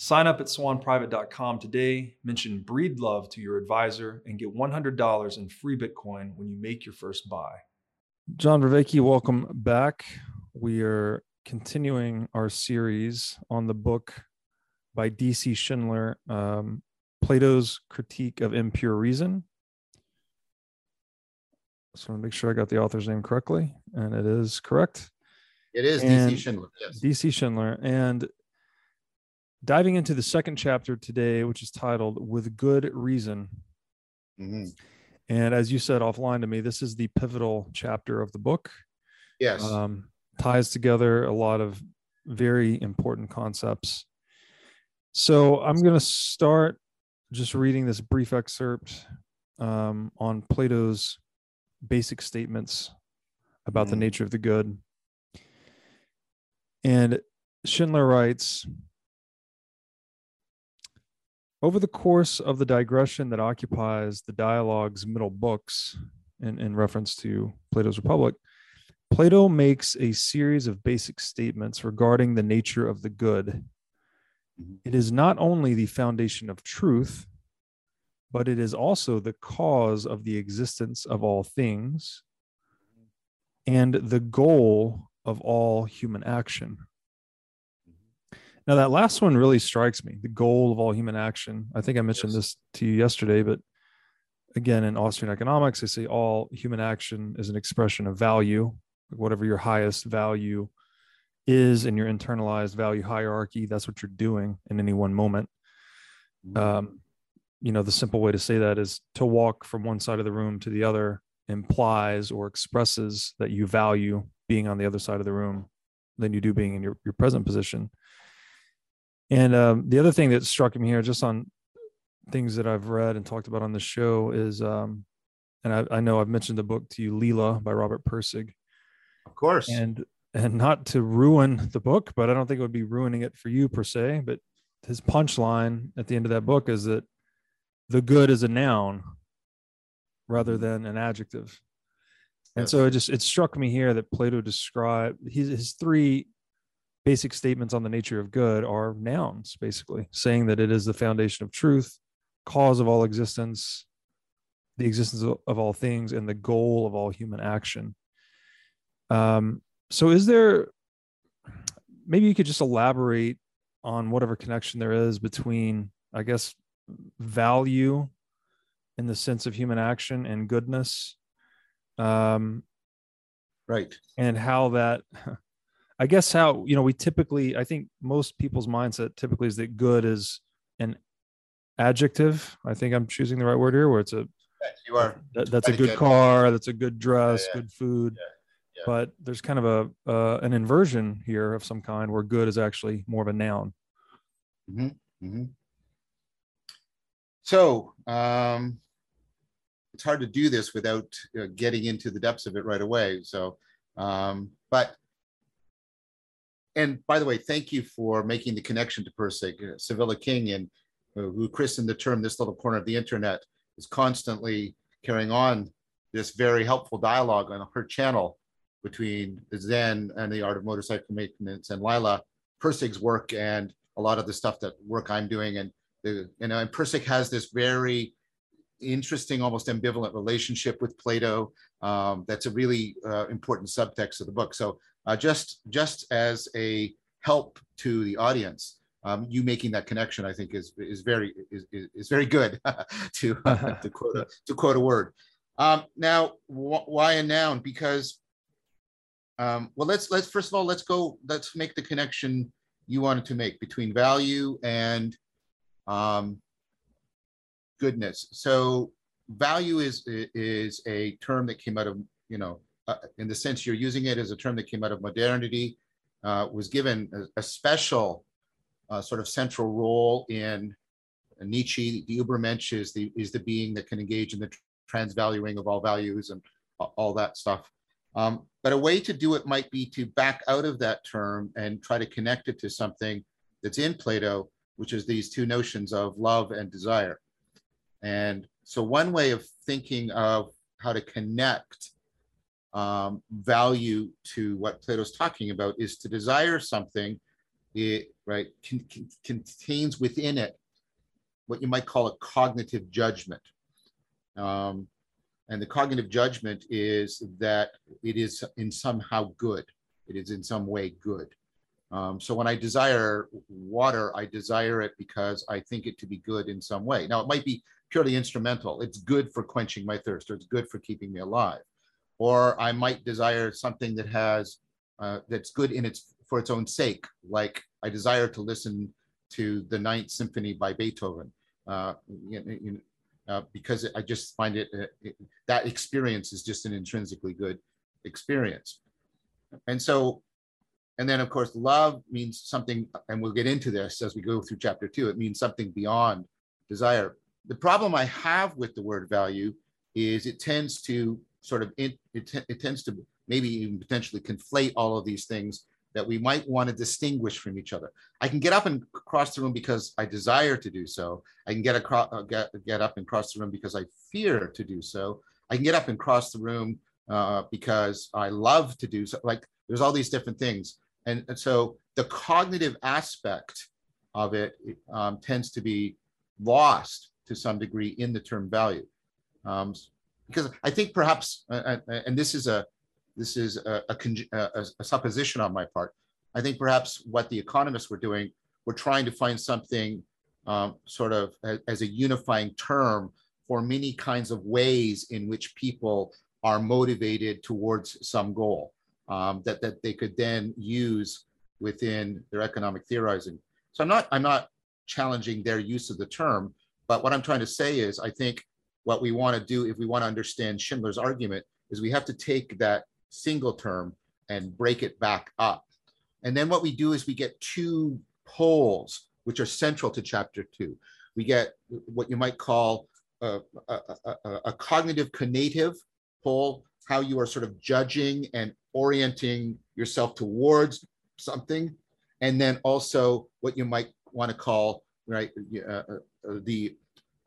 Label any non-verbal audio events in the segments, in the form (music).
Sign up at swanprivate.com today, mention Breedlove to your advisor, and get $100 in free Bitcoin when you make your first buy. John Vervaeke, welcome back. We are continuing our series on the book by D.C. Schindler, um, Plato's Critique of Impure Reason. So I want to make sure I got the author's name correctly, and it is correct. It is D.C. Schindler. Yes. D.C. Schindler, and diving into the second chapter today, which is titled With Good Reason. Mm-hmm. And as you said offline to me, this is the pivotal chapter of the book. Yes. Um, ties together a lot of very important concepts. So I'm going to start just reading this brief excerpt um, on Plato's basic statements about mm-hmm. the nature of the good. And Schindler writes, over the course of the digression that occupies the dialogue's middle books, in, in reference to Plato's Republic, Plato makes a series of basic statements regarding the nature of the good. Mm-hmm. It is not only the foundation of truth, but it is also the cause of the existence of all things and the goal of all human action. Now, that last one really strikes me the goal of all human action. I think I mentioned yes. this to you yesterday, but again, in Austrian economics, they say all human action is an expression of value, whatever your highest value is in your internalized value hierarchy. That's what you're doing in any one moment. Mm-hmm. Um, you know, the simple way to say that is to walk from one side of the room to the other implies or expresses that you value being on the other side of the room than you do being in your, your present position. And um, the other thing that struck me here, just on things that I've read and talked about on the show, is, um, and I, I, know I've mentioned the book to you, Lila by Robert Pirsig. Of course. And and not to ruin the book, but I don't think it would be ruining it for you per se. But his punchline at the end of that book is that the good is a noun rather mm-hmm. than an adjective. And yes. so it just it struck me here that Plato described his, his three basic statements on the nature of good are nouns, basically, saying that it is the foundation of truth, cause of all existence, the existence of all things, and the goal of all human action. Um, so, is there maybe you could just elaborate on whatever connection there is between, I guess, value in the sense of human action and goodness? Um, right. And how that (laughs) I guess how you know we typically I think most people's mindset typically is that good is an adjective. I think I'm choosing the right word here, where it's a you are that, that's a good car, that's a good dress, yeah, yeah. good food. Yeah, but there's kind of a uh, an inversion here of some kind where good is actually more of a noun. Mm-hmm. Mm-hmm. So um, it's hard to do this without uh, getting into the depths of it right away. So, um, but and by the way, thank you for making the connection to Pirsig. Uh, Sevilla King, and uh, who christened the term "this little corner of the internet," is constantly carrying on this very helpful dialogue on her channel between Zen and the art of motorcycle maintenance and Lila Pirsig's work and a lot of the stuff that work I'm doing. And the, you know, and Pirsig has this very interesting, almost ambivalent relationship with Plato. Um, that's a really uh, important subtext of the book. So uh, just just as a help to the audience, um, you making that connection, I think, is is very is, is very good (laughs) to (laughs) to quote a, to quote a word. Um, now, wh why a noun? Because um, well, let's let's first of all let's go let's make the connection you wanted to make between value and um, goodness. So value is is a term that came out of you know uh, in the sense you're using it as a term that came out of modernity, uh, was given a, a special uh, sort of central role in Nietzsche. The Übermensch is the is the being that can engage in the transvaluing of all values and all that stuff. Um, but a way to do it might be to back out of that term and try to connect it to something that's in Plato, which is these two notions of love and desire. And so one way of thinking of how to connect um, value to what Plato's talking about is to desire something, it right contains within it what you might call a cognitive judgment. Um, and the cognitive judgment is that it is in somehow good. It is in some way good. Um, so when I desire water, I desire it because I think it to be good in some way. Now it might be purely instrumental. It's good for quenching my thirst, or it's good for keeping me alive. Or I might desire something that has uh, that's good in its for its own sake, like I desire to listen to the Ninth Symphony by Beethoven. Uh, you, you, uh, because I just find it, uh, it, that experience is just an intrinsically good experience. And so, and then of course, love means something, and we'll get into this as we go through chapter two, it means something beyond desire. The problem I have with the word value is it tends to sort of, it, it, it tends to maybe even potentially conflate all of these things that we might want to distinguish from each other. I can get up and cross the room because I desire to do so. I can get, across, uh, get, get up and cross the room because I fear to do so. I can get up and cross the room uh, because I love to do so. Like there's all these different things. And, and so the cognitive aspect of it um, tends to be lost to some degree in the term value. Um, because I think perhaps, uh, uh and this is a this is a, a, a, supposition on my part. I think perhaps what the economists were doing were trying to find something um, sort of as, as a unifying term for many kinds of ways in which people are motivated towards some goal um, that, that they could then use within their economic theorizing. So I'm not, I'm not challenging their use of the term, but what I'm trying to say is I think what we want to do if we want to understand Schindler's argument is we have to take that single term and break it back up. And then what we do is we get two poles, which are central to chapter two. We get what you might call a, a, a, a cognitive conative pole, how you are sort of judging and orienting yourself towards something. And then also what you might want to call right uh, uh, the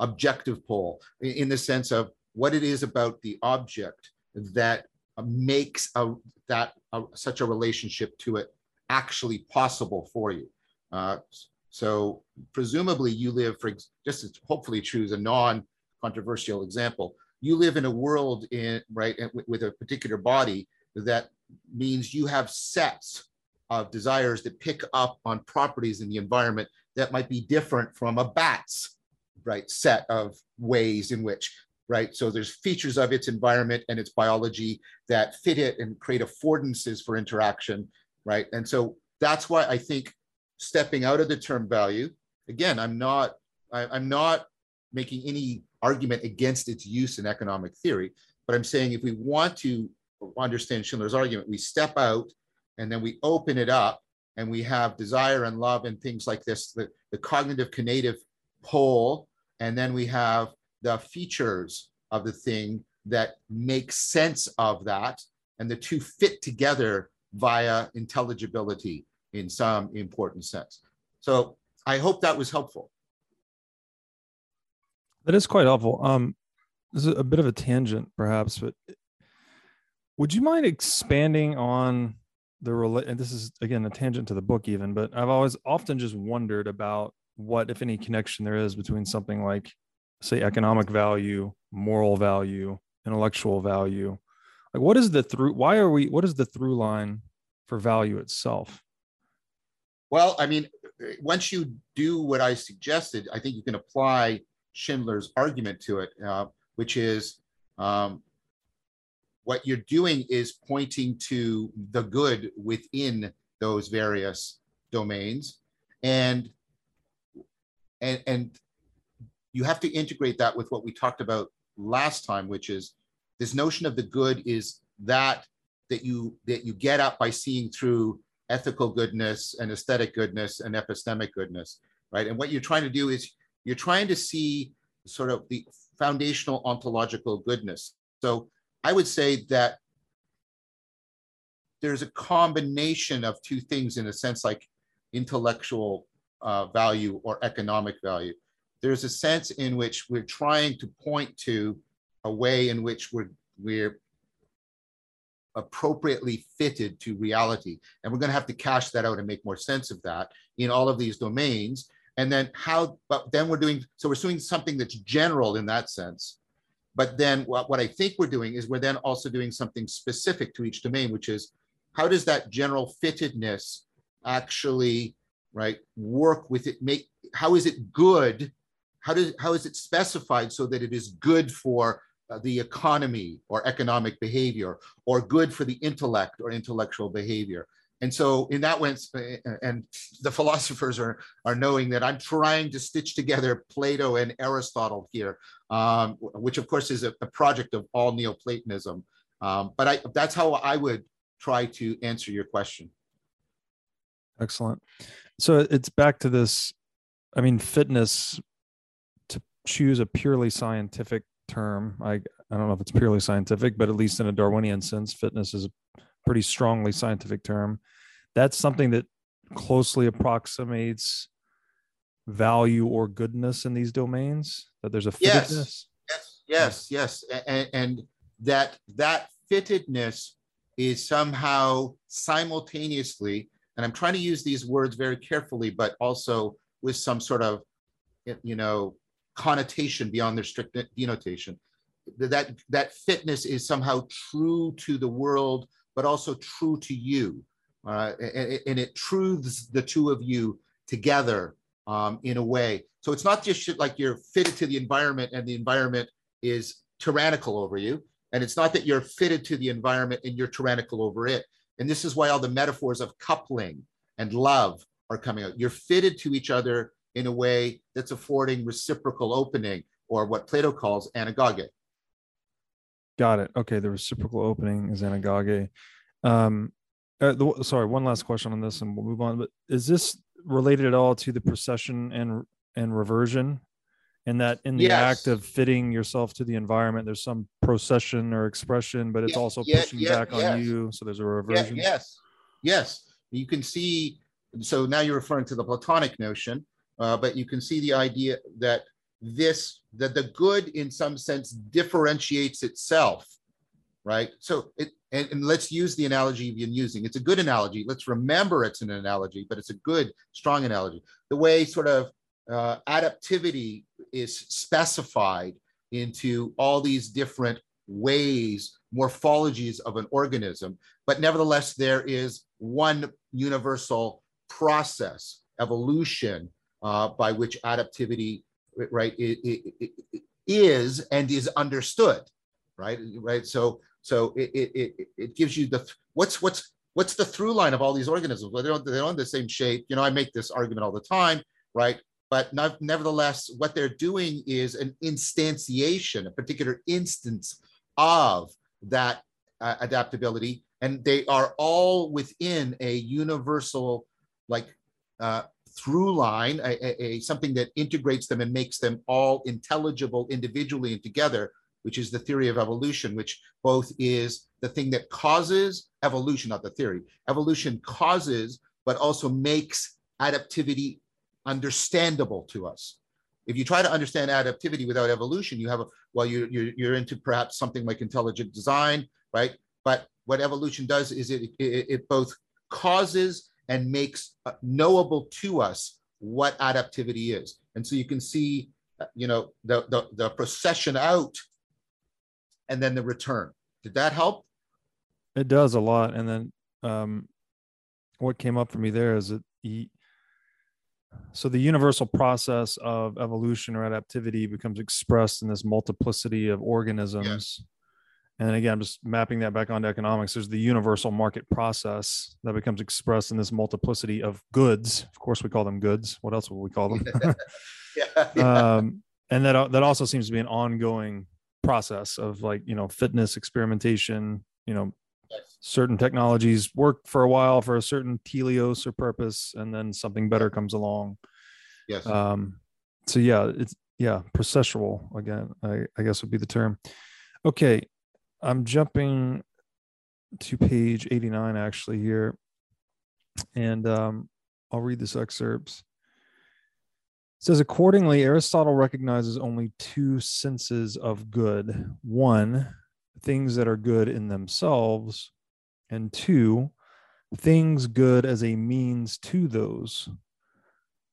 objective pole in the sense of what it is about the object that makes a, that a, such a relationship to it actually possible for you. Uh, so presumably you live for just to hopefully choose a non-controversial example. You live in a world in right with a particular body that means you have sets of desires that pick up on properties in the environment that might be different from a bat's right set of ways in which right? So there's features of its environment and its biology that fit it and create affordances for interaction, right? And so that's why I think stepping out of the term value, again, I'm not, I, I'm not making any argument against its use in economic theory, but I'm saying if we want to understand Schindler's argument, we step out and then we open it up and we have desire and love and things like this, the, the cognitive conative pole, and then we have the features of the thing that make sense of that, and the two fit together via intelligibility in some important sense. So I hope that was helpful. That is quite helpful. Um, this is a bit of a tangent, perhaps, but Would you mind expanding on the rela- and this is again a tangent to the book even, but I've always often just wondered about what, if any, connection there is between something like, say, economic value, moral value, intellectual value. Like, what is the through? Why are we? What is the through line for value itself? Well, I mean, once you do what I suggested, I think you can apply Schindler's argument to it, uh, which is um, what you're doing is pointing to the good within those various domains and and and you have to integrate that with what we talked about last time which is this notion of the good is that that you that you get at by seeing through ethical goodness and aesthetic goodness and epistemic goodness right? And what you're trying to do is you're trying to see sort of the foundational ontological goodness. So I would say that there's a combination of two things in a sense like intellectual uh, value or economic value. There's a sense in which we're trying to point to a way in which we're, we're appropriately fitted to reality. And we're going to have to cash that out and make more sense of that in all of these domains. And then how, but then we're doing, so we're doing something that's general in that sense. But then what, what I think we're doing is we're then also doing something specific to each domain, which is how does that general fittedness actually right work with it make how is it good how does how is it specified so that it is good for uh, the economy or economic behavior or good for the intellect or intellectual behavior and so in that way, and the philosophers are, are knowing that I'm trying to stitch together Plato and Aristotle here, um, which of course is a, a, project of all Neoplatonism. Um, but I, that's how I would try to answer your question. Excellent. So it's back to this, I mean, fitness to choose a purely scientific term. I, I don't know if it's purely scientific, but at least in a Darwinian sense, fitness is a pretty strongly scientific term. That's something that closely approximates value or goodness in these domains. That there's a fittedness. Yes, yes, yes, yes. And, and that that fittedness is somehow simultaneously, and I'm trying to use these words very carefully, but also with some sort of, you know, connotation beyond their strict denotation. That that fitness is somehow true to the world but also true to you. Uh, and, and, it truths the two of you together um, in a way. So it's not just like you're fitted to the environment and the environment is tyrannical over you. And it's not that you're fitted to the environment and you're tyrannical over it. And this is why all the metaphors of coupling and love are coming out. You're fitted to each other in a way that's affording reciprocal opening or what Plato calls anagoge. Got it. Okay, the reciprocal opening is anagoge. Um, uh, the, sorry, one last question on this, and we'll move on. But is this related at all to the procession and and reversion? And that in the yes. act of fitting yourself to the environment, there's some procession or expression, but it's yeah, also yeah, pushing back yes. on you. So there's a reversion. yes, yes. You can see. So now you're referring to the Platonic notion, uh, but you can see the idea that this that the good in some sense differentiates itself right so it and, and, let's use the analogy you've been using it's a good analogy let's remember it's an analogy but it's a good strong analogy the way sort of uh, adaptivity is specified into all these different ways morphologies of an organism. But nevertheless there is one universal process evolution uh, by which adaptivity right it, it, it is and is understood right? Right? So so it, it it gives you the what's what's what's the through line of all these organisms? Well they don't they don't have the same shape. You know i make this argument all the time right but not, nevertheless what they're doing is an instantiation a particular instance of that uh, adaptability and they are all within a universal like uh, through line, a, a, a, something that integrates them and makes them all intelligible individually and together, which is the theory of evolution, which both is the thing that causes evolution, not the theory. Evolution causes, but also makes adaptivity understandable to us. If you try to understand adaptivity without evolution, you have a well, you, you're, you're into perhaps something like intelligent design, right? but what evolution does is it, it, it both causes and makes uh, knowable to us what adaptivity is. And so you can see, uh, you know, the, the, the procession out and then the return. Did that help? It does a lot. And then um, what came up for me there is that he, so the universal process of evolution or adaptivity becomes expressed in this multiplicity of organisms. And again, I'm just mapping that back onto economics. There's the universal market process that becomes expressed in this multiplicity of goods. Of course, we call them goods. What else would we call them? (laughs) yeah, yeah. (laughs) Um, and that that also seems to be an ongoing process of like you know fitness experimentation. You know. Certain technologies work for a while for a certain teleos or purpose, and then something better comes along. Yes. Um, so yeah, it's yeah, processual again, I, I guess would be the term. Okay, I'm jumping to page 89 actually here. And um, I'll read this excerpt. It says, accordingly, Aristotle recognizes only two senses of good. One, things that are good in themselves, and two, things good as a means to those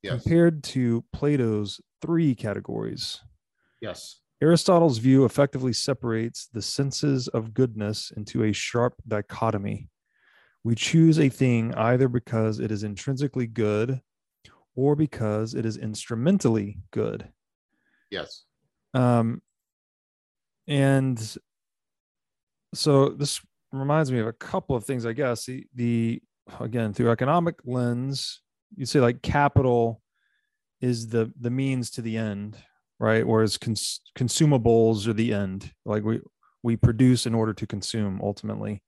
yes. compared to Plato's three categories. Yes. Aristotle's view effectively separates the senses of goodness into a sharp dichotomy. We choose a thing either because it is intrinsically good or because it is instrumentally good. Yes. Um, and so this reminds me of a couple of things, I guess. The, the again, through economic lens, you'd say like capital is the the means to the end, right? Whereas cons- consumables are the end. Like we we produce in order to consume ultimately.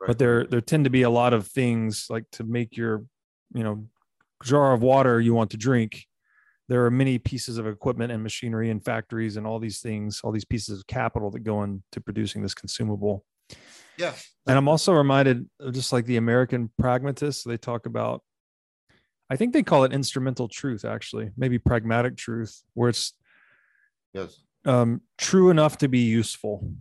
Right. But there there tend to be a lot of things like to make your, you know, jar of water you want to drink. There are many pieces of equipment and machinery and factories and all these things, all these pieces of capital that go into producing this consumable. Yeah. And I'm also reminded of just like the American pragmatists, they talk about, I think they call it instrumental truth, actually, maybe pragmatic truth, where it's Yes. um, true enough to be useful.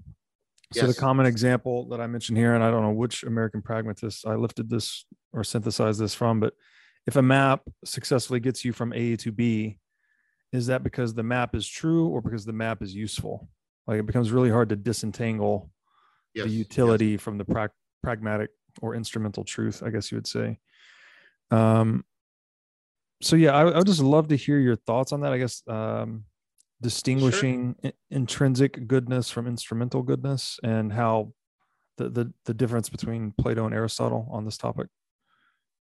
So Yes. the common example that I mentioned here, and I don't know which American pragmatist I lifted this or synthesized this from, but if a map successfully gets you from A to B, is that because the map is true or because the map is useful? Like it becomes really hard to disentangle Yes. the utility from the prac pragmatic or instrumental truth, I guess you would say. Um, so yeah, I, I would just love to hear your thoughts on that. I guess um, distinguishing i- intrinsic goodness from instrumental goodness and how the, the the difference between Plato and Aristotle on this topic.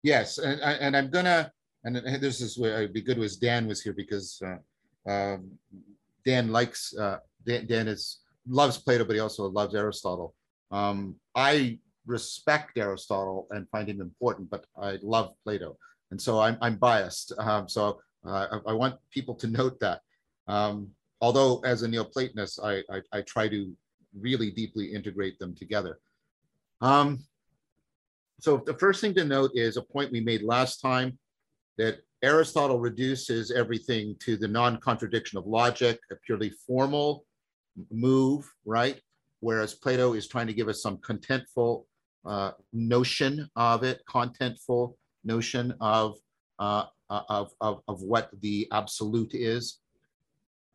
Yes, and I- and I'm gonna and this is where it'd be good was Dan was here because uh, um, Dan likes uh, Dan, Dan is loves Plato, but he also loves Aristotle. Um, I respect Aristotle and find him important, but I love Plato, and so I'm I'm biased. Um, so uh, I, I want people to note that. Um, although as a Neoplatonist, I, I I try to really deeply integrate them together. Um, so the first thing to note is a point we made last time that Aristotle reduces everything to the non-contradiction of logic, a purely formal move, right? Whereas Plato is trying to give us some contentful uh, notion of it, contentful notion of, uh, of, of, of what the absolute is.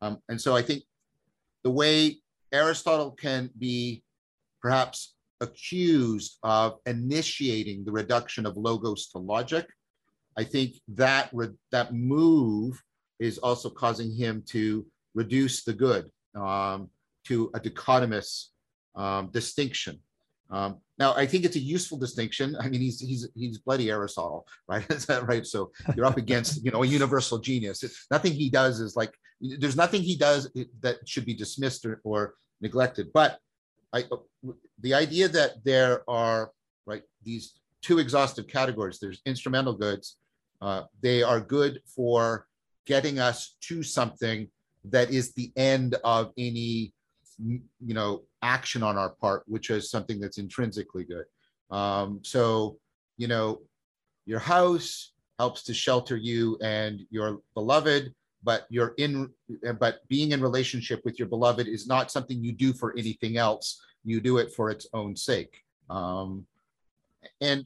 Um, and so I think the way Aristotle can be perhaps accused of initiating the reduction of logos to logic. I think that that move is also causing him to reduce the good um, to a dichotomous um, distinction. Um, now, I think it's a useful distinction. I mean, he's he's he's bloody Aristotle, right? (laughs) Is that right? So you're up against you know a universal genius. It's, nothing he does is like there's nothing he does that should be dismissed or, or neglected. But I, the idea that there are right these two exhaustive categories. There's instrumental goods. Uh, they are good for getting us to something that is the end of any you know action on our part, which is something that's intrinsically good. Um, so you know your house helps to shelter you and your beloved but you're in but being in relationship with your beloved is not something you do for anything else you do it for its own sake um, and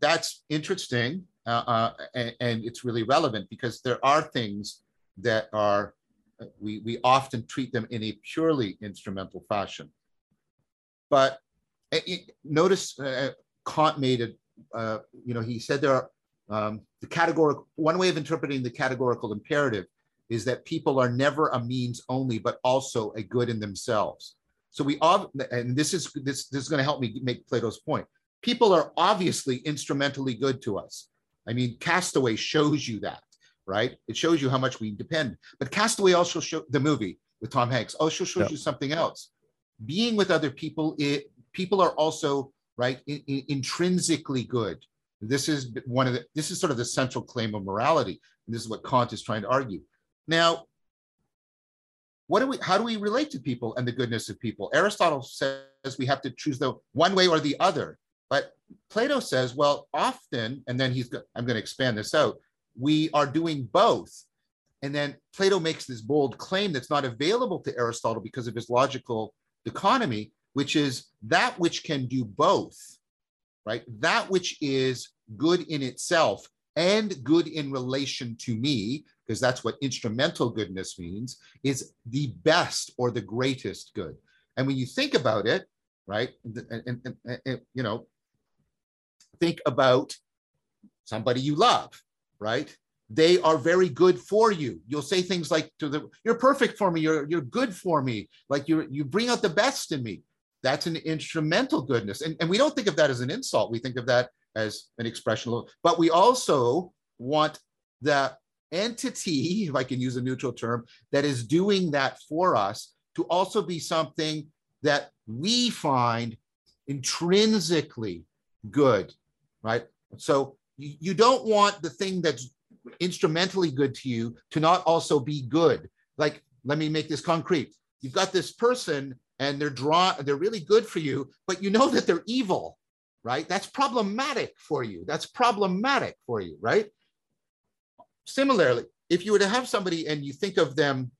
that's interesting uh, uh, and, and, it's really relevant because there are things that are we, we often treat them in a purely instrumental fashion. But it, eh, eh, notice uh, kant made it uh, you know he said there are um, the categorical one way of interpreting the categorical imperative is that people are never a means only but also a good in themselves. So we and this is this, this is going to help me make plato's point. People are obviously instrumentally good to us. I mean, Castaway shows you that, right? It shows you how much we depend. But Castaway also show the movie with Tom Hanks also shows you something else. Being with other people, it people are also right in, in, intrinsically good. This is one of the this is sort of the central claim of morality. And this is what Kant is trying to argue. Now, what do we how do we relate to people and the goodness of people? Aristotle says we have to choose the one way or the other. But Plato says, well, often, and then he's, I'm going to expand this out, we are doing both. And then Plato makes this bold claim that's not available to Aristotle because of his logical economy, which is that which can do both, right? That which is good in itself and good in relation to me, because that's what instrumental goodness means, is the best or the greatest good. And when you think about it, right, and, and, and, and you know, think about somebody you love, right? They are very good for you. You'll say things like to the you're perfect for me, you're you're good for me, like you you bring out the best in me. That's an instrumental goodness. And, and we don't think of that as an insult. We think of that as an expression of, but we also want the entity, if I can use a neutral term, that is doing that for us to also be something that we find intrinsically good right? So you, don't want the thing that's instrumentally good to you to not also be good. Like, let me make this concrete. You've got this person and they're drawn, they're really good for you, but you know that they're evil, right? That's problematic for you. That's problematic for you, right? Similarly, if you were to have somebody and you think of them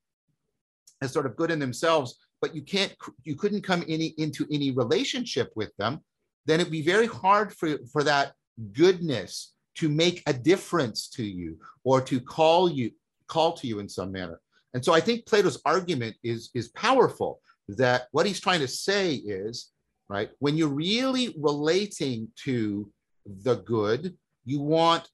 as sort of good in themselves, but you can't, you couldn't come any into any relationship with them, then it'd be very hard for, for that goodness to make a difference to you or to call you call to you in some manner. And so I think Plato's argument is, is powerful that what he's trying to say is, right, when you're really relating to the good, you want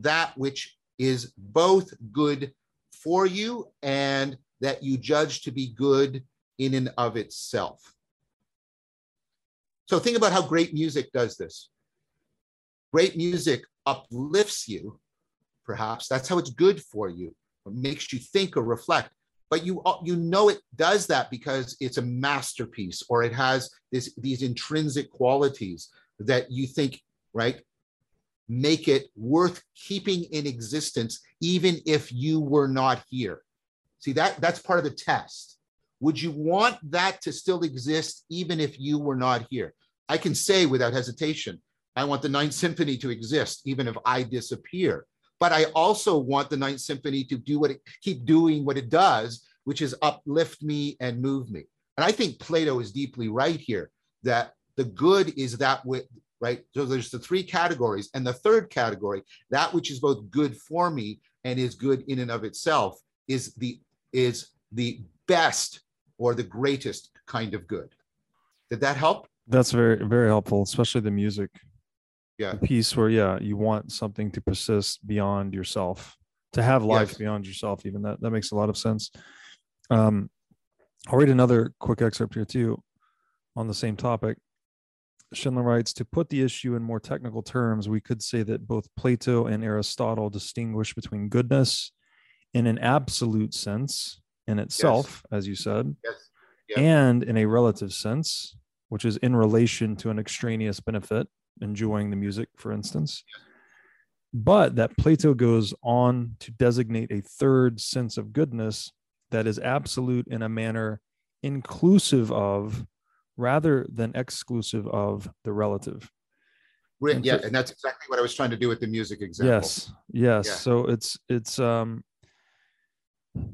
that which is both good for you and that you judge to be good in and of itself. So think about how great music does this. Great music uplifts you, perhaps. That's how it's good for you. It makes you think or reflect. But you, uh, you know it does that because it's a masterpiece or it has this, these intrinsic qualities that you think, right, make it worth keeping in existence, even if you were not here. See, that, that's part of the test would you want that to still exist even if you were not here? I can say without hesitation, I want the Ninth Symphony to exist even if I disappear. But I also want the Ninth Symphony to do what it keep doing what it does, which is uplift me and move me. And I think Plato is deeply right here that the good is that way, right? So there's the three categories. And the third category, that which is both good for me and is good in and of itself, is the is the best or the greatest kind of good. Did that help? That's very, very helpful, especially the music. Yeah. Piece where, yeah, you want something to persist beyond yourself, to have life yes. beyond yourself, even that, that makes a lot of sense. Um, I'll read another quick excerpt here too on the same topic. Schindler writes To put the issue in more technical terms, we could say that both Plato and Aristotle distinguish between goodness in an absolute sense in itself, yes. as you said, yes. Yep. and in a relative sense, which is in relation to an extraneous benefit, enjoying the music, for instance. But that Plato goes on to designate a third sense of goodness that is absolute in a manner inclusive of rather than exclusive of the relative. And yeah, and that's exactly what I was trying to do with the music example. Yes, yes. Yeah. So it's it's um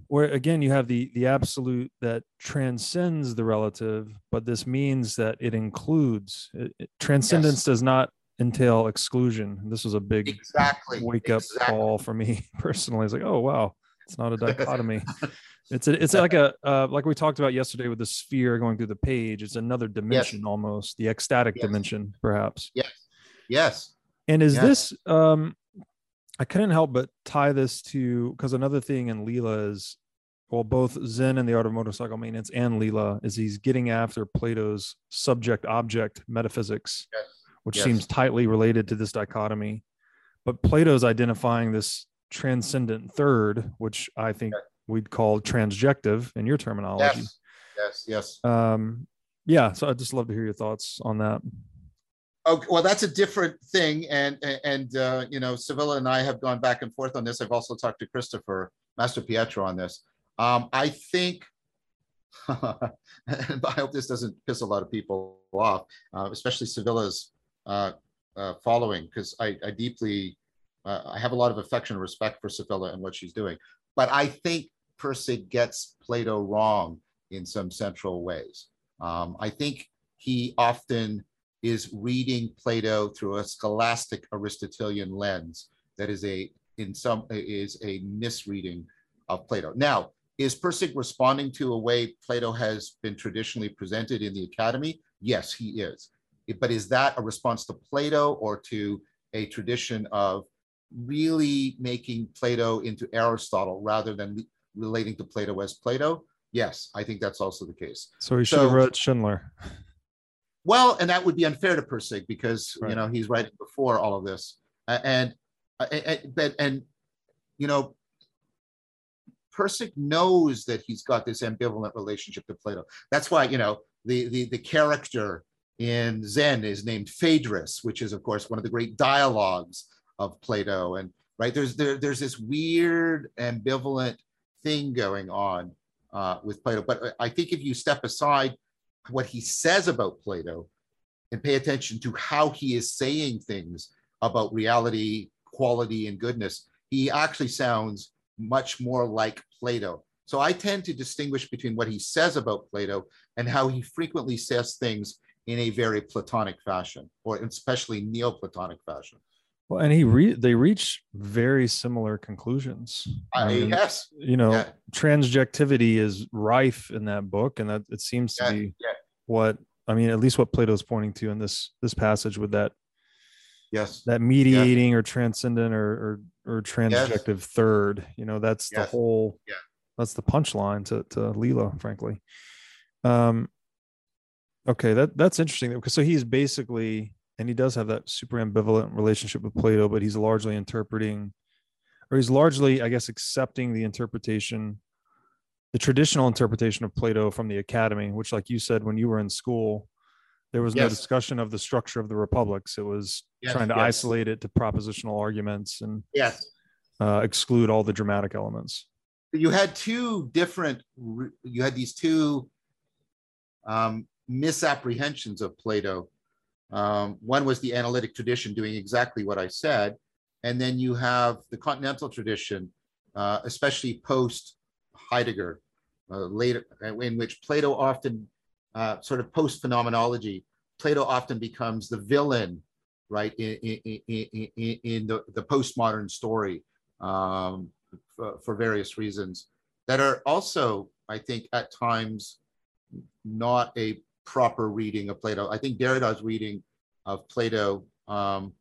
where again you have the the absolute that transcends the relative but this means that it includes it, it- transcendence Yes. does not entail exclusion this was a big Exactly. wake up exactly. call for me (laughs) personally it's like oh wow it's not a (laughs) dichotomy it's a, it's like a uh, like we talked about yesterday with the sphere going through the page it's another dimension almost the ecstatic Yes. dimension perhaps Yes. Yes. and is Yes. this um I couldn't help but tie this to because another thing in Lila is well, both Zen and the art of motorcycle maintenance and Lila is he's getting after Plato's subject object metaphysics, Yes. which Yes. seems tightly related to this dichotomy. But Plato's identifying this transcendent third, which I think Yes. we'd call transjective in your terminology. Yes. Yes. Yes. Um, yeah, so I'd just love to hear your thoughts on that. Okay, well, that's a different thing, and and uh, you know, Sevilla and I have gone back and forth on this. I've also talked to Christopher Mastropietro on this. Um, I think, (laughs) I hope this doesn't piss a lot of people off, uh, especially Sevilla's uh, uh, following, because I, I deeply, uh, I have a lot of affection and respect for Sevilla and what she's doing. But I think Pirsig gets Plato wrong in some central ways. Um, I think he often is reading Plato through a scholastic Aristotelian lens that is a in some is a misreading of Plato. Now, is Pirsig responding to a way Plato has been traditionally presented in the academy? Yes, he is. But is that a response to Plato or to a tradition of really making Plato into Aristotle rather than relating to Plato as Plato? Yes, I think that's also the case. So he should have So- wrote Schindler. (laughs) Well, and that would be unfair to Pirsig because you know he's writing before all of this, A- and and but and you know Pirsig knows that he's got this ambivalent relationship to Plato. That's why you know the the the character in Zen is named Phaedrus, which is of course one of the great dialogues of Plato, and right there's there, there's this weird ambivalent thing going on uh, with Plato. But I think if you step aside what he says about Plato and pay attention to how he is saying things about reality, quality, and goodness, he actually sounds much more like Plato. So I tend to distinguish between what he says about Plato and how he frequently says things in a very Platonic fashion, or especially Neoplatonic fashion. Well, and he re- they reach very similar conclusions. I, mean, yes, you know, yeah. transjectivity is rife in that book, and that it seems to Yeah, be yeah. what I mean, at least what Plato's pointing to in this this passage with that yes, that mediating or transcendent or or, or transjective third. You know, that's the whole. Yeah. That's the punchline to to Lila, frankly. Um. Okay, that that's interesting because so he's basically, and he does have that super ambivalent relationship with Plato, but he's largely interpreting, or he's largely, I guess, accepting the interpretation, the traditional interpretation of Plato from the academy, which, like you said, when you were in school, there was no discussion of the structure of the republics. It was Yes, trying to yes. isolate it to propositional arguments and yes. uh, exclude all the dramatic elements. you had two different you had these two um, misapprehensions of plato um, one was the analytic tradition doing exactly what i said. And then you have the continental tradition uh, especially post heidegger uh, later in which plato often uh, sort of post phenomenology plato often becomes the villain right in, in, in, in, the, the postmodern story um, for, for various reasons that are also, I think, at times not a proper reading of Plato. I think Derrida's reading of Plato um,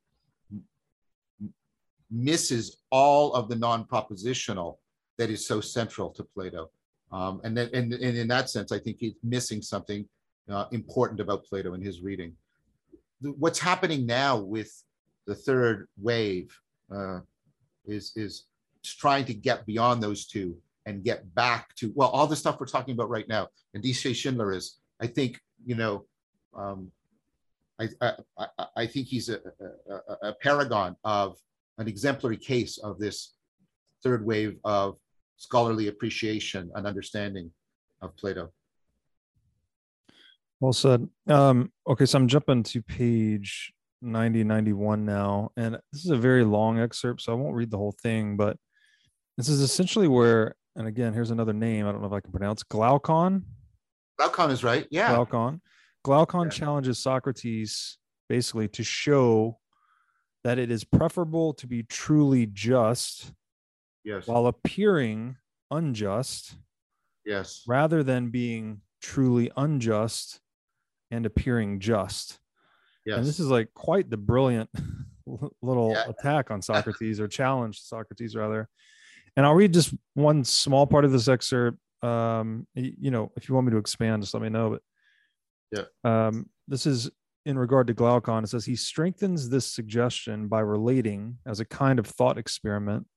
misses all of the non-propositional that is so central to Plato. Um, and, then, and, and in that sense, I think he's missing something uh, important about Plato in his reading. What's happening now with the third wave uh, is, is trying to get beyond those two and get back to well all the stuff we're talking about right now and dc schindler is i think you know um, I, I I- think he's a, a, a- a paragon of an exemplary case of this third wave of scholarly appreciation and understanding of plato Well said. Um, okay, so I'm jumping to page 90, 91 now. And this is a very long excerpt, so I won't read the whole thing, but this is essentially where and again, here's another name. I don't know if I can pronounce Glaucon. Glaucon is right. Yeah. Glaucon. Glaucon Yeah. challenges Socrates basically to show that it is preferable to be truly just Yes. while appearing unjust yes. rather than being truly unjust and appearing just. Yes. And this is like quite the brilliant (laughs) little Yeah. attack on Socrates or (laughs) challenge Socrates rather. And I'll read just one small part of this excerpt. Um, you know, if you want me to expand, just let me know. But yeah, um, this is in regard to Glaucon. It says he strengthens this suggestion by relating as a kind of thought experiment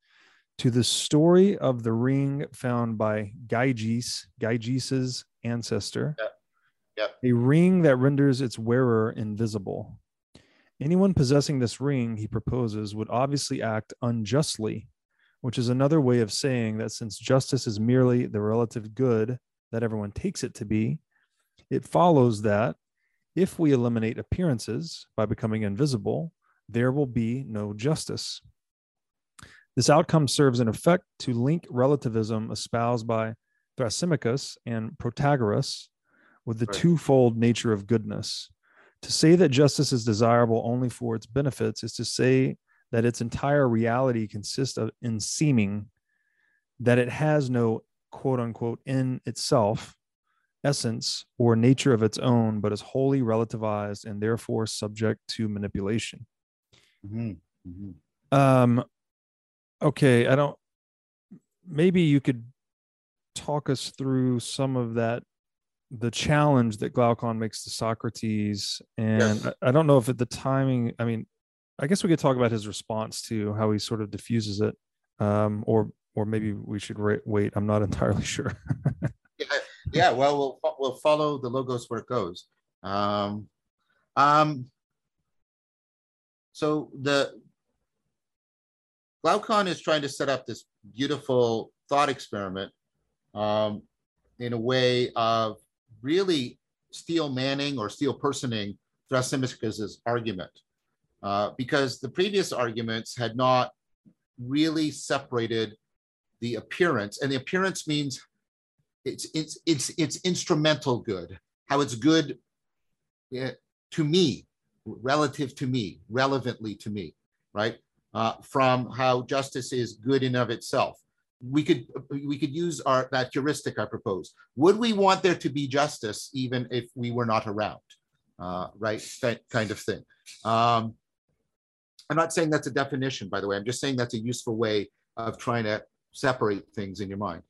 to the story of the ring found by Gyges, Gyges's ancestor, Yep. a ring that renders its wearer invisible. Anyone possessing this ring, he proposes, would obviously act unjustly, which is another way of saying that since justice is merely the relative good that everyone takes it to be, it follows that if we eliminate appearances by becoming invisible, there will be no justice. This outcome serves in effect to link relativism espoused by Thrasymachus and Protagoras with the Right. twofold nature of goodness. To say that justice is desirable only for its benefits is to say that its entire reality consists of in seeming that it has no quote unquote in itself essence or nature of its own, but is wholly relativized and therefore subject to manipulation. Mhm. Mhm. Um, okay, I don't. Maybe you could talk us through some of that, the challenge that Glaucon makes to Socrates, and Yes. I, I don't know if at the timing. I mean, I guess we could talk about his response to how he sort of diffuses it, um, or or maybe we should ra- wait. I'm not (laughs) entirely sure. Yeah, yeah, well, we'll we'll follow the logos where it goes. Um, um, so the Glaucon is trying to set up this beautiful thought experiment um, in a way of really steel manning or steel personing Thrasymachus's argument, uh, because the previous arguments had not really separated the appearance, and the appearance means it's it's it's it's instrumental good how it's good eh, to me relative to me relevantly to me right? Uh, from how justice is good in of itself. We could we could use our that heuristic i proposed would we want there to be justice even if we were not around? Uh, right that kind of thing. Um, i'm not saying that's a definition by the way i'm just saying that's a useful way of trying to separate things in your mind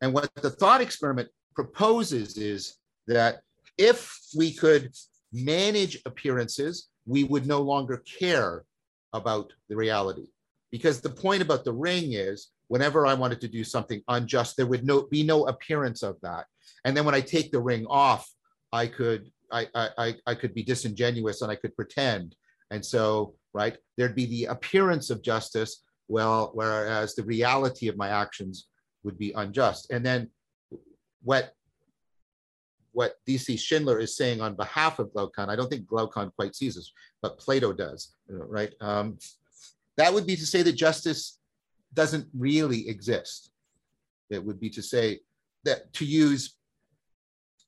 and what the thought experiment proposes is that if we could manage appearances, we would no longer care about the reality. Because the point about the ring is whenever I wanted to do something unjust, there would no, be no appearance of that. And then when I take the ring off, I could I, I, I- could be disingenuous and I could pretend. And so, right, there'd be the appearance of justice, well, whereas the reality of my actions would be unjust. And then what what DC Schindler is saying on behalf of Glaucon, I don't think Glaucon quite sees this, but Plato does, right? Um, that would be to say that justice doesn't really exist. It would be to say that to use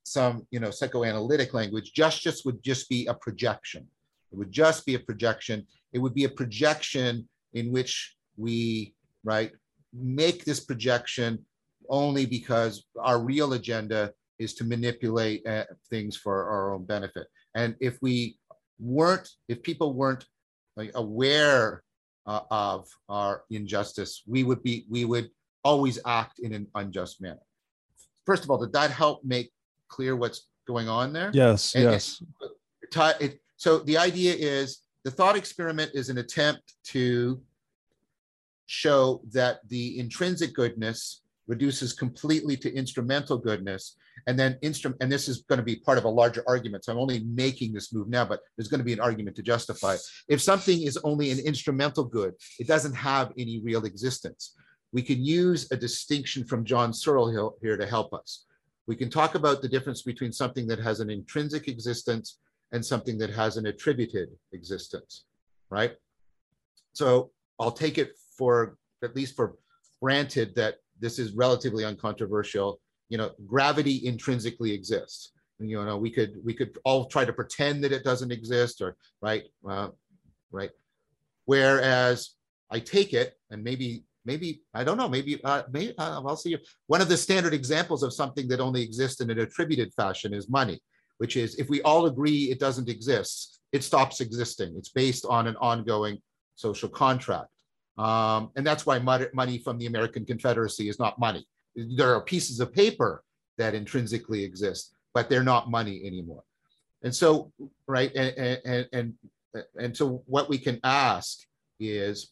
some, you know, psychoanalytic language, justice would just be a projection. It would just be a projection. It would be a projection in which we, right, make this projection only because our real agenda is to manipulate uh, things for our own benefit. And if we weren't, if people weren't like, aware uh, of our injustice, we would be, we would always act in an unjust manner. First of all, did that help make clear what's going on there? yes, And- yes. ti- it, so the idea is the thought experiment is an attempt to show that the intrinsic goodness reduces completely to instrumental goodness. And then instrument and this is going to be part of a larger argument. So i'm only making this move now but there's going to be an argument to justify it. if something is only an instrumental good it doesn't have any real existence. We can use a distinction from john searle here to help us. We can talk about the difference between something that has an intrinsic existence and something that has an attributed existence, right? So I'll take it for, at least for granted that this is relatively uncontroversial. You know, gravity intrinsically exists. You know, we could we could all try to pretend that it doesn't exist, or right, uh, right. Whereas I take it, and maybe maybe I don't know, maybe uh, maybe uh, I'll see. You. One of the standard examples of something that only exists in an attributed fashion is money, which is if we all agree it doesn't exist, it stops existing. It's based on an ongoing social contract. Um, and that's why money from the American Confederacy is not money. There are pieces of paper that intrinsically exist, but they're not money anymore. And so, right, and, and, and, and so what we can ask is,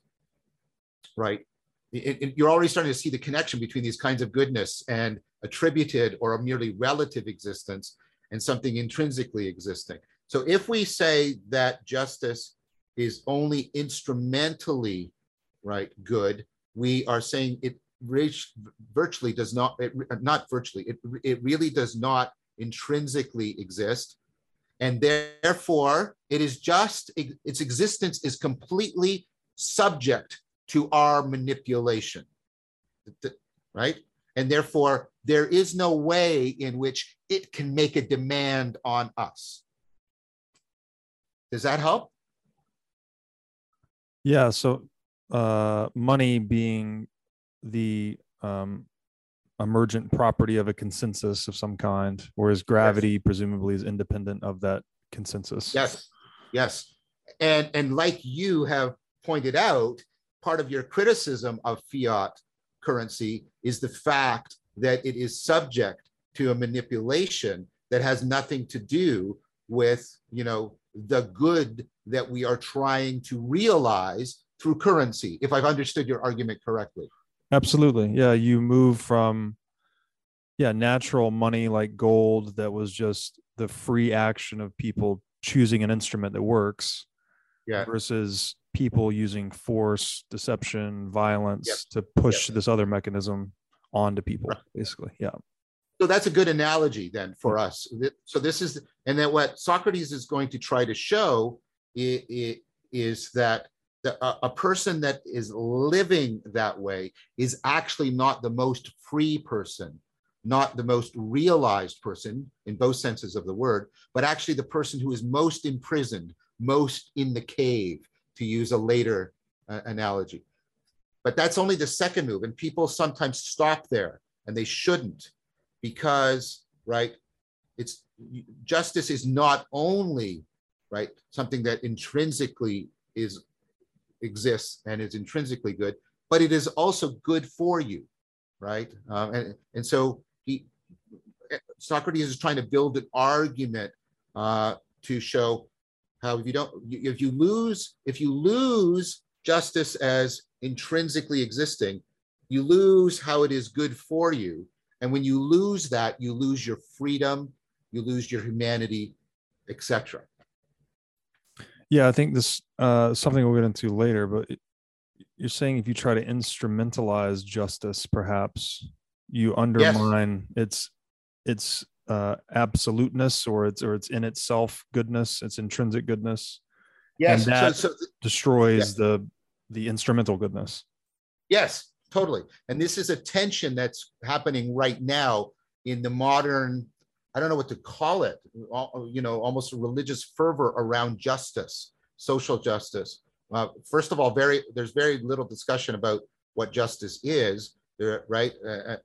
right, it, it, you're already starting to see the connection between these kinds of goodness and attributed or a merely relative existence and something intrinsically existing. So if we say that justice is only instrumentally right good, we are saying it virtually does not, it, not virtually, it, it really does not intrinsically exist. And therefore, it is just, its existence is completely subject to our manipulation, right? And therefore, there is no way in which it can make a demand on us. Does that help? Yeah. So, uh, money being the um, emergent property of a consensus of some kind, whereas gravity yes. presumably is independent of that consensus. Yes. Yes. And and like you have pointed out, part of your criticism of fiat currency is the fact that it is subject to a manipulation that has nothing to do with you know the good that we are trying to realize through currency if i've understood your argument correctly absolutely yeah you move from yeah natural money like gold that was just the free action of people choosing an instrument that works yeah. versus people using force deception violence yep. to push yep. this other mechanism onto people right. basically yeah so that's a good analogy then for us. So this is, and then what Socrates is going to try to show is that a person that is living that way is actually not the most free person, not the most realized person in both senses of the word, but actually the person who is most imprisoned, most in the cave, to use a later uh, analogy. But that's only the second move, and people sometimes stop there, and they shouldn't because, right, it's justice is not only, right, something that intrinsically is exists and is intrinsically good, but it is also good for you, right? Um, and, and so he, Socrates is trying to build an argument uh, to show how if you don't, if you lose, if you lose justice as intrinsically existing, you lose how it is good for you. And when you lose that, you lose your freedom, you lose your humanity, etc. Yeah, I think this uh, something we'll get into later, but it, you're saying if you try to instrumentalize justice, perhaps you undermine yes. its its uh, absoluteness or its or its in itself goodness, its intrinsic goodness. Yes, and that so, so, destroys yeah. the the instrumental goodness. Yes, totally. And this is a tension that's happening right now in the modern, I don't know what to call it, you know, almost religious fervor around justice, social justice. Uh, first of all, very there's very little discussion about what justice is, there, right? Uh, uh,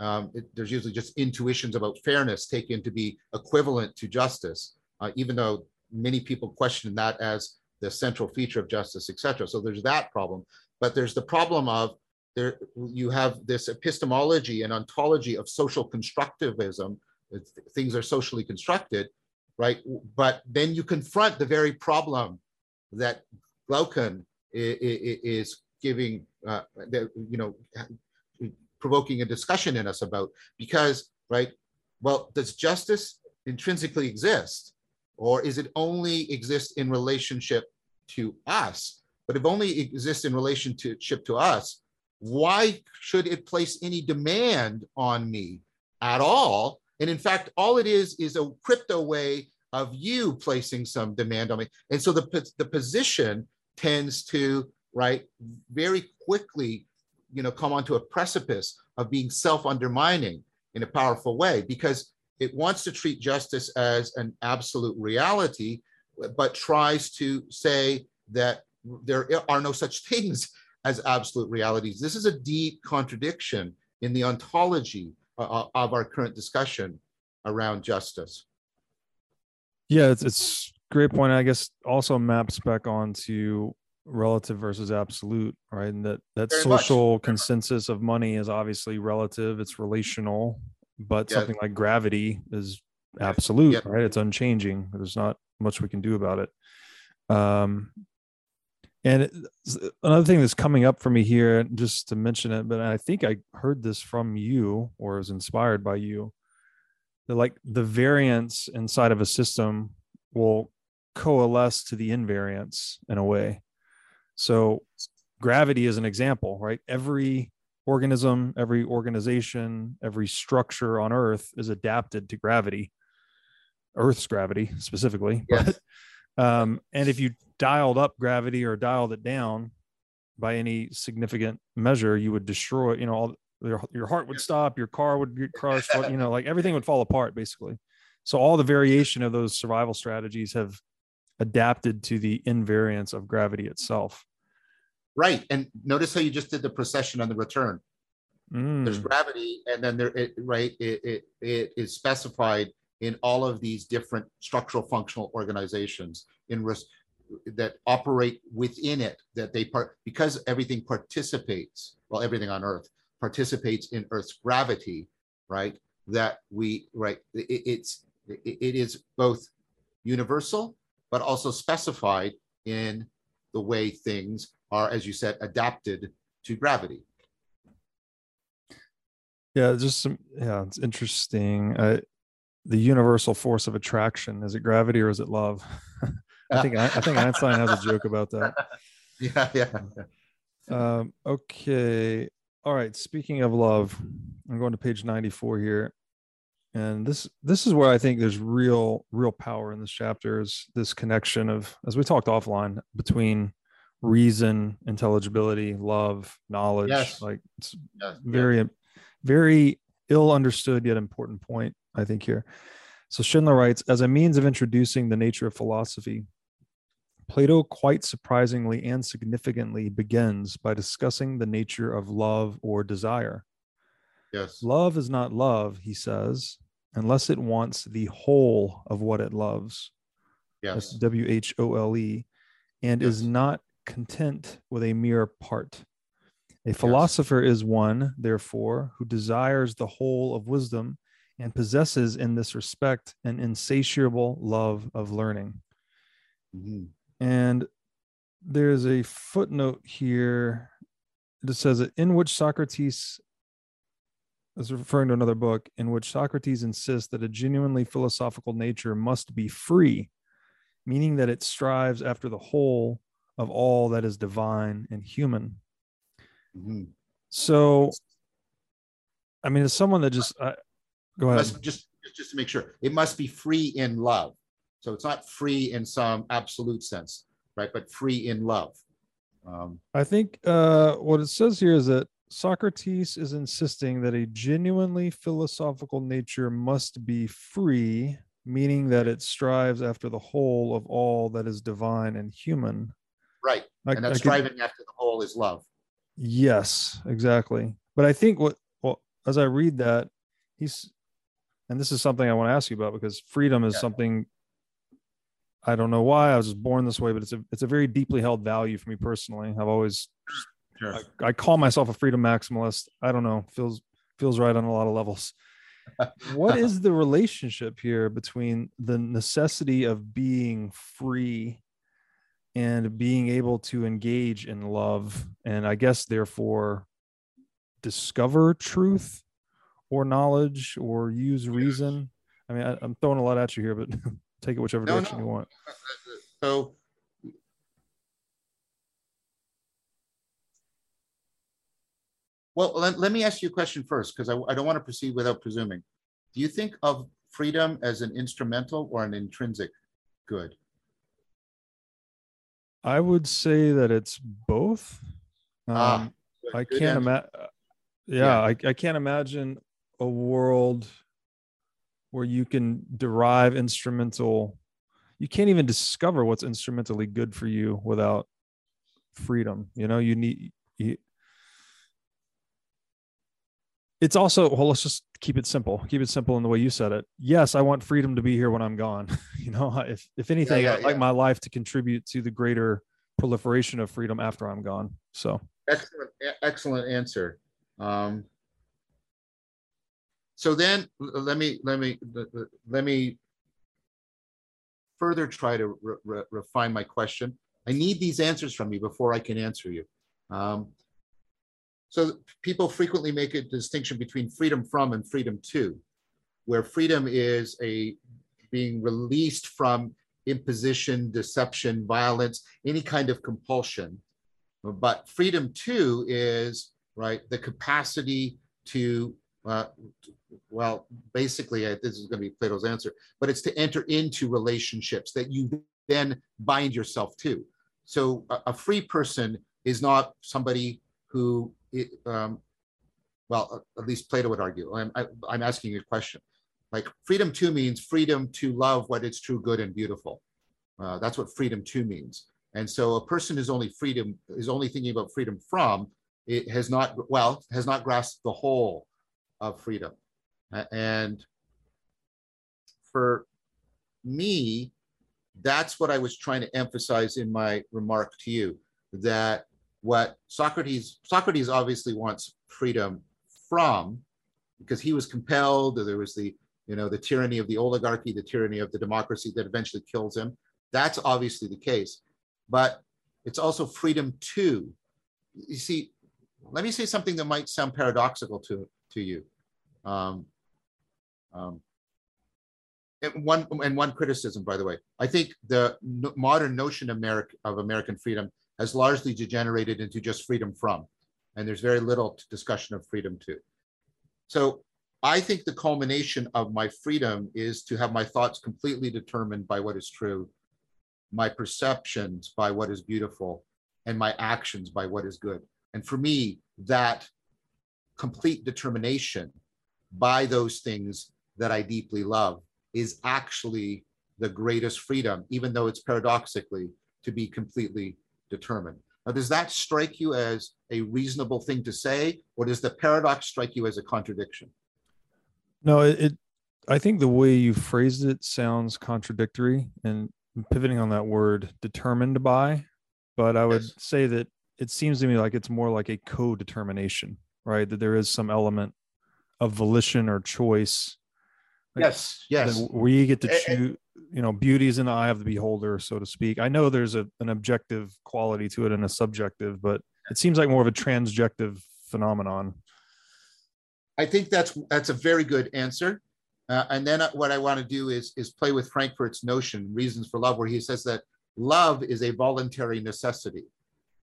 um, it, there's usually just intuitions about fairness taken to be equivalent to justice, uh, even though many people question that as the central feature of justice, etc. So there's that problem, but there's the problem of there you have this epistemology and ontology of social constructivism. Things are socially constructed right? But then you confront the very problem that glaucon is giving uh, you know provoking a discussion in us about because right well does justice intrinsically exist or is it only exist in relationship to us but if only exists in relationship to us why should it place any demand on me at all? And in fact, all it is is a crypto way of you placing some demand on me. And so the, the position tends to, right, very quickly, you know, come onto a precipice of being self-undermining in a powerful way because it wants to treat justice as an absolute reality, but tries to say that there are no such things as absolute realities. This is a deep contradiction in the ontology uh, of our current discussion around justice. Yeah, it's it's great point. I guess also maps back onto relative versus absolute, right? And that that Very social much. consensus of money is obviously relative, it's relational, but Yeah. something like gravity is absolute, Yeah. right? It's unchanging. There's not much we can do about it. Um and it, another thing that's coming up for me here, just to mention it, but I think I heard this from you or was inspired by you. That like the variance inside of a system will coalesce to the invariance in a way. So gravity is an example, right? Every organism, every organization, every structure on Earth is adapted to gravity, Earth's gravity specifically. (laughs) Yes. But, um, and if you dialed up gravity or dialed it down by any significant measure, you would destroy, you know, all your, your heart would stop, your car would get crushed, you know, like everything would fall apart basically. So all the variation of those survival strategies have adapted to the invariance of gravity itself. Right. And notice how you just did the procession on the return. There's Mm, gravity, and then there, it, right, it, it, it is specified in all of these different structural functional organizations in res- that operate within it, that they part, because everything participates, well, everything on Earth participates in Earth's gravity, right? That we, right, it, it's, it, it is both universal, but also specified in the way things are, as you said, adapted to gravity. yeah, just some, yeah, it's interesting. Uh, the universal force of attraction is it gravity or is it love? (laughs) I think I, I think (laughs) Einstein has a joke about that. (laughs) Yeah, yeah. Um, okay. All right. Speaking of love, I'm going to page 94 here. And this this is where I think there's real, real power in this chapter is this connection of, as we talked offline, between reason, intelligibility, love, knowledge. Yes. Like it's Yes, very, very ill understood yet important point, I think, here. So Schindler writes, as a means of introducing the nature of philosophy, Plato quite surprisingly and significantly begins by discussing the nature of love or desire. Yes. Love is not love, he says, unless it wants the whole of what it loves. Yes. W H O L E, and is not content with a mere part. A philosopher is one, therefore, who desires the whole of wisdom and possesses in this respect an insatiable love of learning. Mhm. And there's a footnote here that says that in which Socrates is referring to another book in which Socrates insists that a genuinely philosophical nature must be free, meaning that it strives after the whole of all that is divine and human. Mhm. So, I mean, as someone that just uh, go ahead. Just just to make sure it must be free in love. So it's not free in some absolute sense, right? But free in love. Um, I think uh, what it says here is that Socrates is insisting that a genuinely philosophical nature must be free, meaning that it strives after the whole of all that is divine and human. right. I- And that could- striving after the whole is love. Yes, exactly. But I think what well, as I read that, he's and this is something I want to ask you about because freedom is Yeah. something I don't know why I was born this way, but it's a it's a very deeply held value for me personally. I've always Sure. I, I call myself a freedom maximalist. I don't know, feels feels right on a lot of levels. (laughs) what is the relationship here between the necessity of being free and being able to engage in love and I guess therefore discover truth or knowledge or use reason? I mean, I, I'm throwing a lot at you here, but (laughs) take it whichever No, direction no. you want. So well, let, let me ask you a question first, because I, I don't want to proceed without presuming. Do you think of freedom as an instrumental or an intrinsic good? I would say that it's both. Um, Ah, I can't imagine. yeah, Yeah. I, I can't imagine a world where you can derive instrumental you can't even discover what's instrumentally good for you without freedom you know you need you, it's also well let's just keep it simple keep it simple in the way you said it yes i want freedom to be here when i'm gone (laughs) you know if if anything yeah, i'd like my life to contribute to the greater proliferation of freedom after i'm gone so Excellent, excellent answer. Um, so then let me let me let me further try to re- re- refine my question. I need these answers from you before I can answer you. Um, so people frequently make a distinction between freedom from and freedom to, where freedom is a being released from imposition, deception, violence, any kind of compulsion. But freedom to is right the capacity to uh, well, basically, uh, this is going to be Plato's answer, but it's to enter into relationships that you then bind yourself to. So a, a free person is not somebody who, it, um, well, at least Plato would argue. I'm, I, I'm asking you a question. Like freedom two means freedom to love what is true, good, and beautiful. Uh, that's what freedom two means. And so a person is only freedom is only thinking about freedom from it has not well has not grasped the whole of freedom. A- And for me, that's what I was trying to emphasize in my remark to you that what Socrates Socrates obviously wants freedom from because he was compelled there was the you know the tyranny of the oligarchy the tyranny of the democracy that eventually kills him. That's obviously the case. But it's also freedom to you see let me say something that might sound paradoxical to to you. Um, um, and one and one criticism by the way. I think the modern notion of american of american freedom has largely degenerated into just freedom from and there's very little discussion of freedom to. So i think the culmination of my freedom is to have my thoughts completely determined by what is true my perceptions by what is beautiful and my actions by what is good. And for me that complete determination by those things that i deeply love is actually the greatest freedom even though it's paradoxically to be completely determined now does that strike you as a reasonable thing to say or does the paradox strike you as a contradiction No, it, it I think the way you phrased it sounds contradictory and pivoting on that word determined by, but I would Yes. say that it seems to me like it's more like a co-determination, right? That there is some element of volition or choice. Like, yes yes we get to choose, you know, beauty is in the eye of the beholder, so to speak. I know there's a, an objective quality to it and a subjective, but it seems like more of a transjective phenomenon. I think that's that's a very good answer. Uh, and then what I want to do is is play with Frankfurt's notion, reasons for love, where he says that love is a voluntary necessity.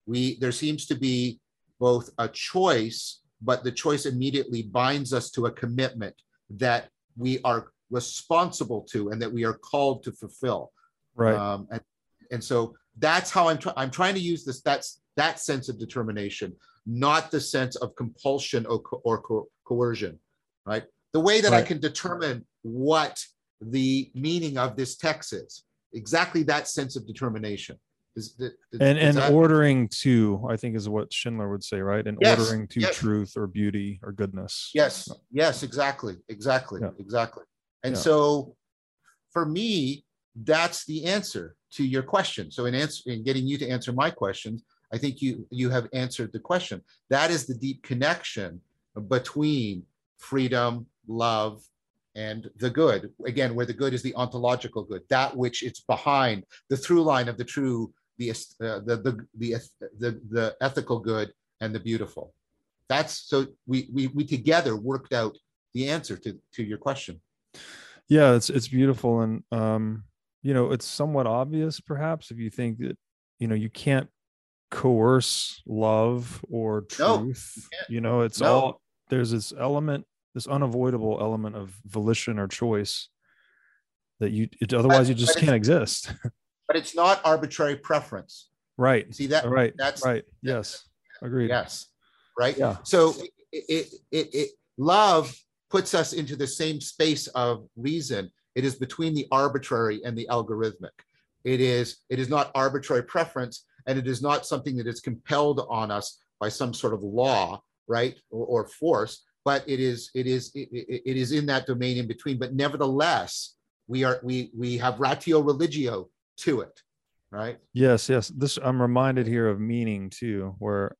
We there seems to be both a choice, but the choice immediately binds us to a commitment that we are responsible to and that we are called to fulfill. Right. Um, and, and so that's how I'm trying. I'm trying to use this. That's that sense of determination, not the sense of compulsion or, co- or co- coercion, right? The way that I can determine what the meaning of this text is, exactly that sense of determination. Is, is- and is and that- ordering to i think is what schindler would say right and Yes, ordering to yes. truth or beauty or goodness Yes, yes, exactly, exactly, Yeah. exactly. And Yeah. so for me, that's the answer to your question. So in answer in getting you to answer my questions, I think you you have answered the question. That is the deep connection between freedom, love, and the good. Again, where the good is the ontological good, that which it's behind, the through line of the true, the uh, the, the the the the ethical good and the beautiful. That's so we we we together worked out the answer to to your question. Yeah it's it's beautiful and um you know it's somewhat obvious perhaps if you think that you know you can't coerce love or No, truth you you know it's No. all there's this element this unavoidable element of volition or choice that you it, otherwise you just can't exist (laughs) But it's not arbitrary preference. right See that? right That's right yes agreed Yes. Right. Yeah. So it, it, it, love puts us into the same space of reason. It is between the arbitrary and the algorithmic. It is, it is not arbitrary preference, and it is not something that is compelled on us by some sort of law, right, or, or force. But it is, it is, it, it is in that domain in between. But nevertheless, we are, we we have ratio religio to it, right? Yes, yes. This I'm reminded here of meaning too, where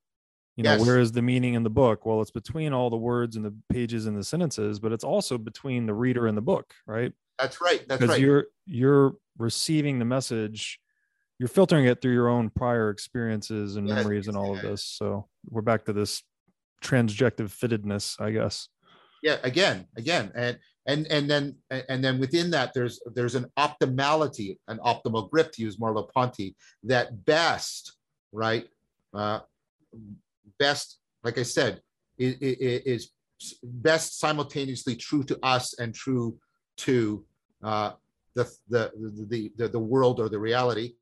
you know Yes. where is the meaning in the book well it's between all the words and the pages and the sentences but it's also between the reader and the book right That's right. That's because right. you're you're receiving the message you're filtering it through your own prior experiences and Yes, memories and all of this so we're back to this transjective fittedness i guess yeah again again and and and then and then within that there's there's an optimality an optimal grip to use Merleau-Ponty that best right uh best like i said is, is best simultaneously true to us and true to uh the the the the, the world or the reality.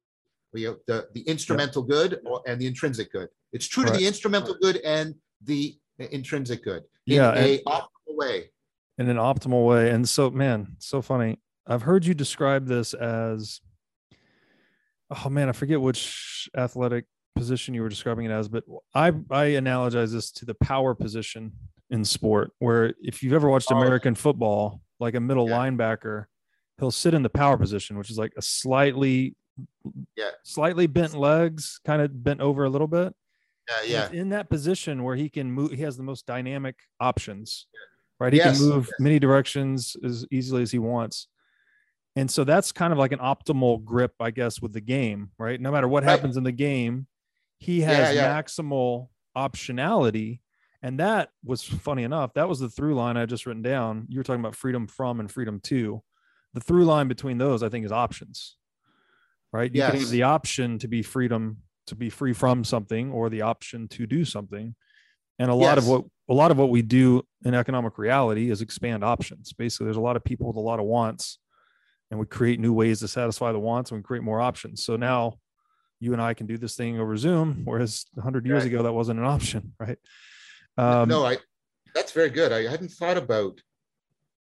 We have the the instrumental good or, and the intrinsic good. It's true to the instrumental good and the intrinsic good in Yeah, a optimal way. In an optimal way. And so, man, so funny. I've heard you describe this as, oh man, I forget which athletic position you were describing it as, but I I analogize this to the power position in sport, where if you've ever watched Oh. American football, like a middle Yeah. linebacker, he'll sit in the power position, which is like a slightly, Yeah. slightly bent legs, kind of bent over a little bit. yeah yeah in that position where he can move he has the most dynamic options right he Yes, can move yes. many directions as easily as he wants and so that's kind of like an optimal grip i guess with the game right no matter what Right. happens in the game he has Yeah, yeah. maximal optionality. And that was funny enough that was the through line i just written down. You were talking about freedom from and freedom to. The through line between those i think is options right? You can have Yes. the option to be freedom to be free from something or the option to do something. And a lot of what a lot of what we do in economic reality is expand options. Basically there's a lot of people with a lot of wants and we create new ways to satisfy the wants and we create more options. So now you and i can do this thing over zoom whereas 100 years Right. ago that wasn't an option (laughs) right? Um, no i that's very good. I hadn't thought about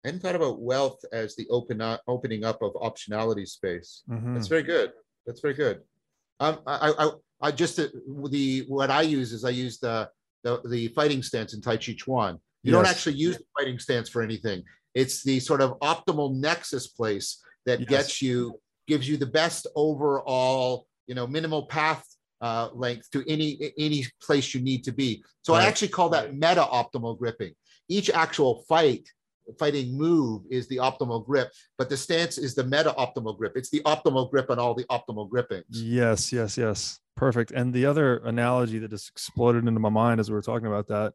i hadn't thought about wealth as the open opening up of optionality space. Mhm. that's very good. That's very good. Um i i, I just uh, the what i use is i use the the, the fighting stance in tai chi chuan. You don't actually use the fighting stance for anything. It's the sort of optimal nexus place that Yes. gets you gives you the best overall you know minimal path uh, length to any any place you need to be so i actually call that meta optimal gripping each actual fight fighting move is the optimal grip but the stance is the meta optimal grip it's the optimal grip on all the optimal grippings Yes, yes, yes. Perfect. And the other analogy that just exploded into my mind as we were talking about that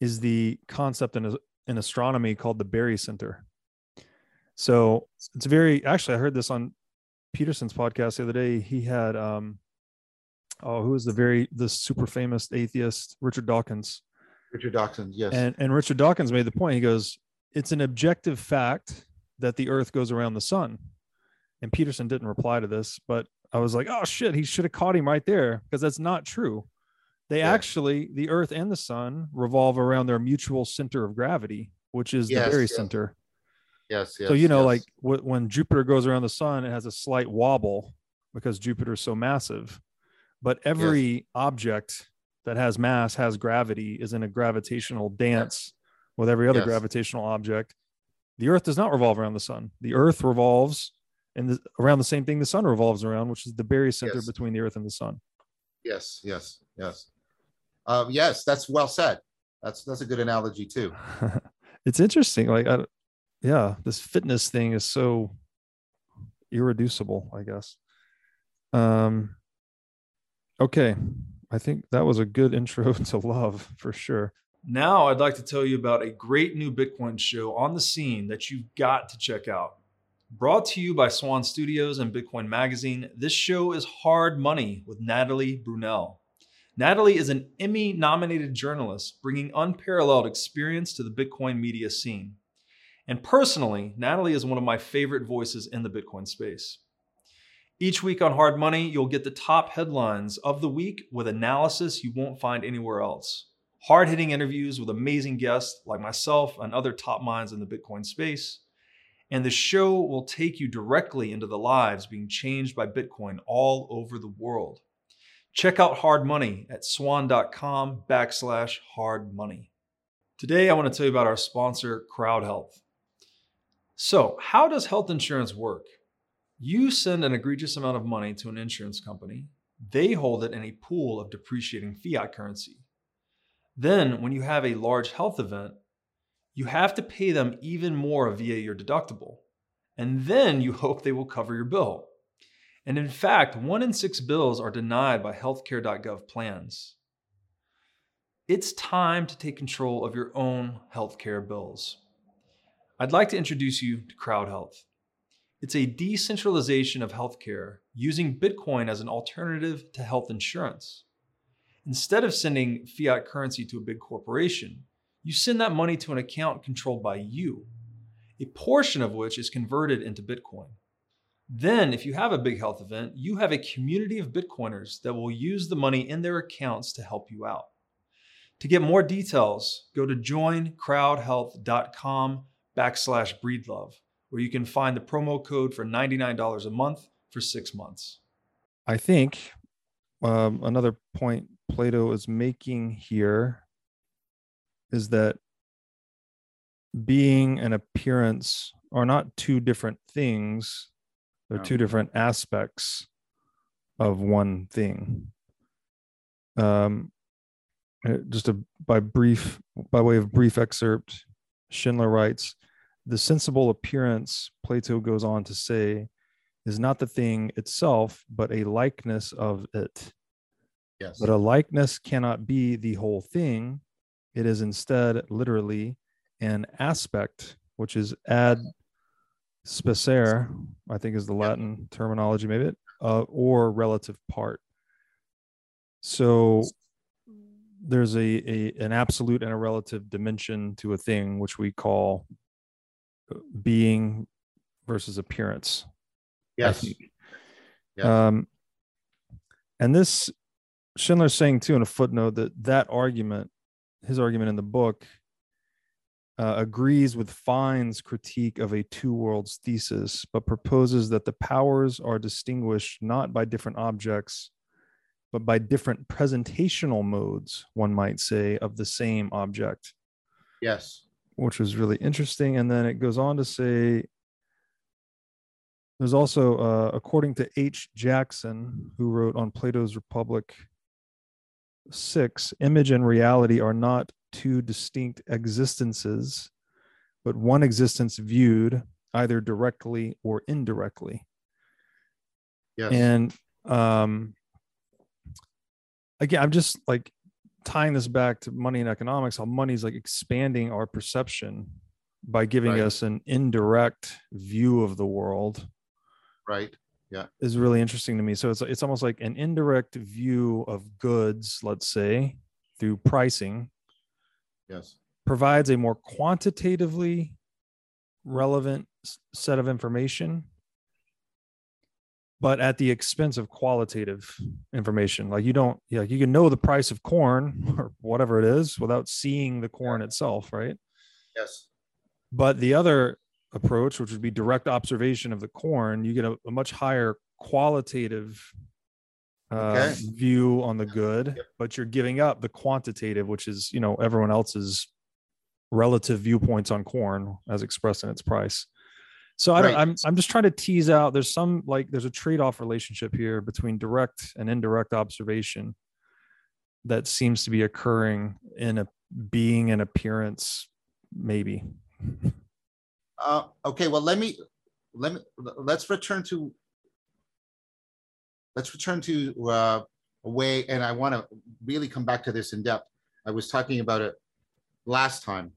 is the concept in, in astronomy called the barycenter. So it's very actually I heard this on Peterson's podcast the other day. He had um oh who was the very the super famous atheist Richard Dawkins. richard dawkins yes And and Richard Dawkins made the point. He goes, "It's an objective fact that the Earth goes around the sun." And Peterson didn't reply to this, but I was like, "Oh shit, he should have caught him right there because that's not true. They Yeah. actually, the Earth and the sun revolve around their mutual center of gravity, which is Yes, the yes. barycenter. Yes yes so you know, yes. like wh- when Jupiter goes around the sun, it has a slight wobble because Jupiter is so massive. But every object that has mass has gravity is in a gravitational dance with every other Yes. gravitational object. The Earth does not revolve around the sun. The Earth revolves and the, around the same thing the sun revolves around, which is the barycenter Yes. between the Earth and the sun. yes yes yes um, yes that's well said that's that's a good analogy too (laughs) it's interesting. Like, I, yeah, this fitness thing is so irreducible, I guess. Um, okay, I think that was a good (laughs) intro to love for sure. Now, I'd like to tell you about a great new Bitcoin show on the scene that you've got to check out. Brought to you by Swan Studios and Bitcoin Magazine, this show is Hard Money with Natalie Brunell. Natalie is an Emmy nominated journalist bringing unparalleled experience to the Bitcoin media scene. And personally, Natalie is one of my favorite voices in the Bitcoin space. Each week on Hard Money, you'll get the top headlines of the week with analysis you won't find anywhere else. hard hitting interviews with amazing guests like myself and other top minds in the Bitcoin space. And the show will take you directly into the lives being changed by Bitcoin all over the world. Check out Hard Money at swan.com backslash hard money. Today, I want to tell you about our sponsor, Crowd Health. So, how does health insurance work? You send an egregious amount of money to an insurance company, they hold it in a pool of depreciating fiat currency. Then, when you have a large health event, you have to pay them even more via your deductible. And then you hope they will cover your bill. And in fact, one in six bills are denied by healthcare.gov plans. It's time to take control of your own healthcare bills. I'd like to introduce you to Crowd Health. It's a decentralization of healthcare using Bitcoin as an alternative to health insurance. Instead of sending fiat currency to a big corporation, you send that money to an account controlled by you, a portion of which is converted into Bitcoin. Then, if you have a big health event, you have a community of Bitcoiners that will use the money in their accounts to help you out. To get more details, go to joincrowdhealth.com backslash breedlove, where you can find the promo code for $99 a month for six months. I think um, another point Plato is making here is that being and appearance are not two different things, they're No. two different aspects of one thing. Um, uh, just a by brief by way of brief excerpt, Schindler writes, the sensible appearance, Plato goes on to say, is not the thing itself, but a likeness of it. Yes. But a likeness cannot be the whole thing. It is instead literally an aspect, which is ad specere, I think is the Latin terminology, maybe, uh, or relative part. So there's a, a an absolute and a relative dimension to a thing, which we call being versus appearance. Yes. Yes. Um, and this Schindler's saying too in a footnote that that argument, his argument in the book, uh, agrees with Fine's critique of a two worlds thesis, but proposes that the powers are distinguished not by different objects, but by different presentational modes, one might say, of the same object yes. Which was really interesting. And then it goes on to say there's also, uh, according to H. Jackson, who wrote on Plato's Republic 6, image and reality are not two distinct existences, but one existence viewed either directly or indirectly. Yes. And um, again, I'm just like tying this back to money and economics, how money's like expanding our perception by giving Right. us an indirect view of the world right. Yeah. Is really interesting to me. So it's it's almost like an indirect view of goods, let's say, through pricing, Yes. provides a more quantitatively relevant set of information but at the expense of qualitative information like you don't yeah you can know the price of corn (laughs) or whatever it is without seeing the corn itself right Yes. but the other approach which would be direct observation of the corn you get a, a much higher qualitative uh, Okay. view on the good Yep. but you're giving up the quantitative which is you know everyone else's relative viewpoints on corn as expressed in its price so I don't, Right. I'm I'm just trying to tease out. There's some like there's a trade-off relationship here between direct and indirect observation that seems to be occurring in a being and appearance, maybe. Uh, okay. Well, let me let me let's return to let's return to uh, a way, and I want to really come back to this in depth. I was talking about it last time,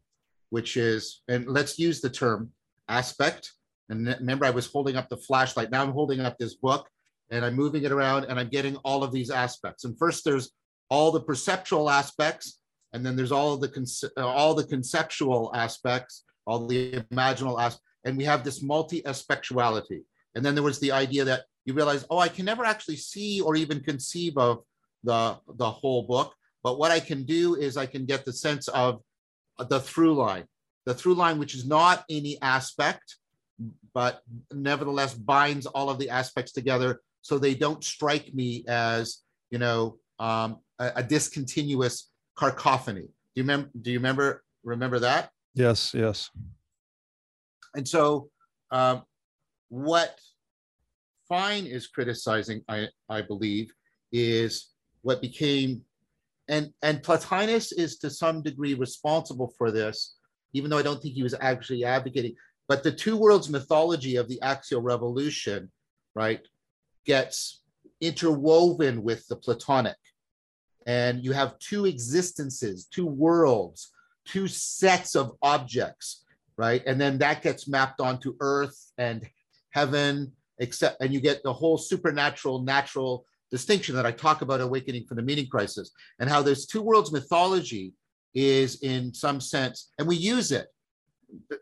which is, and let's use the term aspect. And remember, I was holding up the flashlight. Now I'm holding up this book, and I'm moving it around, and I'm getting all of these aspects. And first, there's all the perceptual aspects, and then there's all the conce- uh, all the conceptual aspects, all the imaginal aspects, and we have this multi-aspectuality. And then there was the idea that you realize, oh, I can never actually see or even conceive of the the whole book, But what I can do is I can get the sense of the through line, the through line, which is not any aspect, but nevertheless binds all of the aspects together so they don't strike me as, you know, um, a, a discontinuous cacophony. Do you remember? Do you remember remember that? Yes, yes. And so, um, what Fine is criticizing, I, I believe, is what became, and and Plotinus is to some degree responsible for this, even though I don't think he was actually advocating. But the two worlds mythology of the axial revolution, right, gets interwoven with the Platonic, and you have two existences, two worlds, two sets of objects, right, and then that gets mapped onto Earth and heaven except and you get the whole supernatural natural distinction that I talk about awakening from the meaning crisis and how this two worlds mythology is in some sense and we use it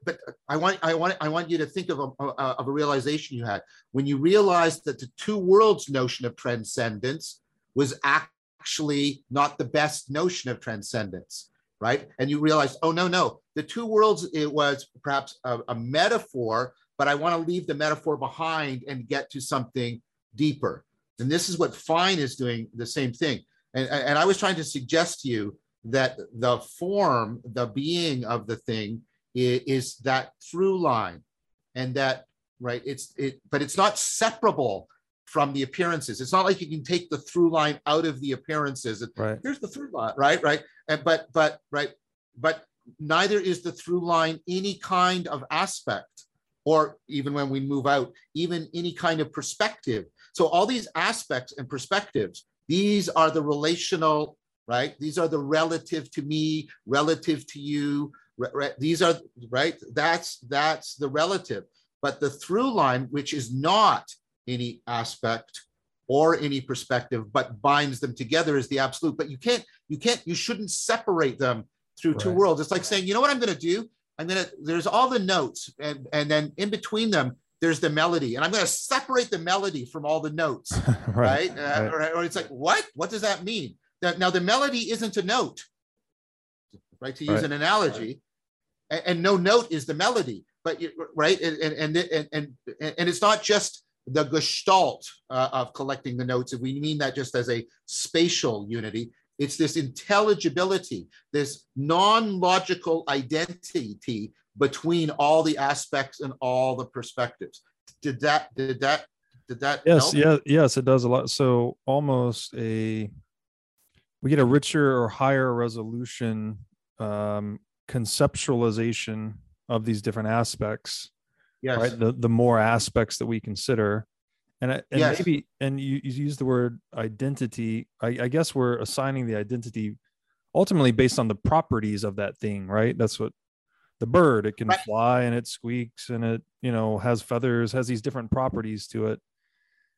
but, I want I want I want you to think of a, of a realization you had when you realized that the two worlds notion of transcendence was actually not the best notion of transcendence right and you realized oh no no the two worlds it was perhaps a, a metaphor but I want to leave the metaphor behind and get to something deeper. And this is what Fine is doing the same thing. And, and I was trying to suggest to you that the form, the being of the thing is, that through line and that, right, it's, it, but it's not separable from the appearances. It's not like you can take the through line out of the appearances. Right. Here's the through line, right, right. And, but, but, right, but neither is the through line any kind of aspect or even when we move out, even any kind of perspective. So all these aspects and perspectives, these are the relational, right? These are the relative to me, relative to you. Right? These are right. That's that's the relative. But the through line, which is not any aspect or any perspective, but binds them together, is the absolute. But you can't, you can't, you shouldn't separate them through right. two worlds. It's like saying, you know what I'm going to do? I'm gonna there's all the notes and and then in between them there's the melody and I'm gonna separate the melody from all the notes, (laughs) right? right? Uh, right. Or, or, it's like what? What does that mean? Now the melody isn't a note, right? To use right. an analogy, and, and, no note is the melody, but you, right and and and and and it's not just the gestalt uh, of collecting the notes if we mean that just as a spatial unity it's this intelligibility, this non logical identity between all the aspects and all the perspectives. Did that, did that, did that? Yes, help? yeah, yes, it does a lot. So almost a, we get a richer or higher resolution um, conceptualization of these different aspects. Yes. Right. The, the more aspects that we consider, and, and yes. maybe and you, you use the word identity I, I, guess we're assigning the identity ultimately based on the properties of that thing right that's what the bird it can right. fly and it squeaks and it you know has feathers has these different properties to it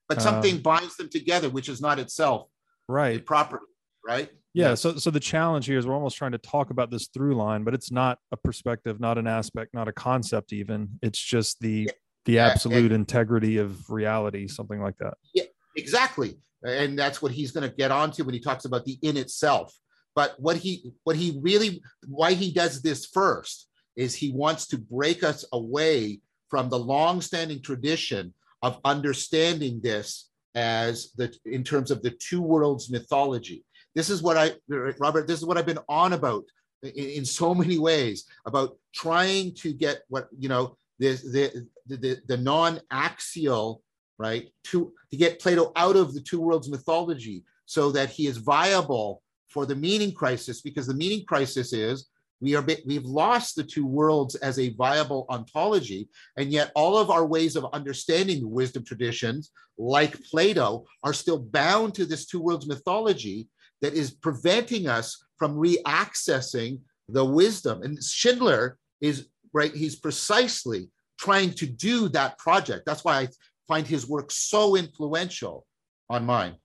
but something um, binds them together which is not itself right property right yeah so so the challenge here is we're almost trying to talk about this through line but it's not a perspective not an aspect not a concept even it's just the the absolute and, integrity of reality, something like that. Yeah, exactly. And that's what he's going to get onto when he talks about the in itself. But what he what he really why he does this first is he wants to break us away from the long-standing tradition of understanding this as the in terms of the two worlds mythology. This is what I Robert, this is what I've been on about in, in so many ways about trying to get what you know the, the, the, non-axial, right, to, to get Plato out of the two worlds mythology so that he is viable for the meaning crisis, because the meaning crisis is we are we've lost the two worlds as a viable ontology, and yet all of our ways of understanding the wisdom traditions, like Plato, are still bound to this two worlds mythology that is preventing us from reaccessing the wisdom. And Schindler is right? He's precisely trying to do that project. That's why I find his work so influential on mine.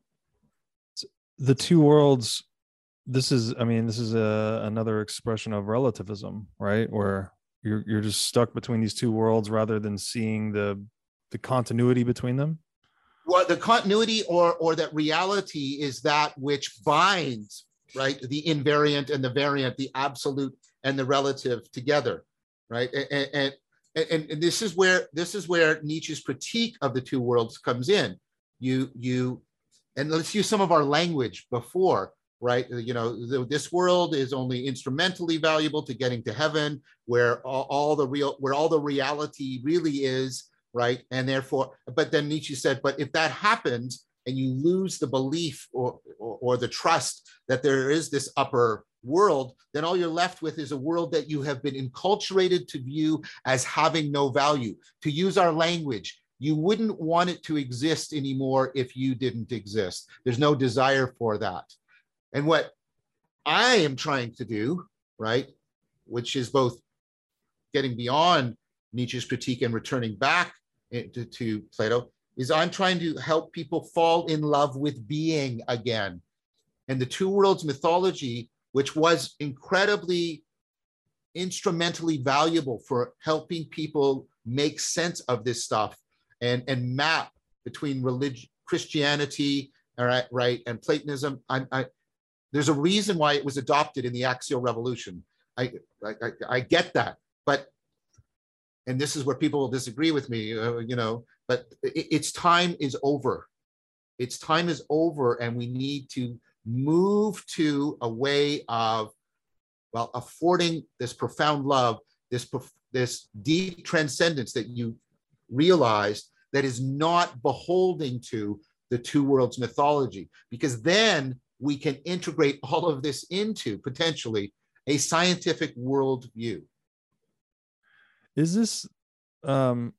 The two worlds. This is, I mean, this is a, another expression of relativism, right? Where you're you're just stuck between these two worlds rather than seeing the the continuity between them. Well, the continuity or or that reality is that which binds right? The invariant and the variant, the absolute and the relative together, right? And, and, and, and this is where this is where Nietzsche's critique of the two worlds comes in. You you and let's use some of our language before right you know the, this world is only instrumentally valuable to getting to heaven where all, all, the real where all the reality really is right and therefore but then nietzsche said but if that happens and you lose the belief or, or, or the trust that there is this upper world then all you're left with is a world that you have been enculturated to view as having no value to use our language you wouldn't want it to exist anymore if you didn't exist. There's no desire for that. And what I am trying to do, right, which is both getting beyond Nietzsche's critique and returning back to, to Plato, is I'm trying to help people fall in love with being again. And the two worlds mythology, which was incredibly instrumentally valuable for helping people make sense of this stuff and, and map between religion, Christianity, all right, right, and Platonism. I, I, there's a reason why it was adopted in the Axial Revolution. I, I, I get that, but and this is where people will disagree with me, uh, you know, but it, its time is over. Its time is over, and we need to move to a way of, well, affording this profound love, this this deep transcendence that you realized that is not beholding to the two worlds mythology, because then we can integrate all of this into potentially a scientific worldview. Is this um,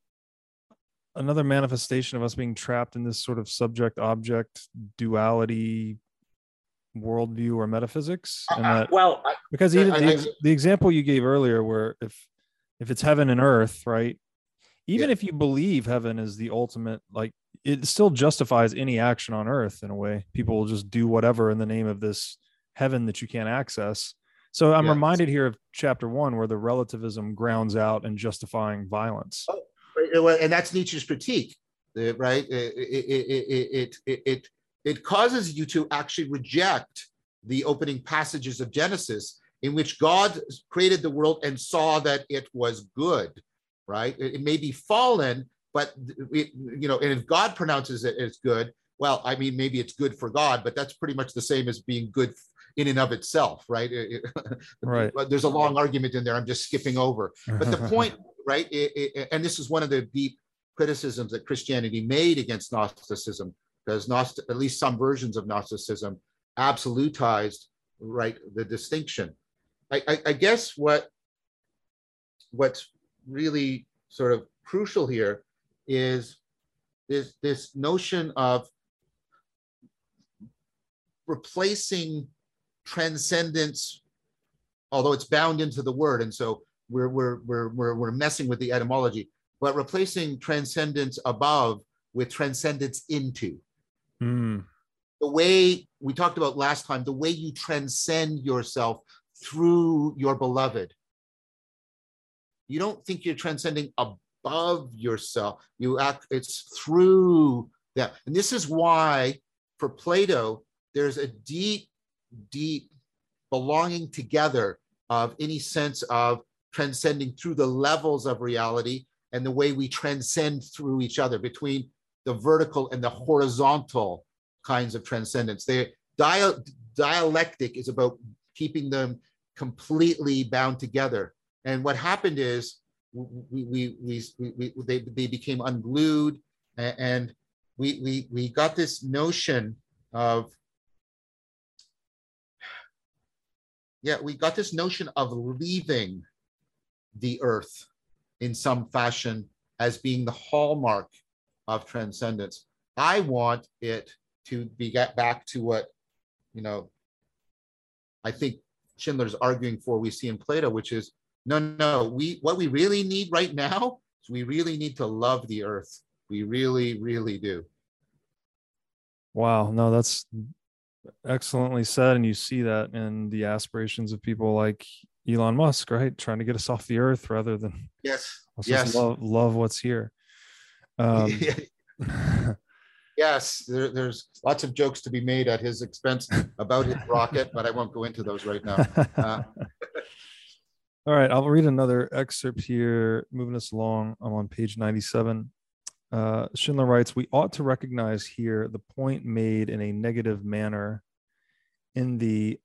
another manifestation of us being trapped in this sort of subject object duality worldview or metaphysics? And that, well, because even I, the, I, the example you gave earlier, where if if it's heaven and earth, right? Even yeah. if you believe heaven is the ultimate, like it still justifies any action on earth in a way. People will just do whatever in the name of this heaven that you can't access. So I'm reminded here of chapter one, where the relativism grounds out and justifying violence. Oh, and that's Nietzsche's critique, eh, right? It, it, it, it, it causes you to actually reject the opening passages of Genesis, in which God created the world and saw that it was good, right? It, may be fallen, but it, you know, and if God pronounces it as good, well, I mean, maybe it's good for God, but that's pretty much the same as being good in and of itself, right? (laughs) right. There's a long argument in there. I'm just skipping over. But the (laughs) point, right? It, and this is one of the deep criticisms that Christianity made against Gnosticism, because Gnost- at least some versions of Gnosticism absolutized, right, the distinction. I, I, I guess what what's really sort of crucial here is this, this notion of replacing transcendence, although it's bound into the word. And so we're, we're, we're, we're, we're messing with the etymology, but replacing transcendence above with transcendence into. Mm. The way we talked about last time, the way you transcend yourself through your beloved. You don't think you're transcending above yourself. You act, it's through that. And this is why for Plato, there's a deep, deep belonging together of any sense of transcending through the levels of reality and the way we transcend through each other between the vertical and the horizontal kinds of transcendence. The dia- dialectic is about keeping them completely bound together. And what happened is we, we, we, we, they, they became unglued and we, we, we got this notion of, yeah, we got this notion of leaving the earth in some fashion as being the hallmark of transcendence. I want it to be get back to what, you know, I think Schindler's arguing for we see in Plato, which is no, no, we what we really need right now is we really need to love the earth. We really, really do. Wow, no, that's excellently said. And you see that in the aspirations of people like Elon Musk, right? Trying to get us off the earth rather than yes, yes, love, love what's here. Um, (laughs) Yes, there, there's lots of jokes to be made at his expense about his rocket, but I won't go into those right now. Uh, (laughs) All right, I'll read another excerpt here, moving us along. I'm on page 97. Uh, Schindler writes, We ought to recognize here the point made in a negative manner in the,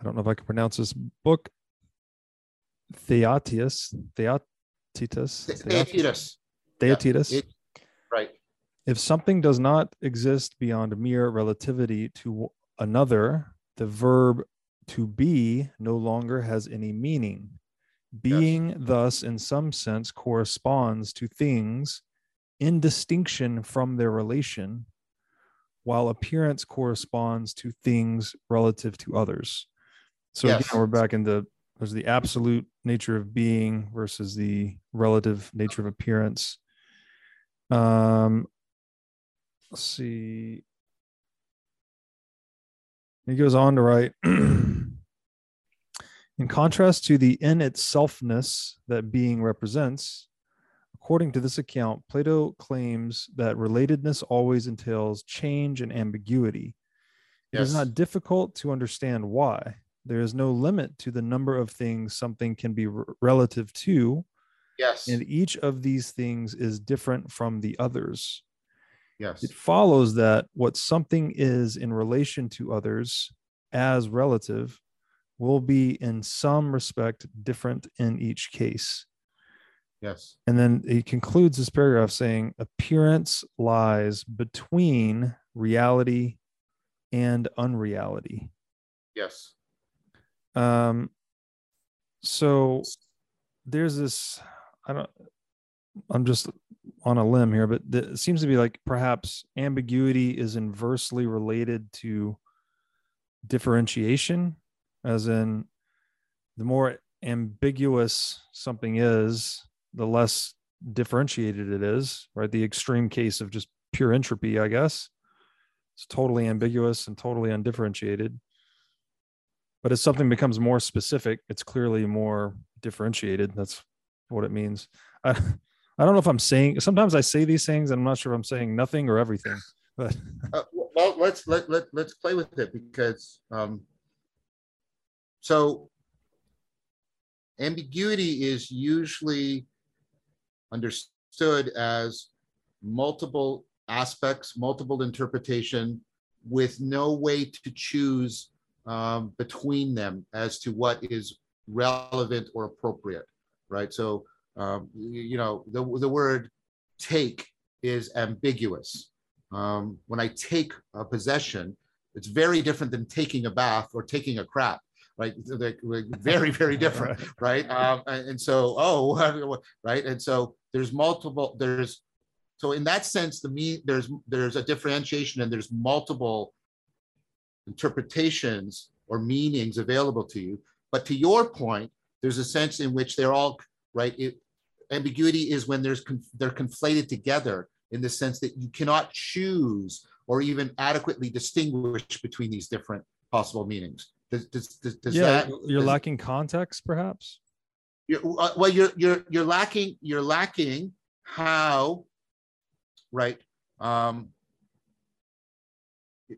I don't know if I can pronounce this book, Theatius, Theatitus, Theaetetus, Theaetetus. it- right. If something does not exist beyond mere relativity to another, the verb to be no longer has any meaning. Being thus, in some sense, corresponds to things in distinction from their relation, while appearance corresponds to things relative to others. So Yes. again, we're back into there's the absolute nature of being versus the relative nature of appearance. Um, let's see. He goes on to write (clears throat) In contrast to the in itselfness that being represents, according to this account, Plato claims that relatedness always entails change and ambiguity. It is Yes. not difficult to understand why. There is no limit to the number of things something can be r- relative to, Yes, and each of these things is different from the others. yes, It follows that what something is in relation to others as relative will be in some respect different in each case. Yes, And then he concludes this paragraph saying appearance lies between reality and unreality. yes. Um, so there's this, I don't, I'm just on a limb here, but it seems to be like perhaps ambiguity is inversely related to differentiation, as in the more ambiguous something is, the less differentiated it is, right? The extreme case of just pure entropy, I guess. It's totally ambiguous and totally undifferentiated. But as something becomes more specific, it's clearly more differentiated. That's what it means. I, (laughs) I don't know if I'm saying sometimes I say these things and I'm not sure if I'm saying nothing or everything. (laughs) But Uh, well, let's let let let's play with it because um, so ambiguity is usually understood as multiple aspects, multiple interpretation, with no way to choose um, between them as to what is relevant or appropriate, right? So um, you, know the the word take is ambiguous. Um, when I take a possession, it's very different than taking a bath or taking a crap, right? They're, they're very, very different, (laughs) right? Um, and so, oh, (laughs) right. And so there's multiple, there's, so in that sense, the mean there's, there's a differentiation and there's multiple interpretations or meanings available to you. But to your point, there's a sense in which they're all, right? It, ambiguity is when there's, con- they're conflated together in the sense that you cannot choose or even adequately distinguish between these different possible meanings. Does, does, does, does yeah, that you're lacking context, perhaps. You're, uh, well, you're you're you're lacking you're lacking how, right? Um,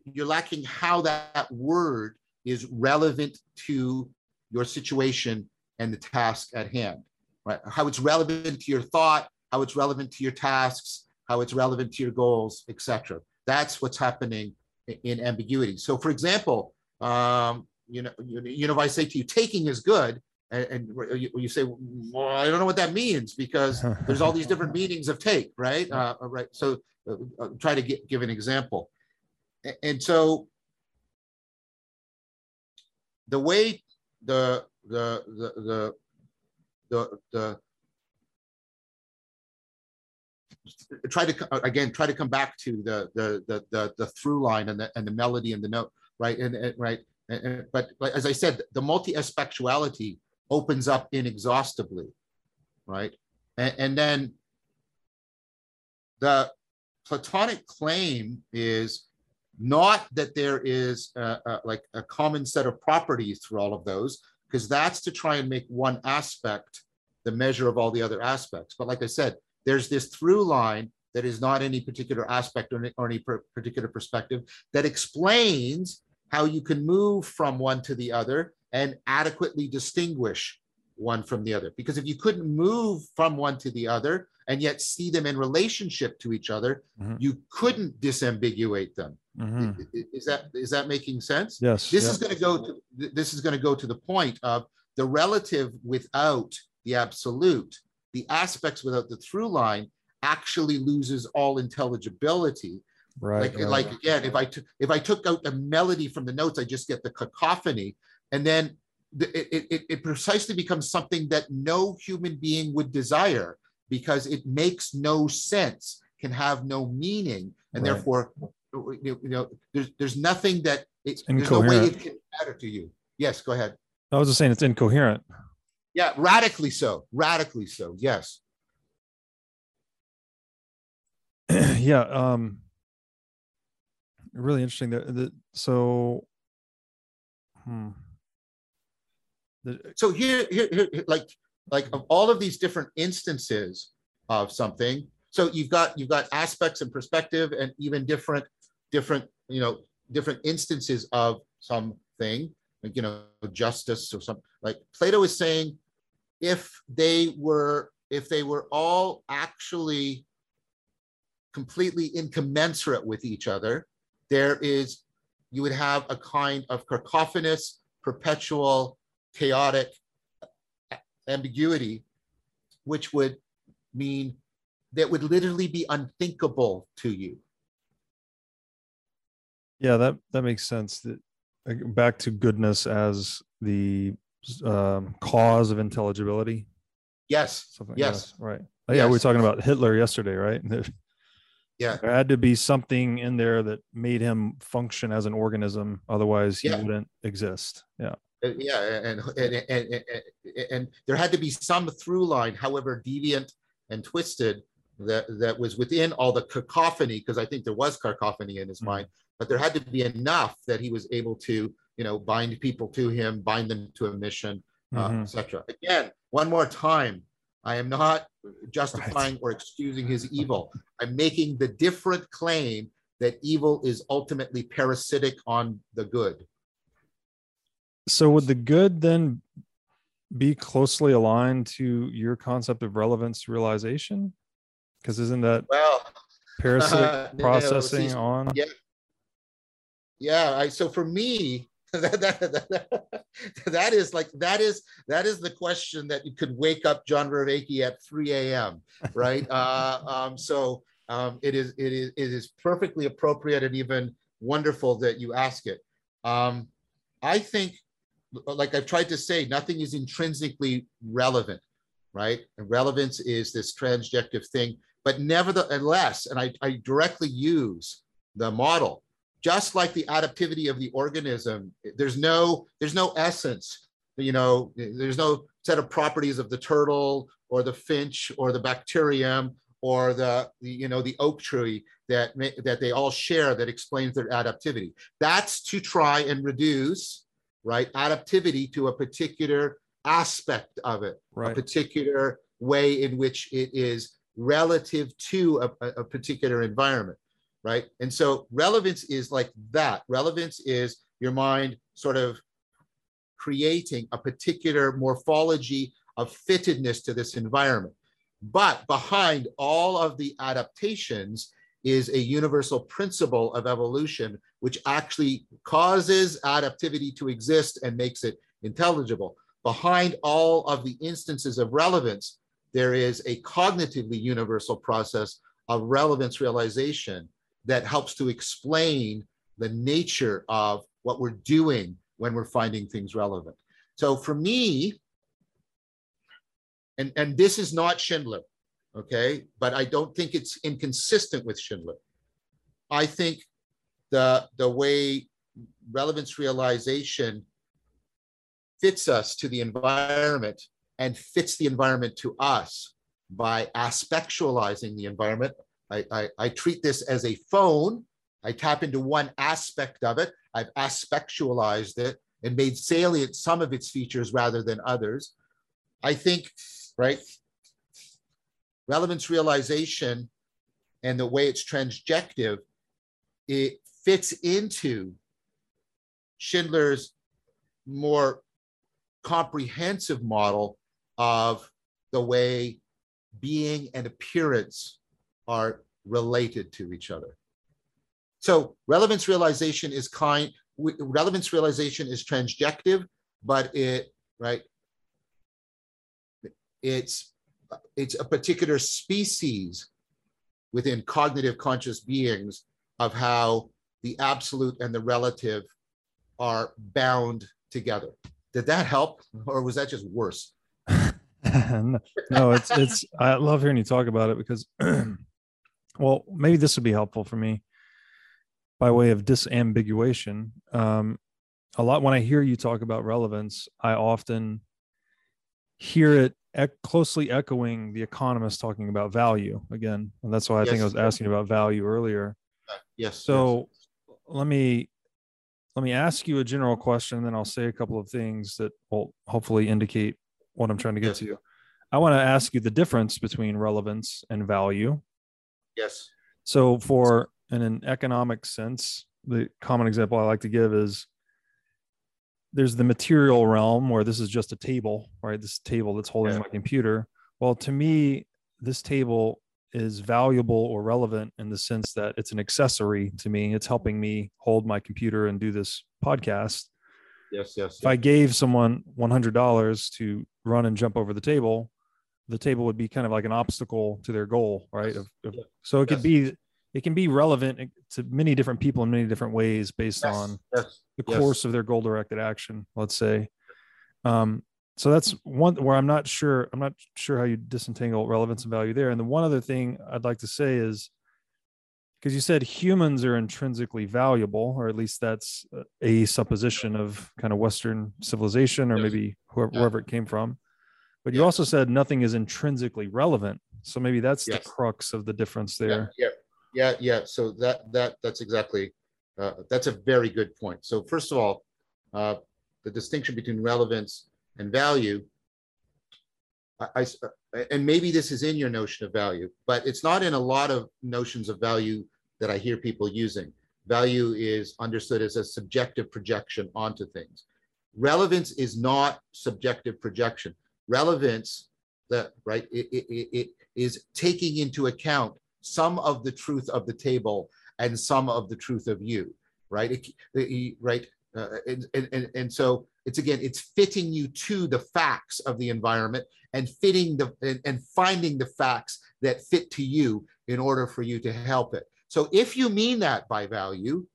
you're lacking how that, word is relevant to your situation and the task at hand, right? How it's relevant to your thought, how it's relevant to your tasks, how it's relevant to your goals, etc. That's what's happening in ambiguity. So, for example, um, you know, you know, if I say to you, taking is good, and, and you, you say, well, I don't know what that means because (laughs) there's all these different meanings of take, right? Uh, right. So, uh, uh, try to get, give an example. And so, the way the the the the the, the try to again try to come back to the the the the, the through line and the and the melody and the note right and, and right and, and- but like, as i said the multi-aspectuality opens up inexhaustibly right? And, and then the platonic claim is not that there is a, a- like a common set of properties through all of those because that's to try and make one aspect the measure of all the other aspects. But like i said there's this through line that is not any particular aspect or any, or any particular perspective that explains how you can move from one to the other and adequately distinguish one from the other. Because if you couldn't move from one to the other and yet see them in relationship to each other, mm-hmm. you couldn't disambiguate them. Mm-hmm. Is that is that making sense? Yes. This is going to go to this is going to go to the point of the relative without the absolute, the aspects without the through line actually loses all intelligibility. Right. Like, right. like again, if I t- if I took out the melody from the notes, I just get the cacophony, and then it, it, it precisely becomes something that no human being would desire because it makes no sense, can have no meaning, and right. therefore, you know, there's there's nothing that it, there's no way it can matter to you. Yes, go ahead. I was just saying it's incoherent. Yeah, radically so. Radically so. Yes. (clears throat) yeah. Um. Really interesting. That, that so. Hmm. So here, here, here, like, like of all of these different instances of something. So you've got you've got aspects and perspective, and even different, different, you know, different instances of something, like you know, justice or something. Like Plato is saying, if they were if they were all actually completely incommensurate with each other, there is you would have a kind of cacophonous, perpetual chaotic ambiguity, which would mean that would literally be unthinkable to you. Yeah, that that makes sense. That back to goodness as the um, cause of intelligibility. Yes. Something, yes. right. Oh, yeah, we were talking about Hitler yesterday, right? (laughs) yeah. There had to be something in there that made him function as an organism, otherwise he yeah. wouldn't exist. Yeah. Uh, yeah, and and, and and, and there had to be some through line, however deviant and twisted, that that was within all the cacophony, because I think there was cacophony in his mm-hmm. mind, but there had to be enough that he was able to, you know, bind people to him, bind them to a mission, uh, mm-hmm. etc. Again, one more time, I am not justifying right. or excusing his evil. I'm making the different claim that evil is ultimately parasitic on the good. So would the good then be closely aligned to your concept of relevance realization? Because isn't that well parasitic (laughs) uh, processing no, on? Yeah, yeah. I, so for me, (laughs) that, that, that, (laughs) that is like that is that is the question that you could wake up John Vervaeke at 3 a.m. Right? uh, um, so um, it is it is it is perfectly appropriate and even wonderful that you ask it. Um, I think like I've tried to say, nothing is intrinsically relevant, right? And relevance is this transjective thing, but nevertheless, and I, I directly use the model, just like the adaptivity of the organism, there's no, there's no essence, you know, there's no set of properties of the turtle or the finch or the bacterium or the, you know, the oak tree that, that they all share that explains their adaptivity. That's to try and reduce right? Adaptivity to a particular aspect of it, right. a particular way in which it is relative to a, a, particular environment, right? And so relevance is like that. Relevance is your mind sort of creating a particular morphology of fittedness to this environment. But behind all of the adaptations is a universal principle of evolution, which actually causes adaptivity to exist and makes it intelligible. Behind all of the instances of relevance, there is a cognitively universal process of relevance realization that helps to explain the nature of what we're doing when we're finding things relevant. So for me, and, and this is not Schindler, okay? But I don't think it's inconsistent with Schindler. I think the, the way relevance realization fits us to the environment and fits the environment to us by aspectualizing the environment. I, I, I treat this as a phone. I tap into one aspect of it. I've aspectualized it and made salient some of its features rather than others. I think, right, relevance realization and the way it's transjective, it fits into Schindler's more comprehensive model of the way being and appearance are related to each other. So relevance realization is kind, relevance realization is transjective, but it, right, it's, it's a particular species within cognitive conscious beings of how the absolute and the relative are bound together. Did that help, or was that just worse? (laughs) no, it's it's. I love hearing you talk about it because, (clears throat) well, maybe this would be helpful for me by way of disambiguation. Um, a lot when I hear you talk about relevance, I often hear it e- closely echoing the economist talking about value again, and that's why I yes. think I was asking about value earlier. Uh, yes. So yes. let me let me ask you a general question, then I'll say a couple of things that will hopefully indicate what I'm trying to get yes. to. I want to ask you the difference between relevance and value. Yes. So, for in an economic sense, the common example I like to give is there's the material realm where this is just a table, right? This table that's holding yeah. my computer. Well, to me, this table is valuable or relevant in the sense that it's an accessory to me. It's helping me hold my computer and do this podcast. Yes, yes. If yes. I gave someone $100 to run and jump over the table, the table would be kind of like an obstacle to their goal, right? Of, so it could be it can be relevant to many different people in many different ways based yes, on yes, the course of their goal directed action let's say. Um, so that's one where i'm not sure i'm not sure how you disentangle relevance and value there. And the one other thing i'd like to say is because you said humans are intrinsically valuable or at least that's a supposition of kind of western civilization or maybe whoever, wherever it came from. But you also said nothing is intrinsically relevant. So maybe that's the crux of the difference there. yeah, yeah yeah, yeah. So that that that's exactly uh, that's a very good point. So first of all, uh, the distinction between relevance and value. I, I, uh, and maybe this is in your notion of value, but it's not in a lot of notions of value that I hear people using. Value is understood as a subjective projection onto things. Relevance is not subjective projection. Relevance, that right, it, it, it is taking into account some of the truth of the table and some of the truth of you, right? It, right. Uh, and, and, and so it's again, it's fitting you to the facts of the environment and fitting the and, and finding the facts that fit to you in order for you to help it. So if you mean that by value,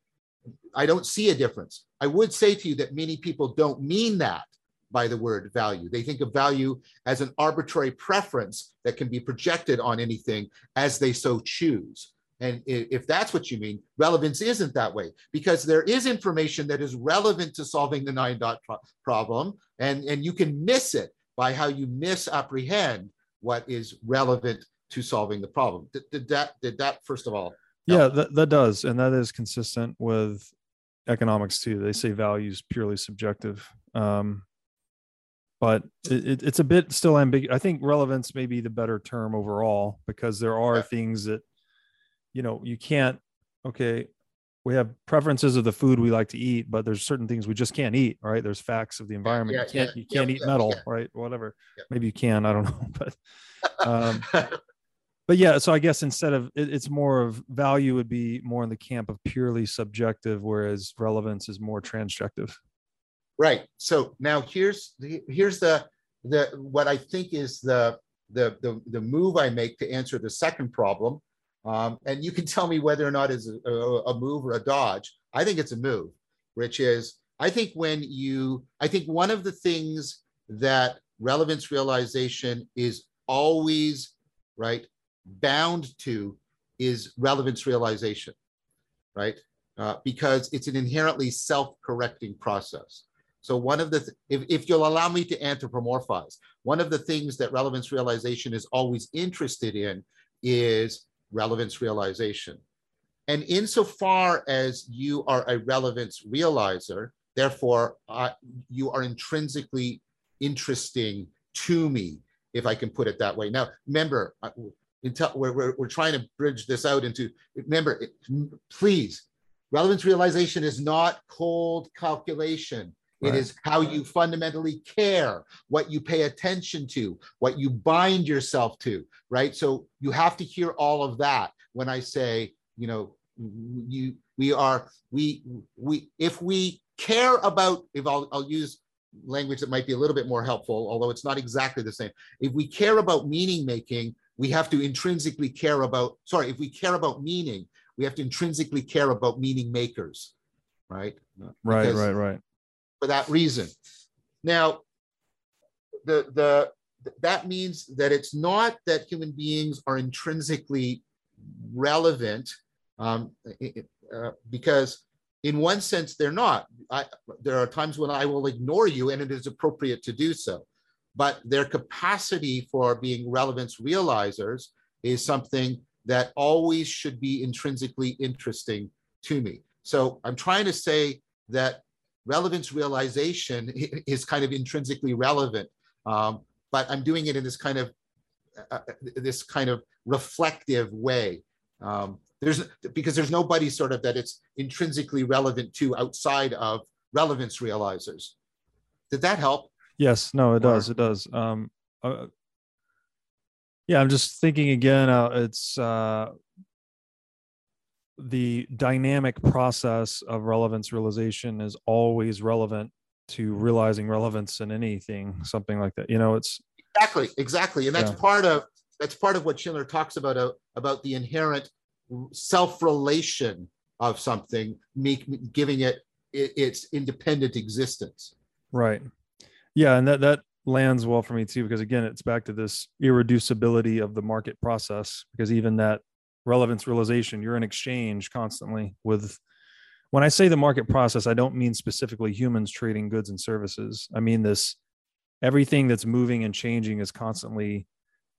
I don't see a difference. I would say to you that many people don't mean that by the word value. They think of value as an arbitrary preference that can be projected on anything as they so choose. And if that's what you mean, relevance isn't that way because there is information that is relevant to solving the nine dot pro problem, and, and you can miss it by how you misapprehend what is relevant to solving the problem. Did, did that, did that, first of all? Yeah, that, that does. And that is consistent with economics too. They say value is purely subjective. Um, but it, it's a bit still ambiguous. I think relevance may be the better term overall because there are yeah. things that, you know, you can't, okay, we have preferences of the food we like to eat, but there's certain things we just can't eat, right? There's facts of the environment. Yeah, you can't, yeah, you can't eat metal, right? Whatever. Maybe you can, I don't know, (laughs) but, um, (laughs) but yeah, so I guess instead of it, it's more of value would be more in the camp of purely subjective, whereas relevance is more transjective. Right. So now here's the, here's the the what I think is the the the, the move I make to answer the second problem. Um, and you can tell me whether or not it's a, a, move or a dodge. I think it's a move, which is I think when you I think one of the things that relevance realization is always right bound to is relevance realization, right? Uh, because it's an inherently self-correcting process. So one of the, th if, if you'll allow me to anthropomorphize, one of the things that relevance realization is always interested in is relevance realization. And insofar as you are a relevance realizer, therefore uh, you are intrinsically interesting to me, if I can put it that way. Now, remember, until we're, we're, we're trying to bridge this out into remember please relevance realization is not cold calculation It is Right. how you fundamentally care what you pay attention to what you bind yourself to right so you have to hear all of that when i say you know you we are we we if we care about if i'll, I'll use language that might be a little bit more helpful although it's not exactly the same if we care about meaning making we have to intrinsically care about sorry if we care about meaning we have to intrinsically care about meaning makers right Right, Because- right, right. For that reason. Now the the that means that it's not that human beings are intrinsically relevant um, uh, because in one sense they're not. I, there are times when i will ignore you and it is appropriate to do so. But their capacity for being relevance realizers is something that always should be intrinsically interesting to me. So i'm trying to say that relevance realization is kind of intrinsically relevant um, but i'm doing it in this kind of uh, uh, this kind of reflective way um, there's because there's nobody sort of that it's intrinsically relevant to outside of relevance realizers did that help Yes, no, it Or- does. It does. Um, uh, yeah, I'm just thinking again. Uh, it's uh, the dynamic process of relevance realization is always relevant to realizing relevance in anything, something like that. You know, it's exactly exactly and that's Yeah. part of that's part of what schindler talks about uh, about the inherent self-relation of something make, giving it, it its independent existence right. Yeah, and that that lands well for me too because again, it's back to this irreducibility of the market process because even that relevance realization, you're in exchange constantly with when I say the market process, I don't mean specifically humans trading goods and services. I mean this everything that's moving and changing is constantly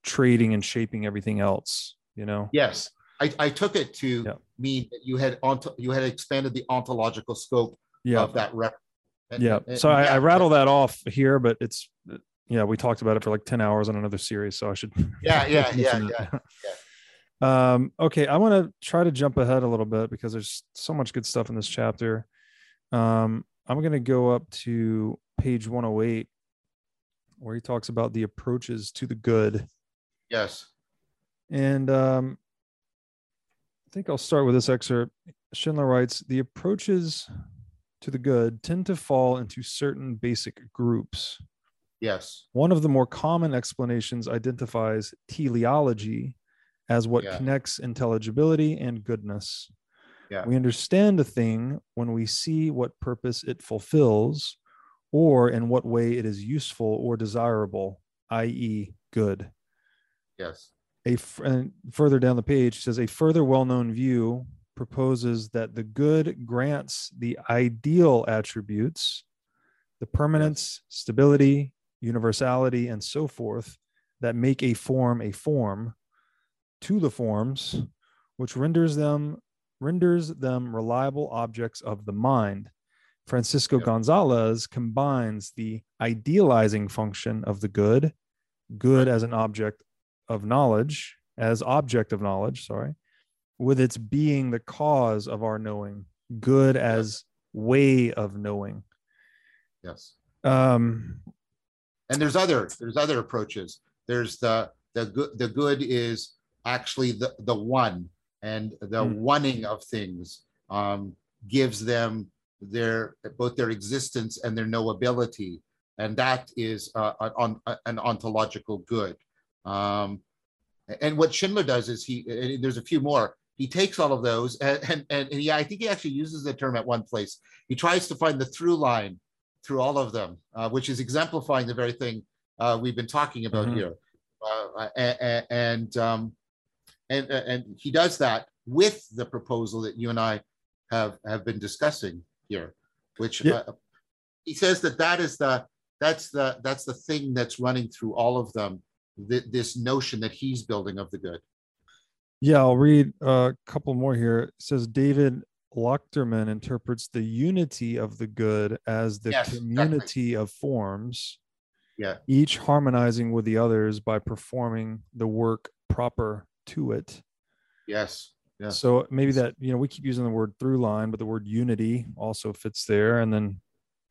trading and shaping everything else, you know? yes i, I took it to Yeah. mean that you had ont- you had expanded the ontological scope Yeah. of that rep and- Yeah. and- So I, yeah, I rattle that off here, but it's yeah, we talked about it for like 10 hours on another series. So I should Yeah, yeah, (laughs) yeah, mention that. Um, okay, I want to try to jump ahead a little bit because there's so much good stuff in this chapter. Um, I'm going to go up to page 108 where he talks about the approaches to the good. yes And um, I think I'll start with this excerpt. Schindler writes The approaches to the good tend to fall into certain basic groups. yes One of the more common explanations identifies teleology as what Yeah. connects intelligibility and goodness. Yeah. We understand a thing when we see what purpose it fulfills or in what way it is useful or desirable, i.e., good. yes A and further down the page says a further well-known view proposes that the good grants the ideal attributes, the permanence, stability, universality, and so forth that make a form a form to the forms, which renders them renders them reliable objects of the mind. Francisco Yep. Gonzalez combines the idealizing function of the good, good as an object of knowledge, as object of knowledge, sorry, with its being the cause of our knowing, good as way of knowing. yes Um, and there's other there's other approaches there's the the good the good is actually the the one and the Hmm. oneing of things um, gives them their both their existence and their knowability and that is uh, an, on- an ontological good um, and what schindler does is he and there's a few more he takes all of those and, and and yeah i think he actually uses the term at one place he tries to find the through line through all of them, uh, which is exemplifying the very thing uh, we've been talking about Mhm. here. Uh, a- a- and, um, and and he does that with the proposal that you and I have have been discussing here, which Yeah. uh, he says that that is the that's the that's the thing that's running through all of them. th- this notion that he's building of the good. Yeah, I'll read a couple more here. It says David Lachterman interprets the unity of the good as the Yes, exactly. community of forms, Yeah. each harmonizing with the others by performing the work proper to it. Yes. Yeah. So maybe that, you know, we keep using the word through line, but the word unity also fits there. And then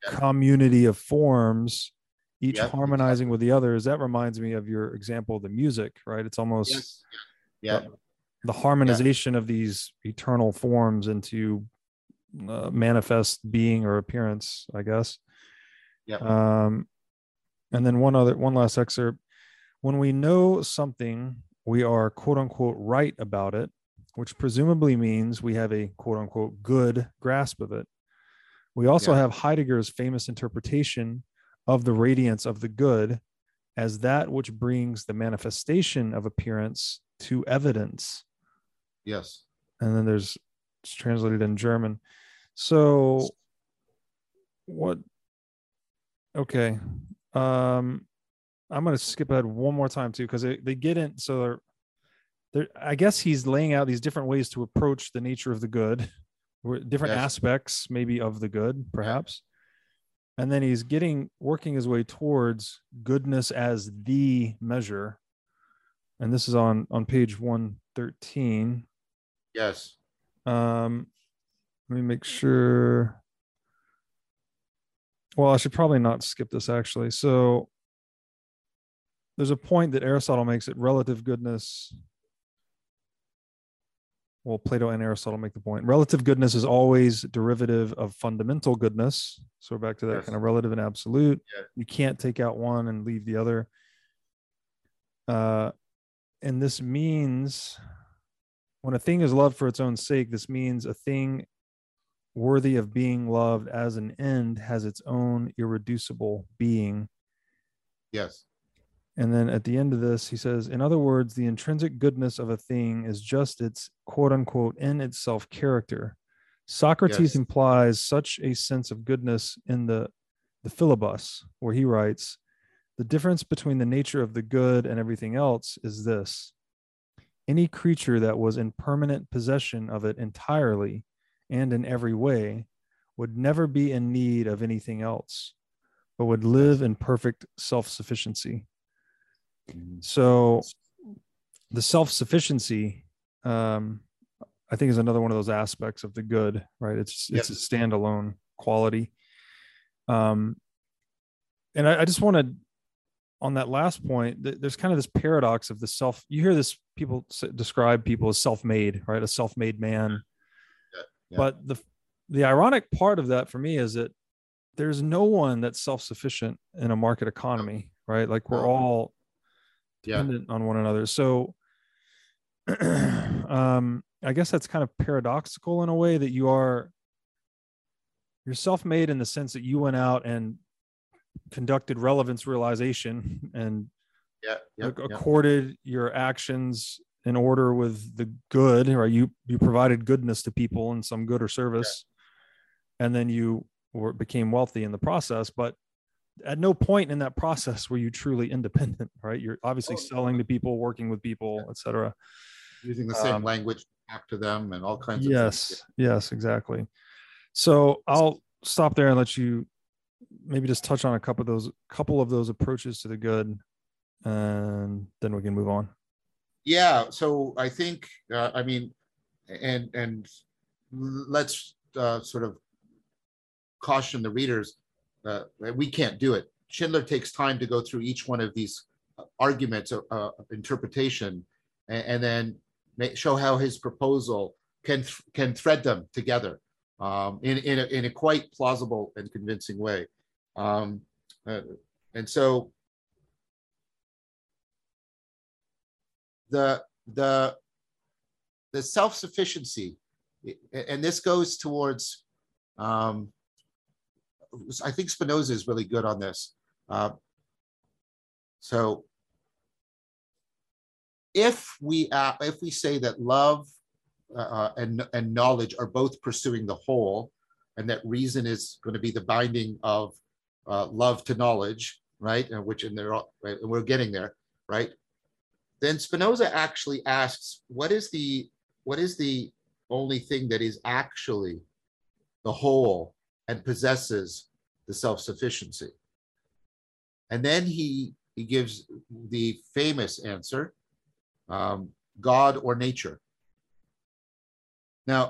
Yeah. community of forms, each Yeah, harmonizing with the others. That reminds me of your example of the music, right? It's almost Yes. Yeah. the harmonization of these eternal forms into uh, manifest being or appearance, I guess. Yeah. Um, and then one other, one last excerpt. When we know something, we are quote unquote right about it, which presumably means we have a quote unquote good grasp of it. We also Yeah. have Heidegger's famous interpretation of the radiance of the good as that which brings the manifestation of appearance to evidence Yes. and then there's it's translated in German. So what okay. Um I'm gonna skip ahead one more time too, because they, they get in so they're they're I guess he's laying out these different ways to approach the nature of the good, (laughs) different Yes. aspects maybe of the good, perhaps. And then he's getting working his way towards goodness as the measure. And this is on on page 113 Yes. um let me make sure well i should probably not skip this actually so there's a point that aristotle makes that relative goodness well plato and aristotle make the point relative goodness is always derivative of fundamental goodness so we're back to that Yes. kind of relative and absolute Yeah. you can't take out one and leave the other uh and this means when a thing is loved for its own sake, this means a thing worthy of being loved as an end has its own irreducible being. Yes. And then at the end of this, he says, in other words, the intrinsic goodness of a thing is just its quote unquote in itself character. Socrates Yes. implies such a sense of goodness in the, the Philebus, where he writes, the difference between the nature of the good and everything else is this any creature that was in permanent possession of it entirely and in every way would never be in need of anything else, but would live in perfect self sufficiency. So, the self sufficiency, um, I think, is another one of those aspects of the good, right? It's it's a standalone quality. Um, and I, I just want to on that last point, th- there's kind of this paradox of the self. You hear this people s- describe people as self-made, right? A self-made man. Yeah. But the the ironic part of that for me is that there's no one that's self-sufficient in a market economy, right? Like we're No. All Yeah. dependent on one another. So (clears throat) um I guess that's kind of paradoxical in a way that you are you're self-made in the sense that you went out and conducted relevance realization and Yeah. Yeah. ac- yeah. accorded your actions in order with the good or you you provided goodness to people in some good or service and then you were became wealthy in the process but at no point in that process were you truly independent (laughs) right? You're obviously Oh, selling to people working with people etc Using the same um, language back to them and all kinds of yes things. yes exactly. So i'll stop there and let you maybe just touch on a couple of those couple of those approaches to the good and then we can move on. Yeah so i think uh, i mean and and let's uh, sort of caution the readers uh, we can't do it. Schindler takes time to go through each one of these uh, arguments of uh, interpretation and, and then make, show how his proposal can th- can thread them together um, in in a, in a quite plausible and convincing way. Um, uh, and so the the the self-sufficiency and this goes towards um i think spinoza is really good on this. Uh, so if we uh, if we say that love uh, and and knowledge are both pursuing the whole and that reason is going to be the binding of uh, love to knowledge right and which in there right, and we're getting there right then Spinoza actually asks, what is the what is the only thing that is actually the whole and possesses the self-sufficiency? And then he he gives the famous answer um, God or nature. Now,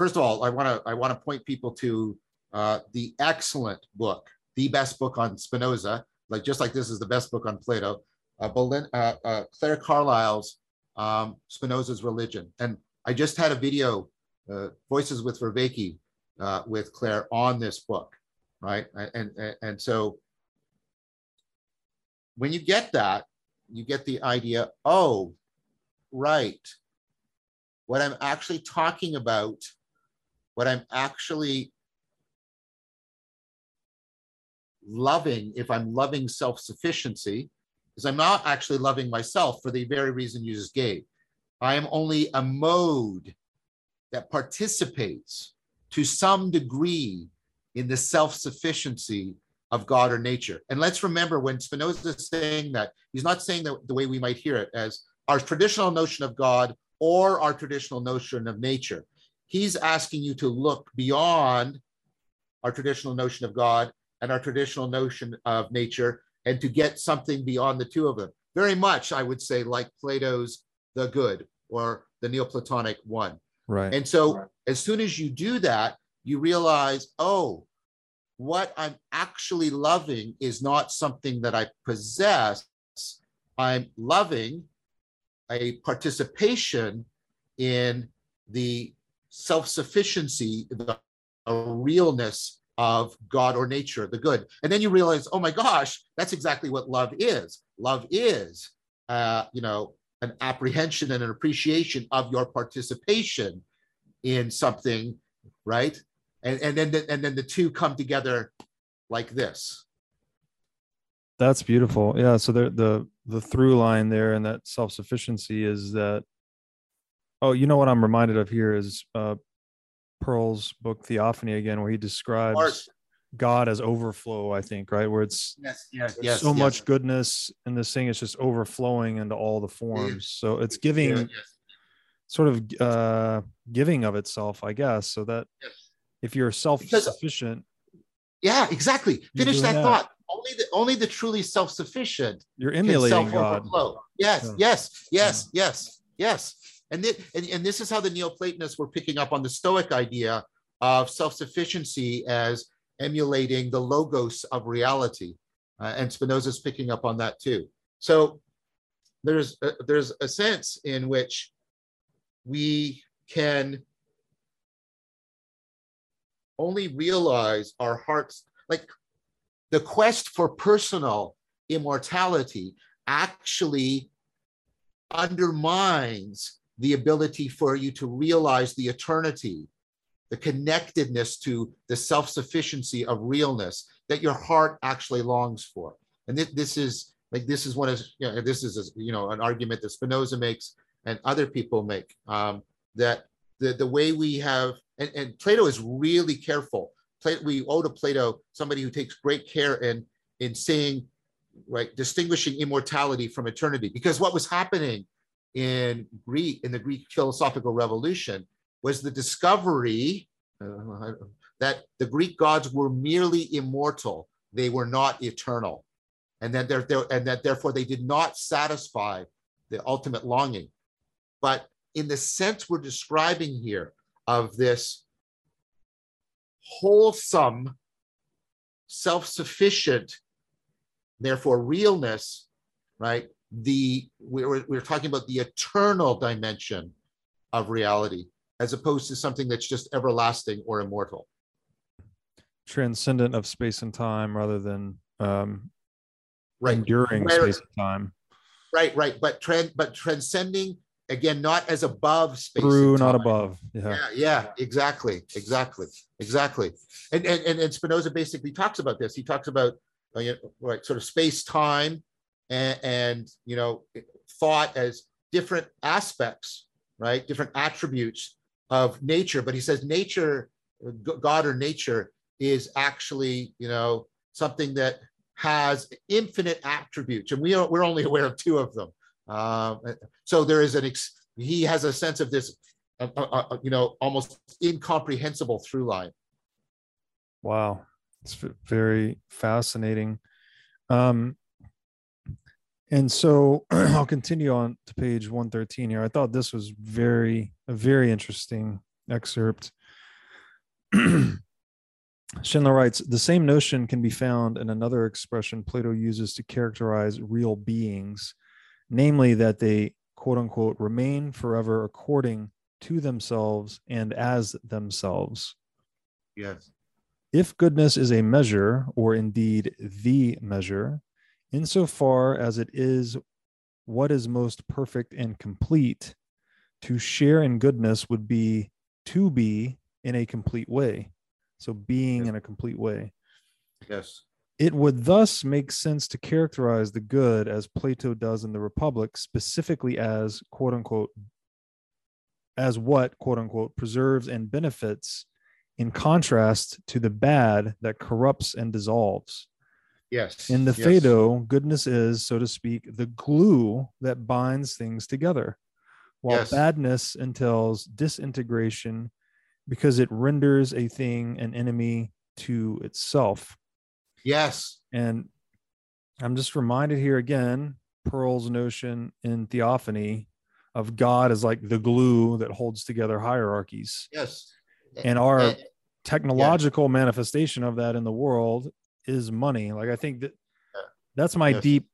first of all, I want to I want to point people to uh, the excellent book, the best book on Spinoza, like just like this is the best book on Plato, uh, uh, uh, Claire Carlisle's um, Spinoza's Religion. And I just had a video, uh, Voices with Vervaeke, uh, with Claire on this book, right? And, and, and so when you get that, you get the idea, oh, right. What I'm actually talking about, what I'm actually loving, if I'm loving self sufficiency, is I'm not actually loving myself for the very reason you just gave. I am only a mode that participates to some degree in the self sufficiency of God or nature. And let's remember when Spinoza is saying that, he's not saying that the way we might hear it as our traditional notion of God or our traditional notion of nature. He's asking you to look beyond our traditional notion of God and our traditional notion of nature and to get something beyond the two of them. Very much, I would say, like Plato's The Good or the Neoplatonic one. Right. And so, right. as soon as you do that, you realize, oh, what I'm actually loving is not something that I possess. I'm loving a participation in the self sufficiency, the realness of God or nature, the good. And then you realize, oh my gosh, that's exactly what love is. Love is, uh, you know, an apprehension and an appreciation of your participation in something, right? And, and then the, and then the two come together like this. That's beautiful. Yeah. So the the the through line there and that self sufficiency is that. Oh, you know what I'm reminded of here is uh, Perl's book Theophany again, where he describes Art. God as overflow. I think right where it's yes, yes, yes so yes. much goodness in this thing. It's just overflowing into all the forms. So it's giving yes. sort of uh, giving of itself, I guess. So that if you're self sufficient, yeah, exactly. Finish that, that, thought. Only the only the truly self sufficient. You're emulating God. Yes, yeah. yes, yes, yeah. yes, yes. And, th- and, and this is how the Neoplatonists were picking up on the Stoic idea of self sufficiency as emulating the logos of reality. Uh, and Spinoza's picking up on that too. So there's a, there's a sense in which we can only realize our hearts like the quest for personal immortality actually undermines the ability for you to realize the eternity, the connectedness to the self sufficiency of realness that your heart actually longs for. And this, this is like this is one of you know, this is you know an argument that Spinoza makes and other people make um, that the the way we have and, and Plato is really careful. Plato, we owe to Plato somebody who takes great care in in saying right distinguishing immortality from eternity because what was happening in Greek in the Greek philosophical revolution was the discovery uh, that the Greek gods were merely immortal; they were not eternal, and that and that therefore they did not satisfy the ultimate longing. But in the sense we're describing here of this wholesome, self-sufficient, therefore realness, right? the we were, we were talking about the eternal dimension of reality as opposed to something that's just everlasting or immortal. Transcendent of space and time rather than um right. enduring Where, space and time. Right right. But trend but transcending again not as above space through not above. Yeah. yeah yeah exactly exactly exactly. And and and spinoza basically talks about this. He talks about uh, you know, right sort of space time and, and you know thought as different aspects right? Different attributes of nature but he says nature god or nature is actually you know something that has infinite attributes and we are we're only (laughs) aware of two of them. Um, so there is an ex, he has a sense of this uh, uh, uh you know almost incomprehensible through line wow. It's very fascinating. Um And so (clears throat) I'll continue on to page 113 here. I thought this was very, a very interesting excerpt. (clears throat) Schindler writes The same notion can be found in another expression Plato uses to characterize real beings, namely that they, quote unquote, remain forever according to themselves and as themselves. Yes. If goodness is a measure, or indeed the measure, insofar as it is what is most perfect and complete, to share in goodness would be to be in a complete way. So being in a complete way. Yes. It would thus make sense to characterize the good as Plato does in the Republic, specifically as quote unquote, as what quote unquote preserves and benefits, in contrast to the bad that corrupts and dissolves. Yes. In the yes. Phaedo, goodness is, so to speak, the glue that binds things together, while Yes. badness entails disintegration because it renders a thing an enemy to itself. Yes. And I'm just reminded here again, Perl's notion in Theophany of God as like the glue that holds together hierarchies. Yes. And our Eh, technological manifestation of that in the world is money. Like I think that Yeah. that's my Yes. deep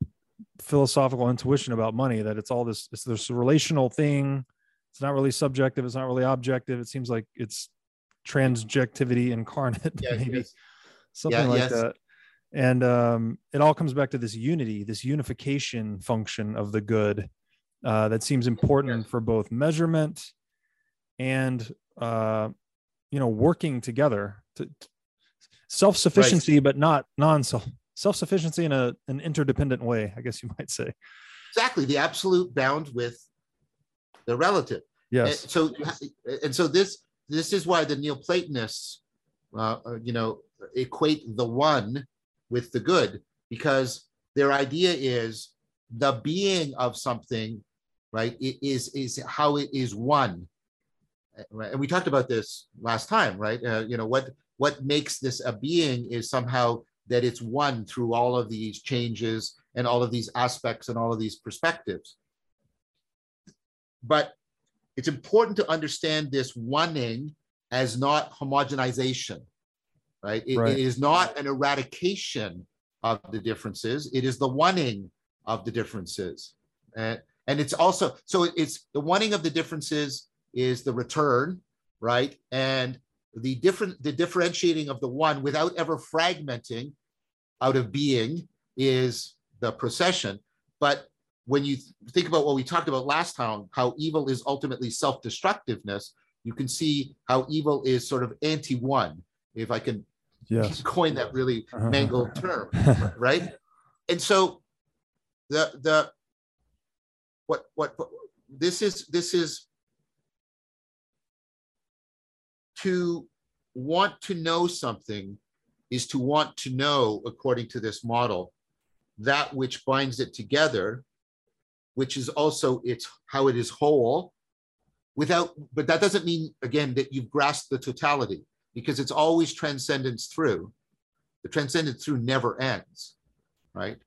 philosophical intuition about money that it's all this it's this relational thing. It's not really subjective, it's not really objective. It seems like it's transjectivity incarnate, (laughs) maybe yes. something Yeah, like yes. that. And um, it all comes back to this unity, this unification function of the good uh, that seems important for both measurement and uh, you know working together to, to- self-sufficiency, but not non-self self-sufficiency in a an interdependent way, I guess you might say. Exactly. The absolute bound with the relative. And Yes. so, and so this this is why the Neoplatonists, uh, uh, you know, equate the one with the good because their idea is the being of something, right? It is is how it is one. Uh, Right? And we talked about this last time, right? Uh, you know what what makes this a being is somehow that it's one through all of these changes and all of these aspects and all of these perspectives. But it's important to understand this oneing as not homogenization, right? It- Right. it is not an eradication of the differences. It is the oneing of the differences. And, and it's also, so it's the oneing of the differences is the return, right? And the different, the differentiating of the one without ever fragmenting out of being is the procession. But when you think about what we talked about last time, how evil is ultimately self-destructiveness, you can see how evil is sort of anti-one, if I can Yes. (laughs) coin that really uh-huh. mangled term, (laughs) right? And so the the what what what- this is this is to want to know something is to want to know according to this model that which binds it together which is also its how it is whole without but that doesn't mean again that you've grasped the totality because it's always transcendence through. The transcendence through never ends right?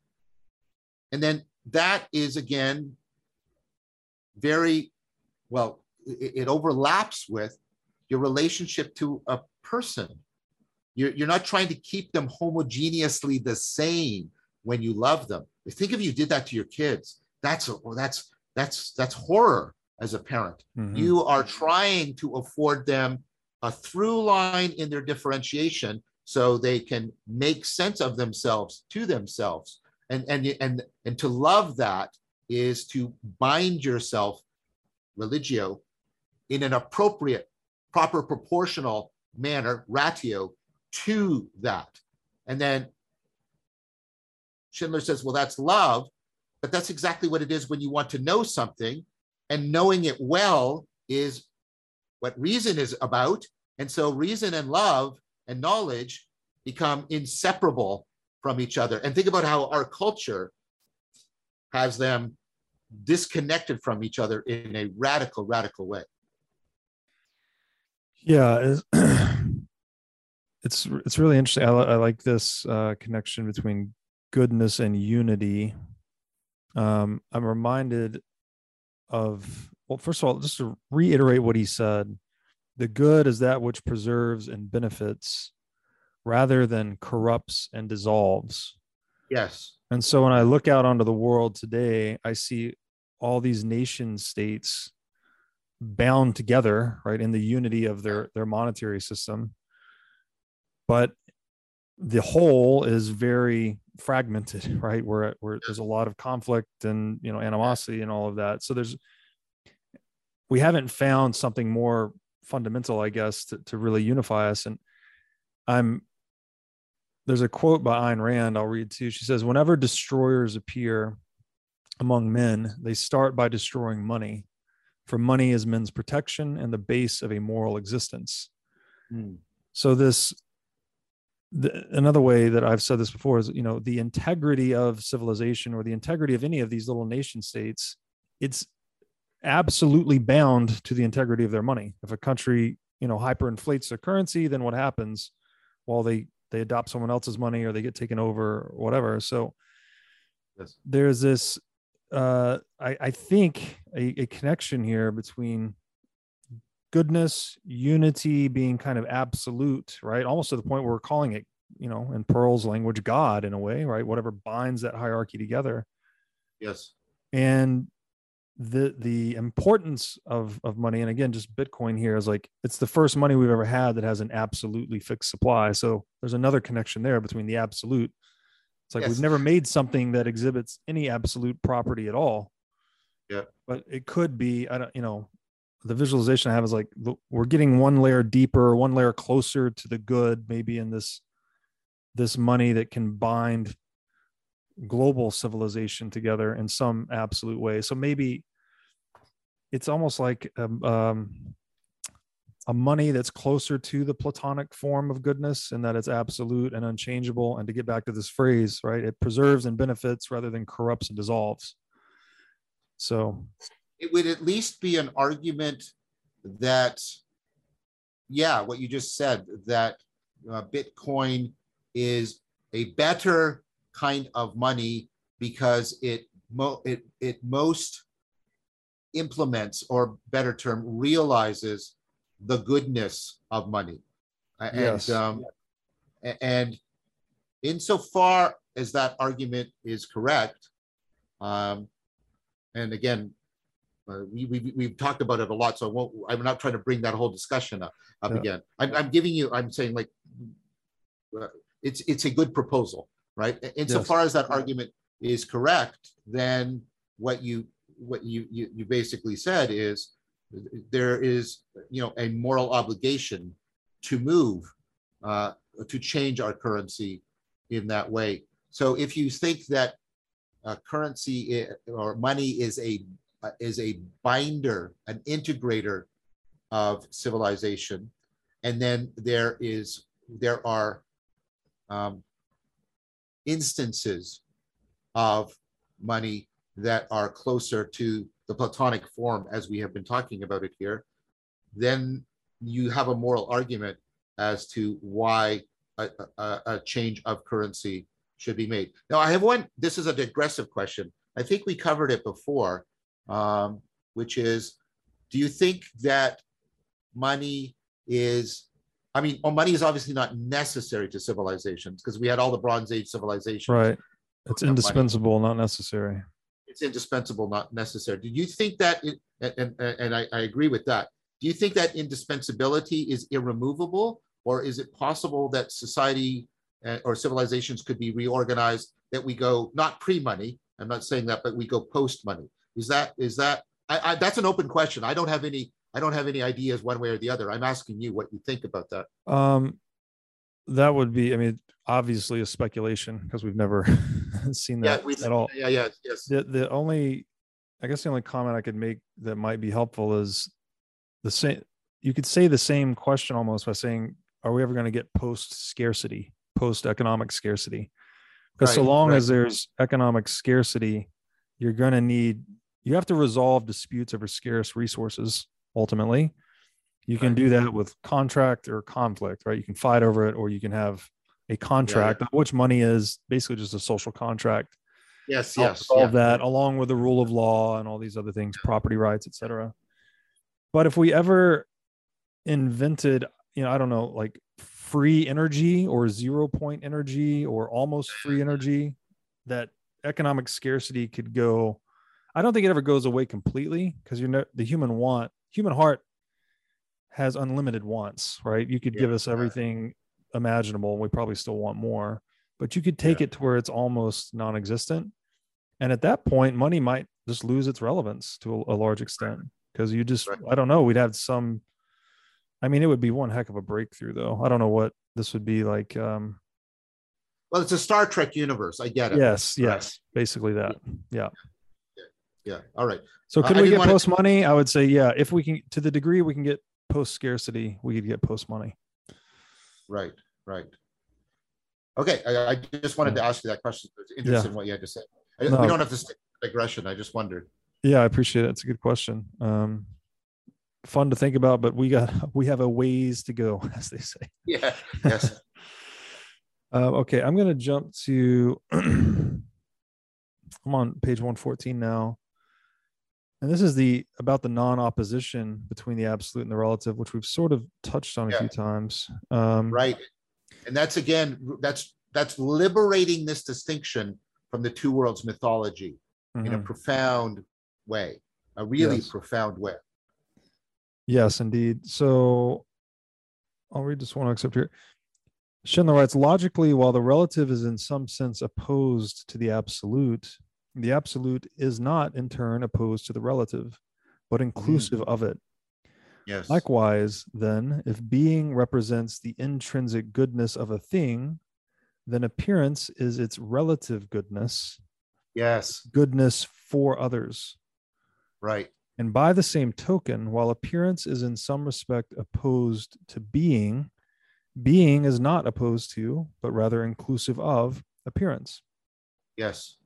And then that is again very well it, it overlaps with your relationship to a person. You're, you're not trying to keep them homogeneously the same when you love them. Think if you did that to your kids that's well, that's that's that's horror as a parent. Mhm. you are trying to afford them a through line in their differentiation so they can make sense of themselves to themselves. And and and and to love that is to bind yourself religio in an appropriate proper proportional manner ratio to that and then schindler says well that's love but that's exactly what it is when you want to know something and knowing it well is what reason is about. And so reason and love and knowledge become inseparable from each other. And think about how our culture has them disconnected from each other in a radical, radical way. Yeah, (clears throat) it's it's, really interesting. I, I like this uh, connection between goodness and unity. um, I'm reminded of well, first of all, just to reiterate what he said, the good is that which preserves and benefits rather than corrupts and dissolves. Yes. And so when I look out onto the world today, I see all these nation states bound together, right, in the unity of their their monetary system. But the whole is very fragmented, (laughs) right? Where where there's a lot of conflict and you know animosity and all of that. So there's we haven't found something more fundamental, I guess, to, to really unify us. And I'm there's a quote by Ayn Rand I'll read too. She says, Whenever destroyers appear among men, they start by destroying money, for money is men's protection and the base of a moral existence. Mm. So, this the, another way that I've said this before is, you know, the integrity of civilization or the integrity of any of these little nation states, it's absolutely bound to the integrity of their money. If a country, you know, hyperinflates their currency, then what happens? Well, they they adopt someone else's money or they get taken over or whatever. So yes. there's this, uh, I, I think, a, a connection here between goodness, unity being kind of absolute, right? Almost to the point where we're calling it, you know, in Perl's language, God in a way, right? Whatever binds that hierarchy together. Yes. And the the importance of of money and again just bitcoin here is like it's the first money we've ever had that has an absolutely fixed supply so there's another connection there between the absolute it's like Yes. we've never made something that exhibits any absolute property at all Yeah. but it could be i don't you know the visualization i have is like we're getting one layer deeper one layer closer to the good maybe in this this money that can bind global civilization together in some absolute way. So maybe it's almost like um, um, a money that's closer to the Platonic form of goodness and that it's absolute and unchangeable. And to get back to this phrase, right, it preserves and benefits rather than corrupts and dissolves. So, It would at least be an argument that, yeah, what you just said, that uh, Bitcoin is a better kind of money because it mo- it it most implements or better term realizes the goodness of money A- and Yes. um, and insofar as that argument is correct um, and again uh, we, we, we've talked about it a lot so i won't i'm not trying to bring that whole discussion up, up Yeah. again I'm, I'm giving you i'm saying like uh, it's it's a good proposal right insofar as that argument is correct then what you what you, you you basically said is there is you know a moral obligation to move uh, to change our currency in that way. So if you think that uh, currency or money is a uh, is a binder an integrator of civilization and then there is there are um, instances of money that are closer to the Platonic form as we have been talking about it here, then you have a moral argument as to why a, a, a change of currency should be made. Now, I have one, this is a digressive question. I think we covered it before, um, which is, do you think that money is I mean, well, money is obviously not necessary to civilizations because we had all the Bronze Age civilizations. right. It's Don't money. indispensable, not necessary. It's indispensable, not necessary. Do you think that, it, and, and, and I, I agree with that. Do you think that indispensability is irremovable? Or is it possible that society uh, or civilizations could be reorganized that we go not pre-money, I'm not saying that, but we go post-money? Is that, is that, I, I, that's an open question. I don't have any, I don't have any ideas one way or the other. I'm asking you what you think about that. Um, that would be, I mean, obviously a speculation because we've never (laughs) seen Yeah, that we, at all. yeah, yeah, yes. The the only, I guess the only comment I could make that might be helpful is the same. You could say the same question almost by saying, "Are we ever going to get post scarcity, post economic scarcity?" Because so long right. as there's economic scarcity, you're going to need you have to resolve disputes over scarce resources. Ultimately, you can Right. do that with contract or conflict, right? You can fight over it, or you can have a contract, of which money is basically just a social contract. Yes, help yes, all yeah. of that, along with the rule of law and all these other things, property rights, etc. But if we ever invented, you know, I don't know, like free energy or zero point energy or almost free energy, that economic scarcity could go. I don't think it ever goes away completely because you know the human want, human heart has unlimited wants, right? You could give us everything imaginable, and we probably still want more, but you could take Yeah. it to where it's almost non-existent, and at that point, money might just lose its relevance to a, a large extent because you just, Right. I don't know, we'd have some. I mean, it would be one heck of a breakthrough, though. I don't know what this would be like. Um, Well, it's a Star Trek universe. I get it. yes, Right. yes, basically that. Yeah. Yeah. All right. So Uh, could I we get post money? I would say, yeah. If we can, to the degree we can get post scarcity, we could get post money. Right. Right. Okay. I, I just wanted to ask you that question. It's interesting what you had to say. I, No. We don't have to stick to digression. I just wondered. Yeah, I appreciate it. It's a good question. Um, fun to think about, but we got (laughs) we have a ways to go, (laughs) as they say. Yeah. Yes. (laughs) Uh, okay, I'm gonna jump to. (clears throat) I'm on page 114 now, and this is the about the non-opposition between the absolute and the relative, which we've sort of touched on a few times. Um, right. And that's again, that's that's liberating this distinction from the two worlds mythology in a mhm. profound way, a really Yes. profound way. Yes, indeed. So I'll read this one excerpt here. Schindler writes logically, while the relative is in some sense opposed to the absolute, the absolute is not in turn opposed to the relative, but mm. inclusive of it. Yes. Likewise, then, if being represents the intrinsic goodness of a thing, then appearance is its relative goodness, Yes. goodness for others. Right. And by the same token, while appearance is in some respect opposed to being, being is not opposed to, but rather inclusive of appearance. Yes.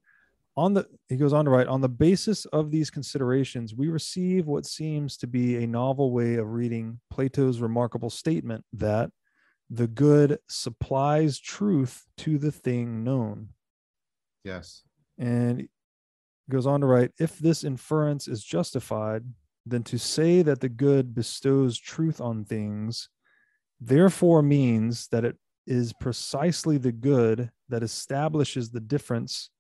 On the he goes on to write, on the basis of these considerations, we receive what seems to be a novel way of reading Plato's remarkable statement that the good supplies truth to the thing known. Yes. And he goes on to write if this inference is justified, then to say that the good bestows truth on things, therefore means that it is precisely the good that establishes the difference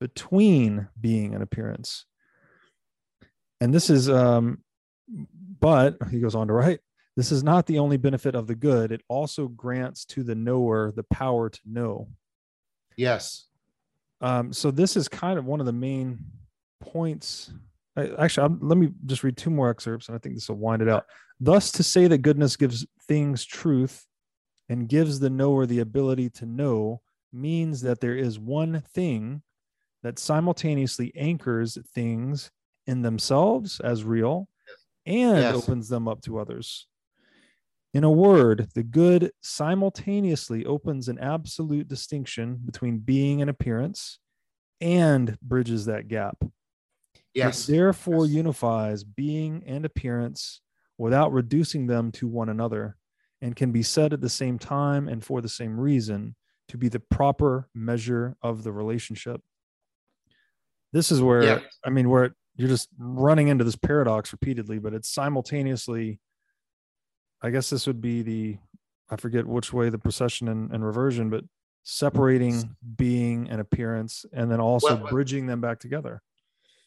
between being and appearance. And this is, um, but he goes on to write, this is not the only benefit of the good. It also grants to the knower the power to know. Yes. Um, so this is kind of one of the main points. I, actually, I'm, let me just read two more excerpts, and I think this will wind it out. Thus, to say that goodness gives things truth and gives the knower the ability to know means that there is one thing that simultaneously anchors things in themselves as real and Yes. opens them up to others. In a word, the good simultaneously opens an absolute distinction between being and appearance and bridges that gap. Yes. It therefore Yes. unifies being and appearance without reducing them to one another and can be said at the same time and for the same reason to be the proper measure of the relationship. This is where, Yeah. I mean, where you're just running into this paradox repeatedly, but it's simultaneously, I guess this would be the, I forget which way the procession and, and reversion, but separating being and appearance and then also Well, bridging them back together.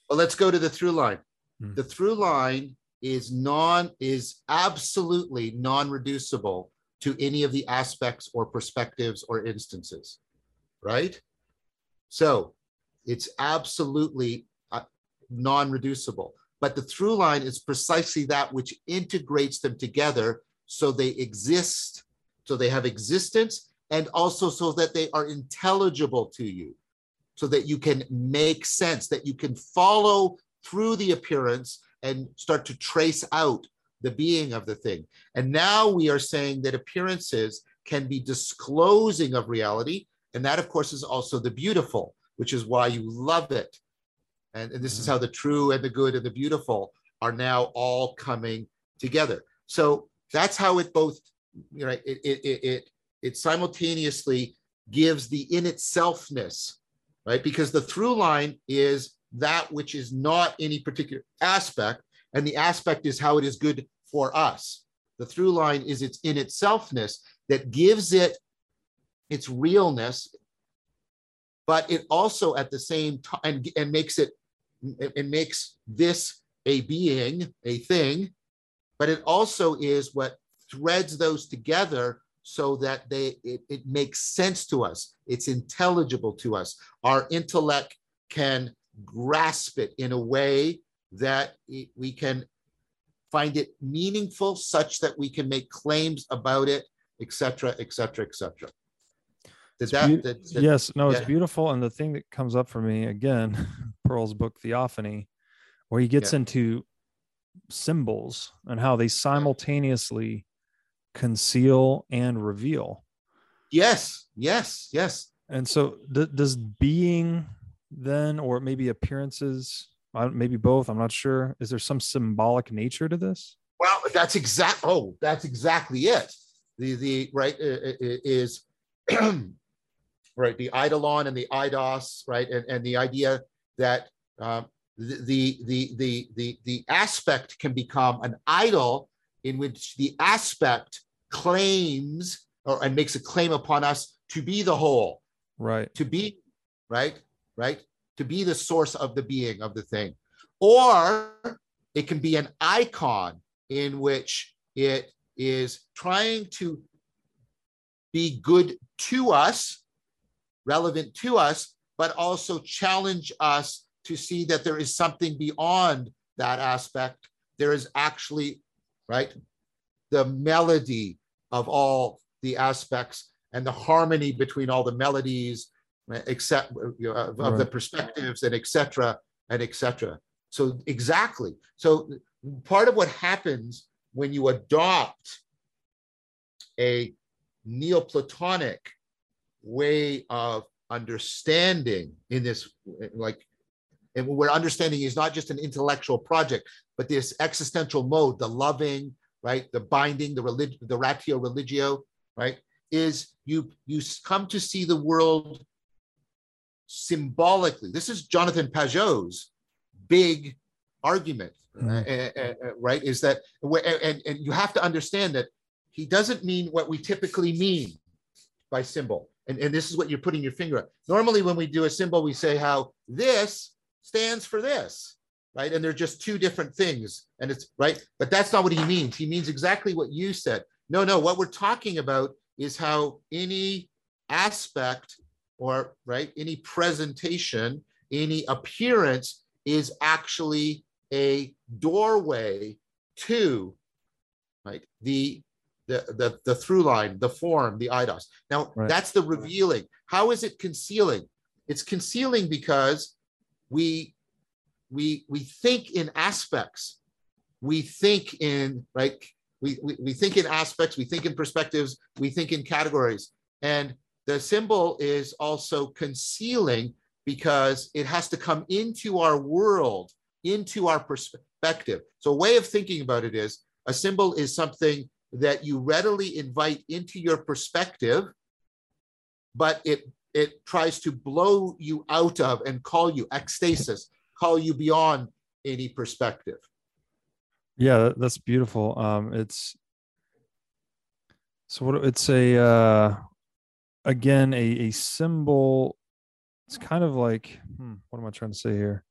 Well, let's go to the through line. Hmm. The through line is non is absolutely non-reducible to any of the aspects or perspectives or instances, right? So it's absolutely uh, non-reducible. But the through line is precisely that which integrates them together so they exist, so they have existence, and also so that they are intelligible to you, so that you can make sense, that you can follow through the appearance and start to trace out the being of the thing. And now we are saying that appearances can be disclosing of reality. And that, of course, is also the beautiful, which is why you love it. And, and this is Mhm. how the true and the good and the beautiful are now all coming together. So that's how it both, you know, it it it it, it simultaneously gives the in itselfness right? Because the through line is that which is not any particular aspect, and the aspect is how it is good for us. The through line is its in itselfness that gives it its realness, but it also at the same time and, and makes it it makes this a being, a thing, but it also is what threads those together so that they it, it makes sense to us. It's intelligible to us. Our intellect can grasp it in a way that we can find it meaningful such that we can make claims about it, etc., etc., etc., That, yes, no, it's beautiful. And the thing that comes up for me again, (laughs) Perl's book Theophany, where he gets yeah. into symbols and how they simultaneously conceal and reveal. Yes, yes, yes. And so, th- does being then, or maybe appearances, maybe both, I'm not sure. Is there some symbolic nature to this? Well, that's exact. Oh, that's exactly it. The the right uh is (clears throat) right? The eidolon and the eidos, right, and, and the idea that um, the, the the the the aspect can become an idol in which the aspect claims or and makes a claim upon us to be the whole. Right. To be right? Right? To be the source of the being of the thing. Or it can be an icon in which it is trying to be good to us relevant to us but also challenge us to see that there is something beyond that aspect there is actually right the melody of all the aspects and the harmony between all the melodies, except of, right. the perspectives and etc. and etc. So exactly. So part of what happens when you adopt a Neoplatonic way of understanding in this, like, and where understanding is not just an intellectual project, but this existential mode, the loving, right? The binding, the religion, the ratio religio, right? Is you you come to see the world symbolically. This is Jonathan Pageau's big argument, mm-hmm. uh, uh, right? Is that and, and you have to understand that he doesn't mean what we typically mean by symbol. And, and this is what you're putting your finger on. Normally, when we do a symbol, we say how this stands for this right? And they're just two different things. And it's right, but that's not what he means. He means exactly what you said. No, no, what we're talking about is how any aspect or right, any presentation, any appearance is actually a doorway to right the the, the, the through line, the form, the eidos. Now, right. that's the revealing. How is it concealing? It's concealing because we we we think in aspects we think in like we, we, we think in aspects we think in perspectives we think in categories and the symbol is also concealing because it has to come into our world into our perspective so a way of thinking about it is a symbol is something that you readily invite into your perspective but it it tries to blow you out of and call you ecstasis call you beyond any perspective. Yeah, that's beautiful. Um, it's so what it's a uh, again a a symbol. It's kind of like hmm, what am I trying to say here?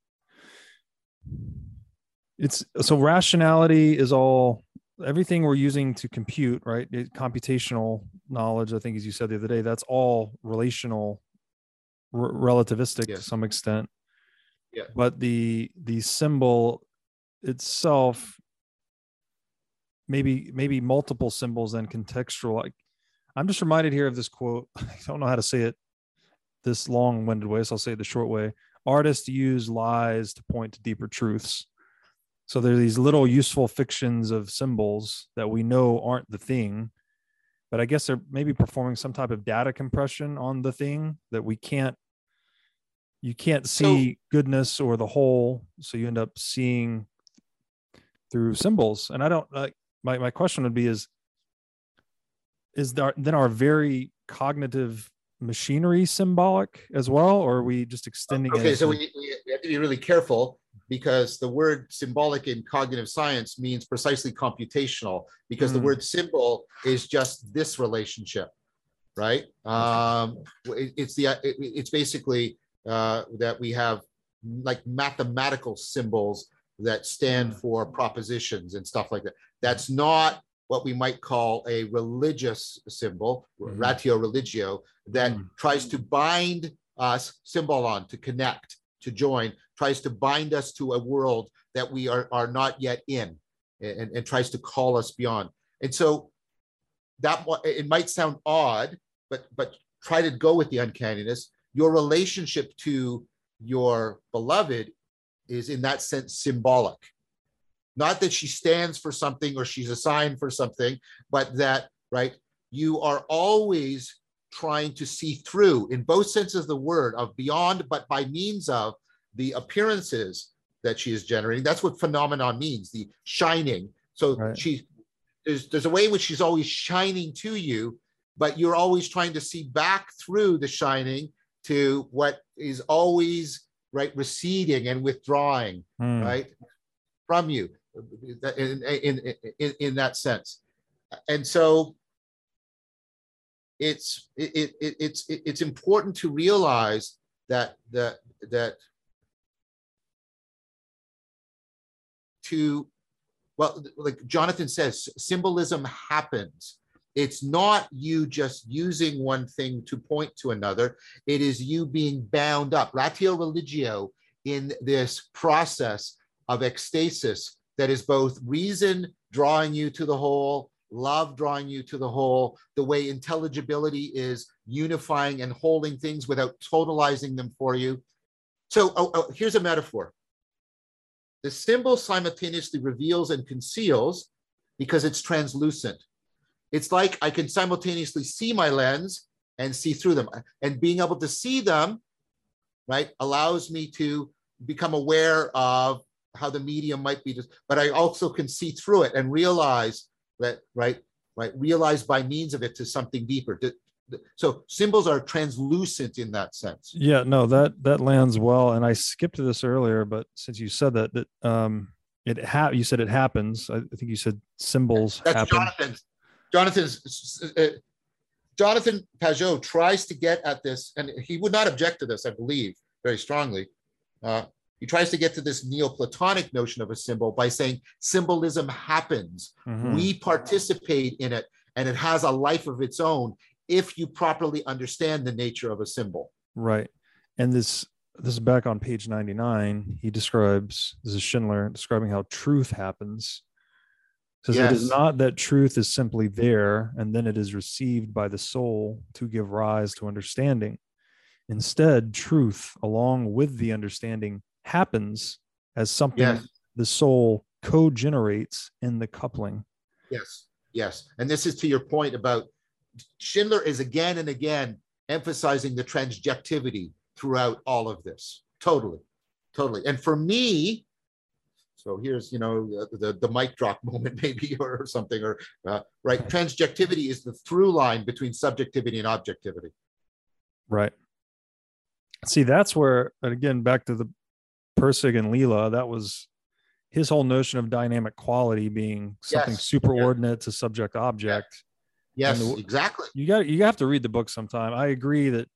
It's so rationality is all everything we're using to compute, right? It, computational knowledge, I think, as you said the other day, that's all relational, r- relativistic yes. to some extent yeah. but the the symbol itself maybe maybe multiple symbols and contextual like i'm just reminded here of this quote (laughs) i don't know how to say it this long-winded way so i'll say it the short way artists use lies to point to deeper truths so there are these little useful fictions of symbols that we know aren't the thing but i guess they're maybe performing some type of data compression on the thing that we can't you can't see so, goodness or the whole so you end up seeing through symbols. And i don't like my, my question would be is is there then our very cognitive machinery symbolic as well, or are we just extending Okay, so we, we have to be really careful because the word symbolic in cognitive science means precisely computational because the Hmm. word symbol is just this relationship, right? Um, it- it's the it- it's basically uh, that we have like mathematical symbols that stand Hmm. for propositions and stuff like that. That's not what we might call a religious symbol, Mhm. ratio religio, that Hmm. tries to bind us, symbol on, to connect, to join, tries to bind us to a world that we are, are not yet in and, and tries to call us beyond. And so that it might sound odd, but but try to go with the uncanniness. Your relationship to your beloved is in that sense symbolic. Not that she stands for something or she's assigned for something, but that, right, you are always trying to see through in both senses of the word of beyond, but by means of the appearances that she is generating. That's what phenomenon means, the shining. So Right. she there's there's a way in which she's always shining to you, but you're always trying to see back through the shining to what is always right receding and withdrawing Hmm. right from you in, in, in, in that sense and so it's it, it, it's it's important to realize that that that to well like jonathan says symbolism happens. It's not you just using one thing to point to another. It is you being bound up. Ratio religio in this process of ecstasis that is both reason drawing you to the whole love drawing you to the whole the way intelligibility is unifying and holding things without totalizing them for you. So oh, oh, here's a metaphor the symbol simultaneously reveals and conceals because it's translucent. It's like i can simultaneously see my lens and see through them. And being able to see them right allows me to become aware of how the medium might be but i also can see through it and realize that right right realize by means of it to something deeper so symbols are translucent in that sense Yeah, no, that that lands well. And I skipped this earlier, but since you said that, that um, it ha- you said it happens. I, I think you said symbols that's happen. jonathan's jonathan's uh, jonathan Pageau tries to get at this and he would not object to this i believe very strongly uh, he tries to get to this neoplatonic notion of a symbol by saying symbolism happens Mhm. we participate in it and it has a life of its own if you properly understand the nature of a symbol Right. And this this is back on page 99. He describes this is Schindler describing how truth happens. Says it is not that truth is simply there and then it is received by the soul to give rise to understanding. Instead, truth, along with the understanding, happens as something yes the soul co-generates in the coupling. yes yes and this is to your point about schindler is again and again emphasizing the transjectivity throughout all of this totally totally and for me so here's you know the the, mic drop (laughs) moment maybe or, something or uh, right transjectivity is the through line between subjectivity and objectivity Right. See, that's where, and again, back to the Pirsig and Lila, that was his whole notion of dynamic quality being something Yes. superordinate to subject object. Yes the- exactly You got you have to read the book sometime. I agree that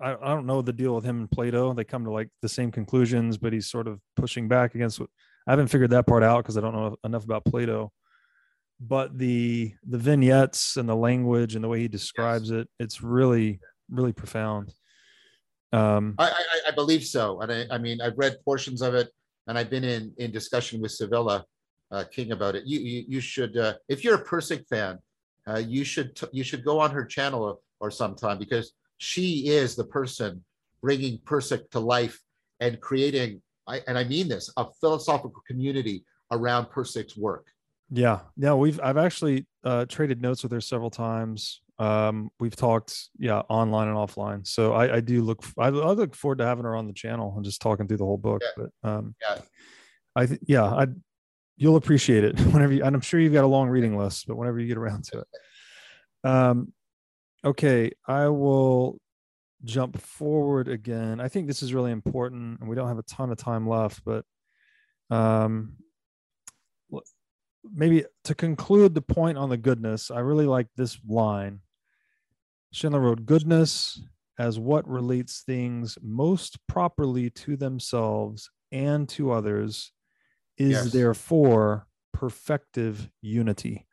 I, I don't know the deal with him and Plato. They come to like the same conclusions, but he's sort of pushing back against what I haven't figured that part out because I don't know enough about Plato. But the the vignettes and the language and the way he describes it, it's really, really profound. Um I, I, I believe so. And I, I mean, I've read portions of it and I've been in, in discussion with Sevilla uh, King about it. You, you, you should, uh, if you're a Pirsig fan, uh, you should, t- you should go on her channel or, or sometime because she is the person bringing Pirsig to life and creating, I, and I mean this, a philosophical community around Pirsig's work. Yeah, yeah, we've I've actually uh, traded notes with her several times. Um, we've talked, yeah, online and offline. So I, I do look, I, I look forward to having her on the channel and just talking through the whole book. Yeah. But um, Yeah. I th- yeah, I you'll appreciate it (laughs) whenever you. And I'm sure you've got a long reading list, but whenever you get around to it. Um, Okay, I will jump forward again. I think this is really important, and we don't have a ton of time left, but um, maybe to conclude the point on the goodness, I really like this line. Schindler wrote, Goodness as what relates things most properly to themselves and to others is Yes. therefore perfective unity.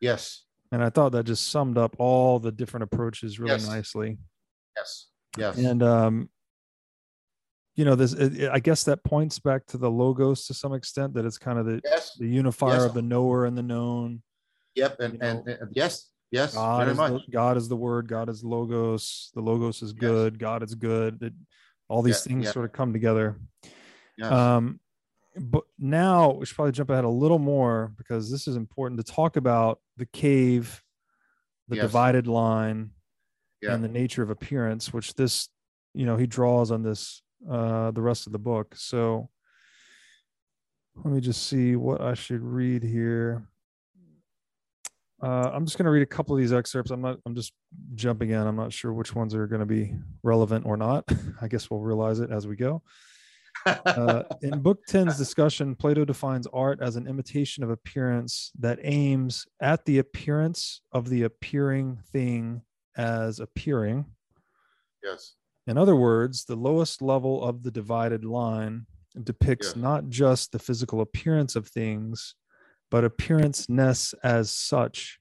Yes. And I thought that just summed up all the different approaches really Yes. nicely. Yes. Yes. And um, you know, this it, it- I guess that points back to the logos to some extent that it's kind of the yes. the unifier of the knower and the known. Yep. And, you and, know, and yes. Yes. God very is much. the, God is the word. God is logos. The logos is good. God is good. It, all these Yeah, things yeah. sort of come together. Yes. Um, but now we should probably jump ahead a little more because this is important to talk about the cave, the Yes. divided line, Yeah. and the nature of appearance, which this, you know, he draws on this uh the rest of the book. So let me just see what I should read here. Uh, I'm just going to read a couple of these excerpts. I'm not. I'm just jumping in. I'm not sure which ones are going to be relevant or not. (laughs) I guess we'll realize it as we go. Uh, in Book 10's discussion, Plato defines art as an imitation of appearance that aims at the appearance of the appearing thing as appearing. yes. In other words, the lowest level of the divided line depicts Yes. not just the physical appearance of things, but appearance-ness as such,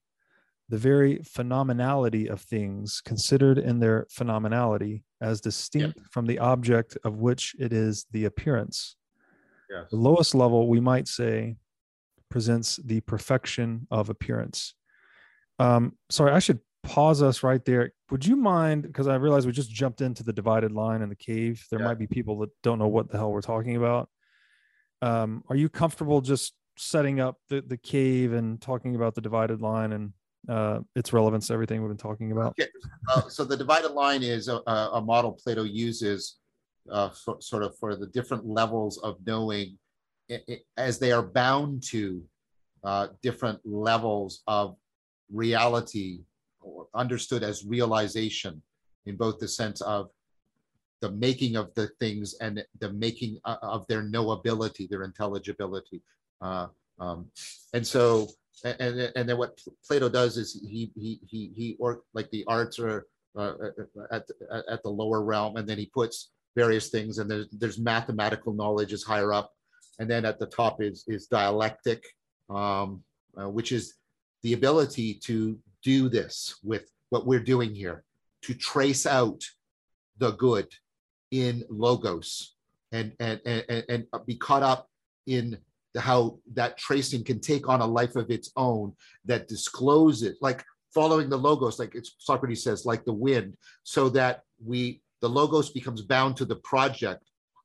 the very phenomenality of things considered in their phenomenality as distinct from the object of which it is the appearance. Yes. The lowest level, we might say, presents the perfection of appearance. Um, sorry, I should pause us right there. Would you mind? Because I realize we just jumped into the divided line in the cave. There Yeah. might be people that don't know what the hell we're talking about. Um, are you comfortable just setting up the, the cave and talking about the divided line and uh, its relevance to everything we've been talking about? Okay. Uh, so the divided line is a, a a model Plato uses uh, for, sort of for the different levels of knowing i- i- as they are bound to uh, different levels of reality or understood as realization in both the sense of the making of the things and the making of their knowability, their intelligibility. Uh, um, and so, and, and, then what Plato does is he, he, he, he, or like the arts are uh, at, at, at the lower realm, and then he puts various things, and there's, there's mathematical knowledge is higher up. And then at the top is, is dialectic, um, uh, which is the ability to do this with what we're doing here, to trace out the good in logos and and and, and- and be caught up in how that tracing can take on a life of its own that discloses like following the logos like it's socrates says like the wind so that we the logos becomes bound to the project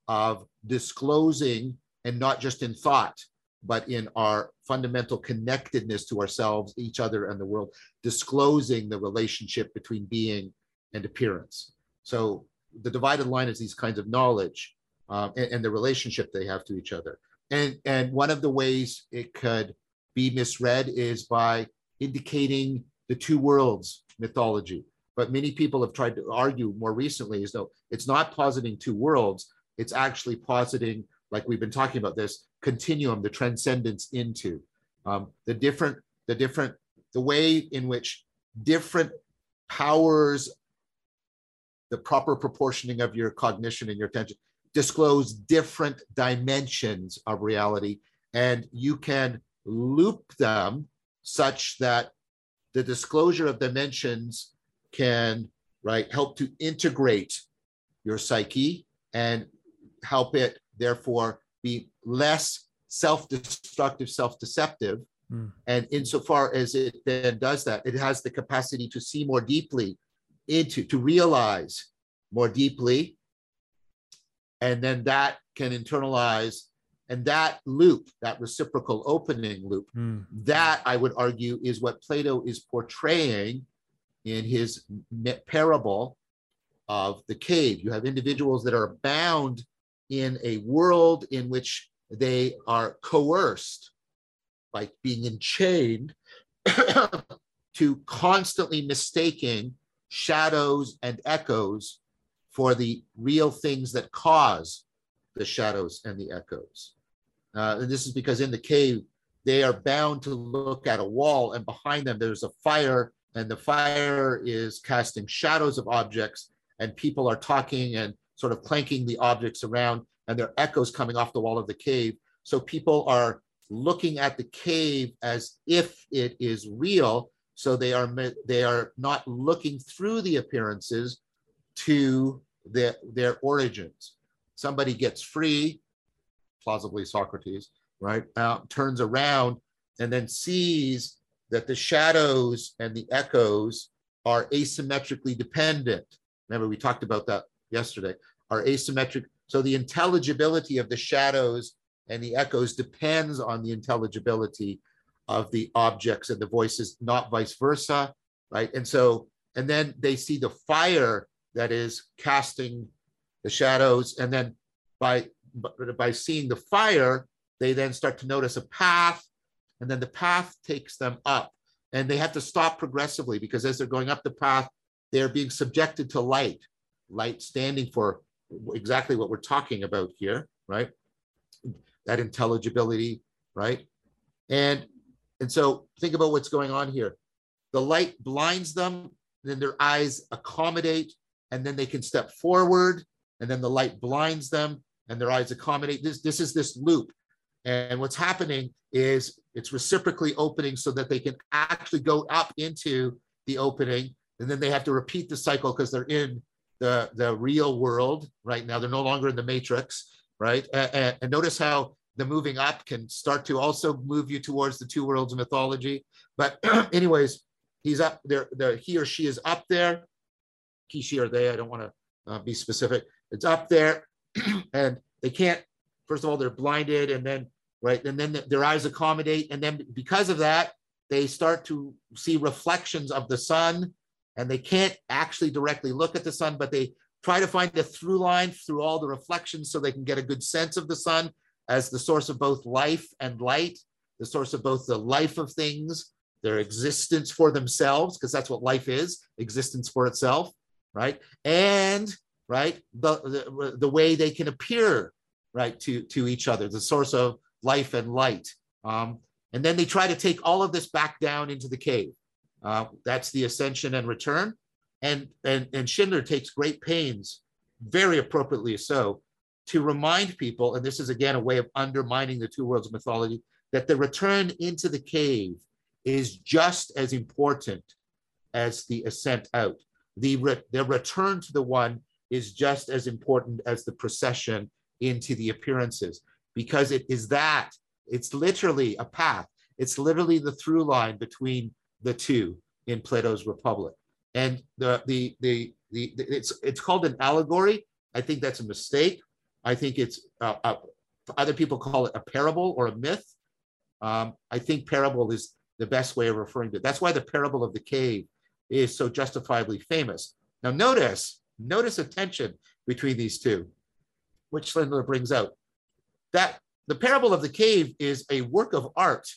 of disclosing and not just in thought but in our fundamental connectedness to ourselves each other and the world disclosing the relationship between being and appearance so the divided line is these kinds of knowledge um, and, and the relationship they have to each other. And, and one of the ways it could be misread is by indicating the two worlds mythology. But many people have tried to argue more recently as though it's not positing two worlds, it's actually positing, like we've been talking about this continuum, the transcendence into um, the different, the different, the way in which different powers the proper proportioning of your cognition and your attention disclose different dimensions of reality and you can loop them such that the disclosure of dimensions can right help to integrate your psyche and help it therefore be less self-destructive self-deceptive Hmm. and insofar as it then does that it has the capacity to see more deeply into to realize more deeply and then that can internalize and that loop that reciprocal opening loop Hmm. that i would argue is what plato is portraying in his parable of the cave you have individuals that are bound in a world in which they are coerced by being enchained (coughs) to constantly mistaking shadows and echoes for the real things that cause the shadows and the echoes. Uh, and this is because in the cave, they are bound to look at a wall, and behind them, there's a fire, and the fire is casting shadows of objects, and people are talking and sort of clanking the objects around, and there are echoes coming off the wall of the cave. So people are looking at the cave as if it is real. So they are they are not looking through the appearances to their, their origins. Somebody gets free, plausibly Socrates, right? Uh, turns around and then sees that the shadows and the echoes are asymmetrically dependent. Remember, we talked about that yesterday, are asymmetric. So the intelligibility of the shadows and the echoes depends on the intelligibility of the objects and the voices, not vice versa, right? And so, and then they see the fire that is casting the shadows. And then by, by seeing the fire, they then start to notice a path, and then the path takes them up. And they have to stop progressively because as they're going up the path, they're being subjected to light, light standing for exactly what we're talking about here, right? That intelligibility, right? And and so think about what's going on here. The light blinds them, then their eyes accommodate and then they can step forward, and then the light blinds them, and their eyes accommodate. This, this is this loop. And what's happening is it's reciprocally opening so that they can actually go up into the opening, and then they have to repeat the cycle because they're in the, the real world right now. They're no longer in the matrix, right? And, and notice how the moving up can start to also move you towards the two worlds of mythology. But (clears throat) anyways, he's up there, the, he or she is up there she, or they. I don't want to uh, be specific. It's up there, (clears throat) and they can't. First of all, they're blinded, and then right, and then their eyes accommodate, and then because of that, they start to see reflections of the sun, and they can't actually directly look at the sun, but they try to find the through line through all the reflections so they can get a good sense of the sun as the source of both life and light, the source of both the life of things, their existence for themselves, because that's what life is existence for itself, right? And right the, the, the way they can appear right to to each other, the source of life and light. Um, and then they try to take all of this back down into the cave. Uh, that's the ascension and return. And, and, and Schindler takes great pains, very appropriately so, to remind people, and this is again a way of undermining the two worlds mythology, that the return into the cave is just as important as the ascent out the, re- the return to the one is just as important as the procession into the appearances because it is that it's literally a path. It's literally the through line between the two in plato's republic. And the the the, the, the it's it's called an allegory. I think that's a mistake. I think it's uh, uh, other people call it a parable or a myth. Um, i think parable is the best way of referring to it. That's why the parable of the cave is so justifiably famous. Now, notice, notice a tension between these two, which Schindler brings out. That the parable of the cave is a work of art,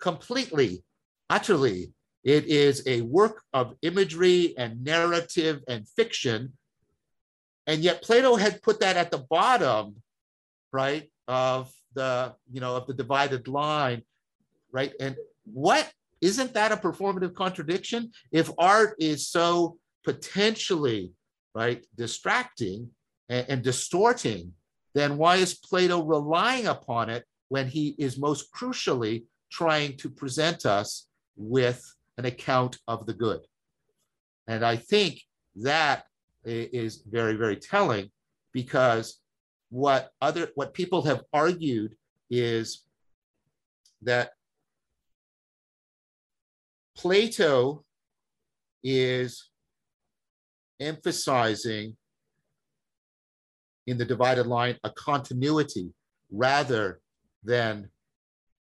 completely, utterly. It is a work of imagery and narrative and fiction. And yet Plato had put that at the bottom, right, of the, you know, of the divided line, right? And what isn't that a performative contradiction? If art is so potentially right distracting and, and distorting, then why is Plato relying upon it when he is most crucially trying to present us with an account of the good? And I think that is very, very telling because what other what people have argued is that Plato is emphasizing in the divided line a continuity rather than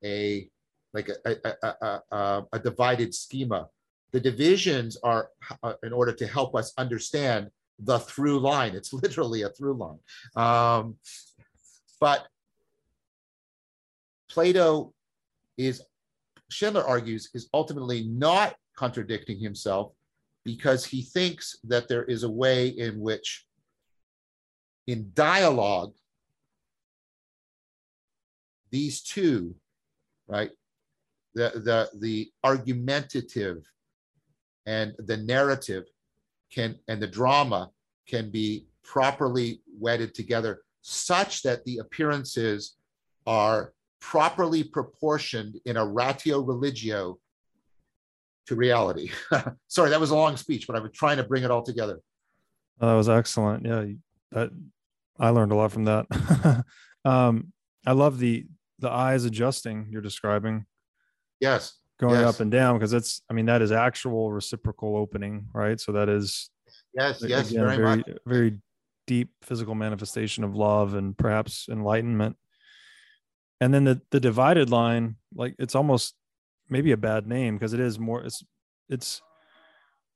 a like a, a, a, a divided schema. The divisions are uh, in order to help us understand the through line. It's (laughs) literally a through line. Um, but Plato is Schindler argues, is ultimately not contradicting himself, because he thinks that there is a way in which, in dialogue, these two, right, the the the argumentative and the narrative can and the drama can be properly wedded together such that the appearances are properly proportioned in a ratio religio to reality. (laughs) Sorry, that was a long speech, but I was trying to bring it all together. Oh, that was excellent. Yeah, that I learned a lot from that. (laughs) um, I love the the eyes adjusting you're describing. Yes. Going yes. up and down because that's I mean that is actual reciprocal opening, right? So that is yes, yes, again, very, very much. very deep physical manifestation of love and perhaps enlightenment. And then the the divided line, like it's almost maybe a bad name because it is more it's it's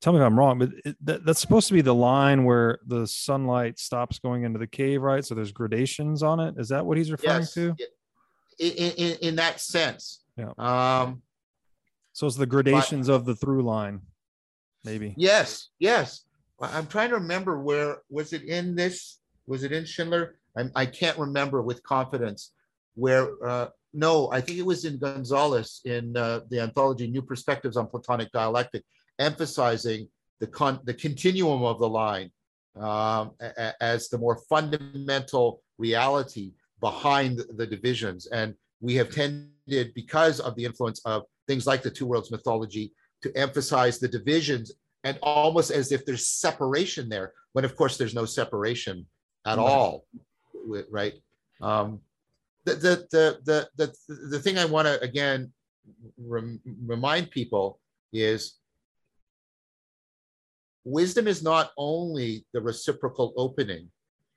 tell me if I'm wrong, but it, that, that's supposed to be the line where the sunlight stops going into the cave, right? So there's gradations on it. Is that what he's referring Yes. to? In, in, in that sense. Yeah. Um, So it's the gradations of the through line, maybe. yes, yes. I'm trying to remember where, was it in this, was it in Schindler? I, I can't remember with confidence where, uh, no, I think it was in Gonzalez in uh, the anthology New Perspectives on Platonic Dialectic, emphasizing the con, the continuum of the line um, a- as the more fundamental reality behind the divisions. And we have tended, because of the influence of things like the two worlds mythology, to emphasize the divisions and almost as if there's separation there, when of course there's no separation at all, right? Um, the, the, the, the, the, the thing I want to again rem- remind people is wisdom is not only the reciprocal opening,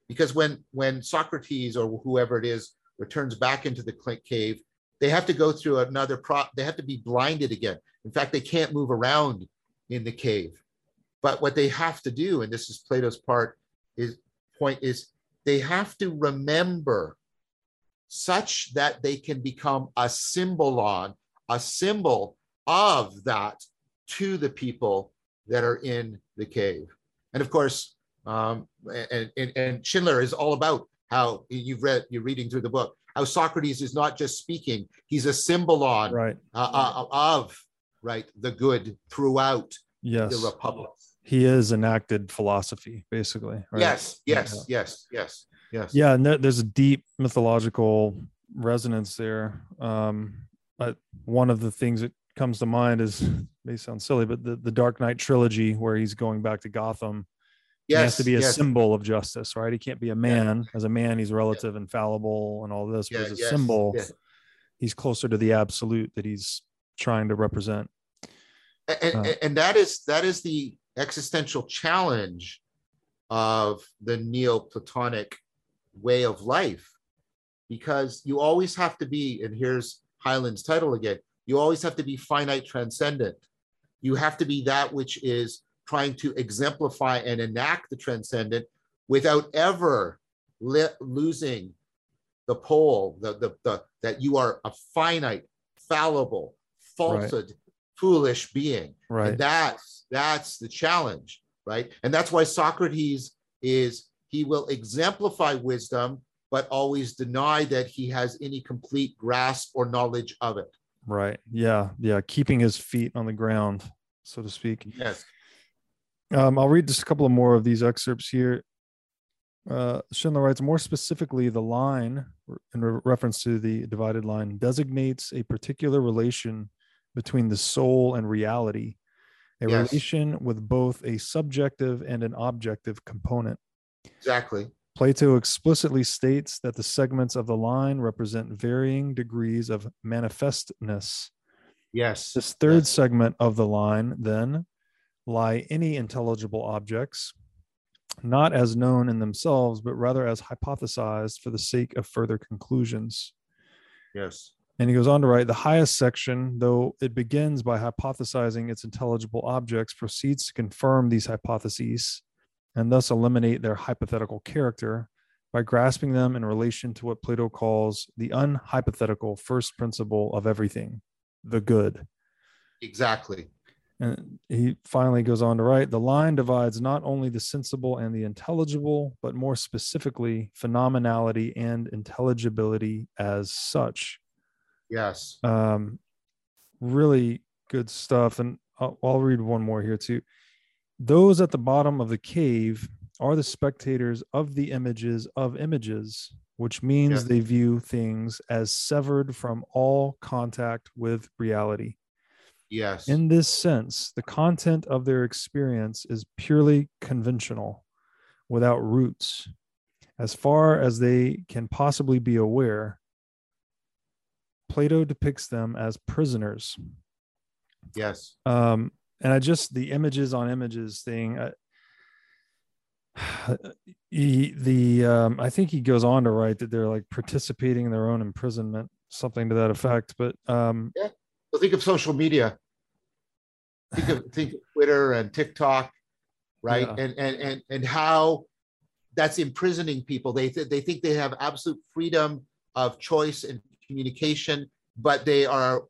because when when Socrates or whoever it is returns back into the cave, they have to go through another pro. They have to be blinded again. In fact, they can't move around in the cave. But what they have to do, and this is Plato's part, is point is they have to remember such that they can become a symbolon, a symbol of that to the people that are in the cave. And of course, um, and, and, and Schindler is all about how you've read, you're reading through the book, how Socrates is not just speaking, he's a symbolon Right. uh, uh, of right the good throughout Yes. the republic. He is enacted philosophy, basically. Right? Yes, yes, yes, yes, yes. Yeah, and there's a deep mythological resonance there. Um, but one of the things that comes to mind is may sound silly, but the, the Dark Knight trilogy where he's going back to Gotham. he has to be a yes, symbol of justice, right? He can't be a man. As a man, he's relative and fallible and all this, but yeah, as a yes, symbol, yeah. he's closer to the absolute that he's trying to represent. and, Uh, and, and that is that is the existential challenge of the neoplatonic way of life because you always have to be and here's Hyland's title again you always have to be finite transcendent you have to be that which is trying to exemplify and enact the transcendent without ever li- losing the pole the, the, the that you are a finite fallible falsehood foolish being Right. and that's that's the challenge, right? And that's why Socrates is he will exemplify wisdom, but always deny that he has any complete grasp or knowledge of it. Right. Yeah. Yeah. Keeping his feet on the ground, so to speak. Yes. Um, I'll read just a couple of more of these excerpts here. Uh, Schindler writes more specifically, the line in re- reference to the divided line designates a particular relation between the soul and reality, a Yes. relation with both a subjective and an objective component. Exactly. Plato explicitly states that the segments of the line represent varying degrees of manifestness. Yes. This third Yes. segment of the line then lie any intelligible objects, not as known in themselves, but rather as hypothesized for the sake of further conclusions. Yes. And he goes on to write the highest section, though it begins by hypothesizing its intelligible objects, proceeds to confirm these hypotheses and thus eliminate their hypothetical character by grasping them in relation to what Plato calls the unhypothetical first principle of everything, the good. Exactly. And he finally goes on to write the line divides not only the sensible and the intelligible, but more specifically, phenomenality and intelligibility as such. Yes. Um, really good stuff. And I'll, I'll read one more here too. Those at the bottom of the cave are the spectators of the images of images, which means Yeah. they view things as severed from all contact with reality. Yes. In this sense, the content of their experience is purely conventional, without roots. As far as they can possibly be aware, Plato depicts them as prisoners. yes. Um, and I just the images on images thing. I, (sighs) he, the um, I think he goes on to write that they're like participating in their own imprisonment, something to that effect. But um, Well, think of social media. Think of think of Twitter and TikTok, right? Yeah. And and and and how that's imprisoning people. They th- they think they have absolute freedom of choice and communication, but they are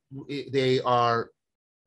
they are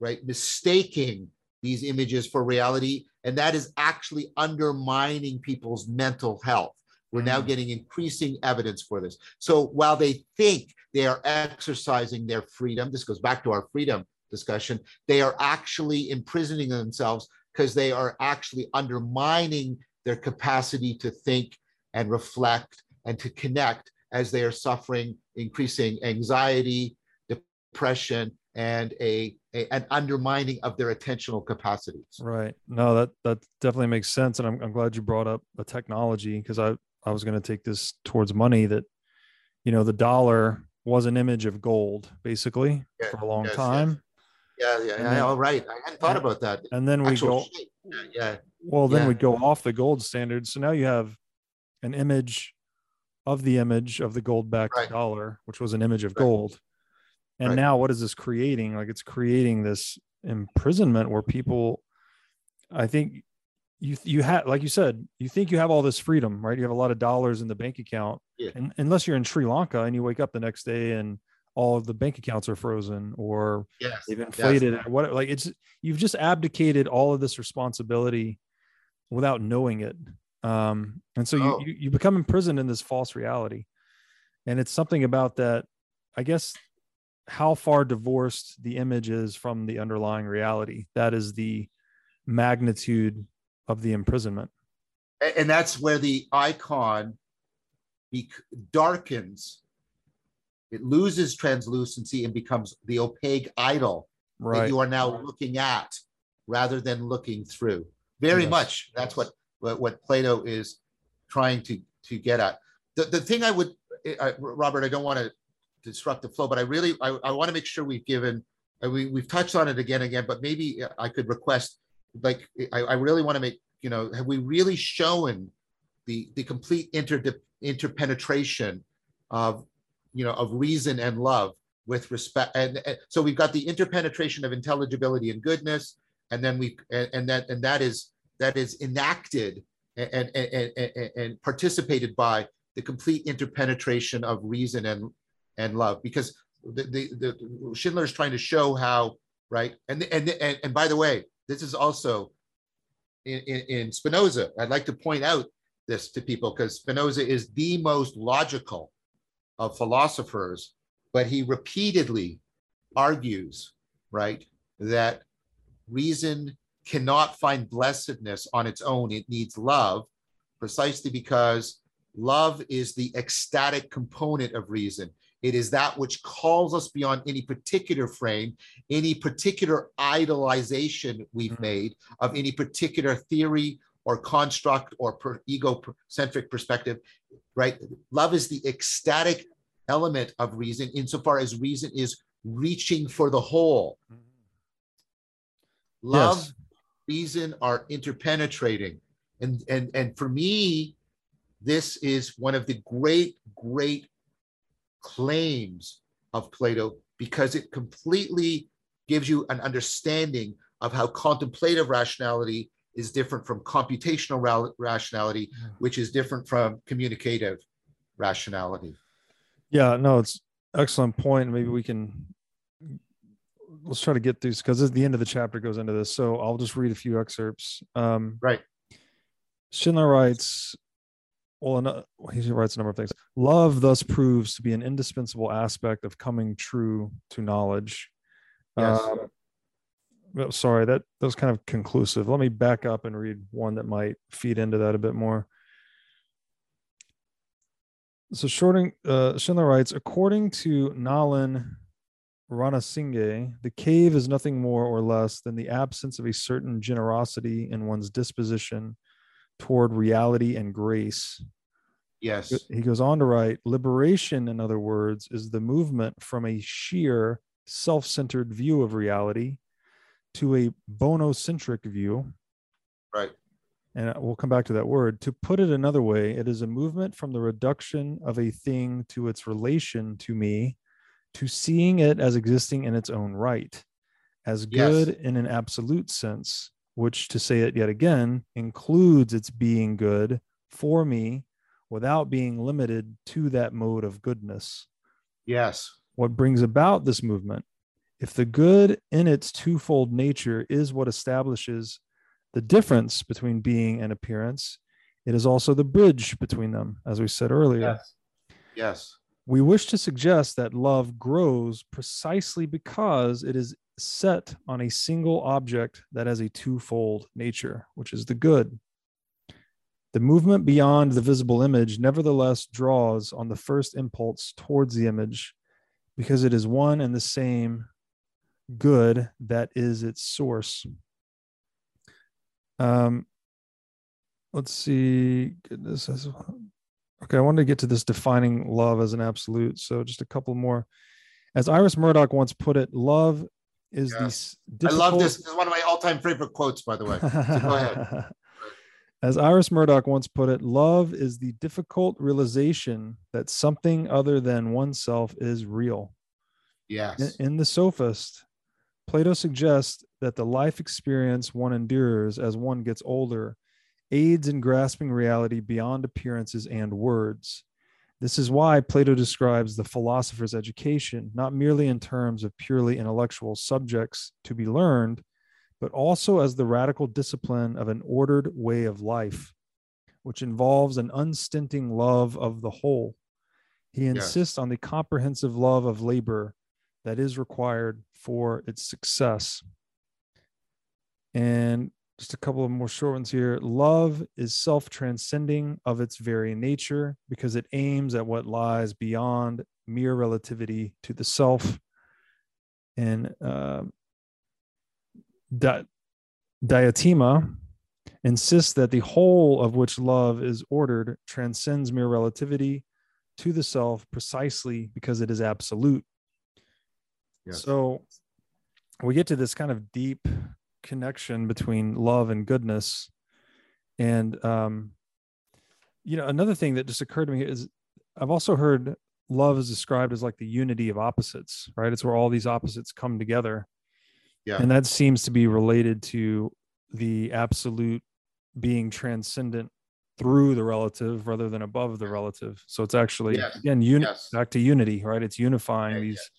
right mistaking these images for reality, and that is actually undermining people's mental health. We're now Mm. getting increasing evidence for this. So while they think they are exercising their freedom, this goes back to our freedom discussion, they are actually imprisoning themselves because they are actually undermining their capacity to think and reflect and to connect as they are suffering increasing anxiety, depression, and a, a- an undermining of their attentional capacities. Right. No, that that definitely makes sense, and I'm I'm glad you brought up the technology because I I was going to take this towards money that, you know, the dollar was an image of gold basically Yeah, for a long yes, yes. time, Yeah, yeah, yeah. then- all right. I hadn't thought about that. and then we Actual go shape. Yeah, yeah. well, then yeah. we go off the gold standard. So now you have an image of the image of the gold backed Right. dollar, which was an image of Right. gold. And Right. now what is this creating? Like it's creating this imprisonment where people, I think you you had like you said, you think you have all this freedom, right? You have a lot of dollars in the bank account. Yeah. And unless you're in Sri Lanka and you wake up the next day and all of the bank accounts are frozen or Yes. they've inflated what like it's you've just abdicated all of this responsibility without knowing it um and so Oh. you you become imprisoned in this false reality and it's something about that i guess how far divorced the image is from the underlying reality. That is the magnitude of the imprisonment. And that's where the icon darkens. It loses translucency and becomes the opaque idol that you are now looking at rather than looking through. Very Yes. much that's what, what what plato is trying to to get at. The, the thing i would I, robert i don't want to disrupt the flow but i really i, I want to make sure we've given uh, we, we've touched on it again again but maybe i could request like i, I really want to make you know have we really shown the the complete inter interpenetration of you know of reason and love with respect and, and so we've got the interpenetration of intelligibility and goodness and then we and, and that and that is that is enacted and, and, and, and participated by the complete interpenetration of reason and and love because the, the, the schindler is trying to show how right? And and and, and by the way this is also in, in, in spinoza. I'd like to point out this to people because spinoza is the most logical of philosophers but he repeatedly argues right that reason cannot find blessedness on its own. It needs love precisely because love is the ecstatic component of reason it is that which calls us beyond any particular frame any particular idolization we've Mhm. made of any particular theory or construct or per egocentric perspective right love is the ecstatic element of reason insofar as reason is reaching for the whole love Yes. reason are interpenetrating and and and for me this is one of the great great claims of plato because it completely gives you an understanding of how contemplative rationality is different from computational ra- rationality which is different from communicative rationality Yeah, no, it's excellent point. Maybe we can let's try to get through because the end of the chapter goes into this. So I'll just read a few excerpts. Um, right. Schindler writes, well, he writes a number of things. Love thus proves to be an indispensable aspect of coming true to knowledge. Yes. Um, sorry, that, that was kind of conclusive. Let me back up and read one that might feed into that a bit more. So, shorting, uh, Schindler writes, according to Nalin Ranasinghe, the cave is nothing more or less than the absence of a certain generosity in one's disposition toward reality and grace. Yes. He goes on to write liberation, in other words, is the movement from a sheer self centered view of reality to a bonocentric view. Right. And uh, we'll come back to that word. To put it another way, it is a movement from the reduction of a thing to its relation to me to seeing it as existing in its own right, as good yes. in an absolute sense, which, to say it yet again, includes its being good for me without being limited to that mode of goodness. Yes. What brings about this movement? If the good in its twofold nature is what establishes the difference between being and appearance, it is also the bridge between them, as we said earlier. Yes. Yes. We wish to suggest that love grows precisely because it is set on a single object that has a twofold nature, which is the good. The movement beyond the visible image nevertheless draws on the first impulse towards the image because it is one and the same good that is its source. Um, let's see. Goodness, okay. I wanted to get to this defining love as an absolute. So just a couple more. As Iris Murdoch once put it, love is the. Difficult... I love this. This is one of my all-time favorite quotes, by the way. So go ahead. (laughs) As Iris Murdoch once put it, love is the difficult realization that something other than oneself is real. Yes. In, in The Sophist, Plato suggests that the life experience one endures as one gets older aids in grasping reality beyond appearances and words. This is why Plato describes the philosopher's education not merely in terms of purely intellectual subjects to be learned, but also as the radical discipline of an ordered way of life, which involves an unstinting love of the whole. He insists yes. on the comprehensive love of labor that is required for its success. And just a couple of more short ones here. Love is self transcending of its very nature because it aims at what lies beyond mere relativity to the self. And uh, Di- Diotima insists that the whole of which love is ordered transcends mere relativity to the self precisely because it is absolute. Yes. So we get to this kind of deep connection between love and goodness. And, um, you know, another thing that just occurred to me is I've also heard love is described as like the unity of opposites, right? It's where all these opposites come together. Yeah. And that seems to be related to the absolute being transcendent through the relative rather than above the relative. So it's actually yes. again uni- yes. back to unity, right? It's unifying yeah, these.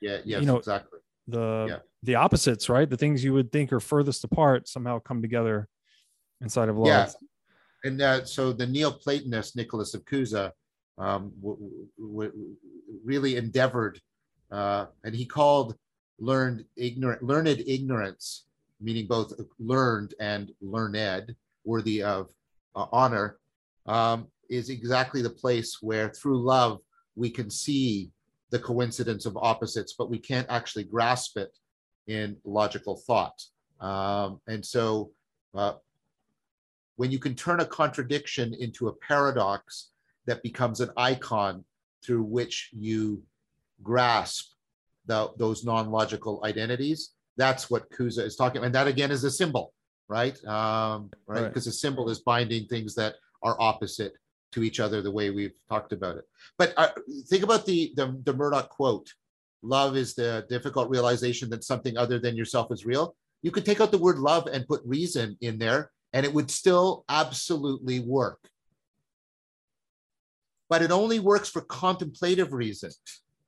Yeah, yes, you know, exactly. The yeah. the opposites, right? The things you would think are furthest apart somehow come together inside of love. Yeah. And uh, so the Neoplatonist Nicholas of Cusa um, w- w- really endeavored, uh, and he called learned ignorant learned ignorance meaning both learned and learned worthy of uh, honor um, is exactly the place where through love we can see the coincidence of opposites but we can't actually grasp it in logical thought. Um, and so uh, when you can turn a contradiction into a paradox that becomes an icon through which you grasp the, those non-logical identities. That's what Cusa is talking, and that again is a symbol, right? Um, right, because right. a symbol is binding things that are opposite to each other, the way we've talked about it. But uh, think about the, the the Murdoch quote: "Love is the difficult realization that something other than yourself is real." You could take out the word love and put reason in there, and it would still absolutely work. But it only works for contemplative reason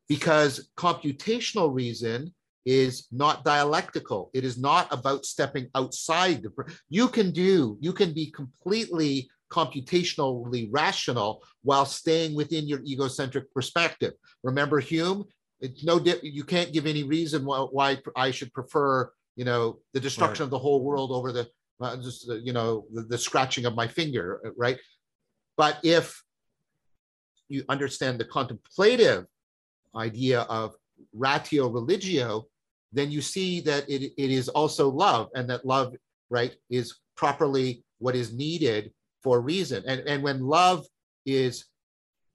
because computational reason is not dialectical. It is not about stepping outside the. You can do, you can be completely computationally rational while staying within your egocentric perspective. Remember Hume? It's no, you can't give any reason why, why I should prefer, you know, the destruction right. of the whole world over the, uh, just, you know, the, the scratching of my finger, right? But if you understand the contemplative idea of ratio religio, then you see that it, it is also love and that love, right, is properly what is needed for reason. And, and when love is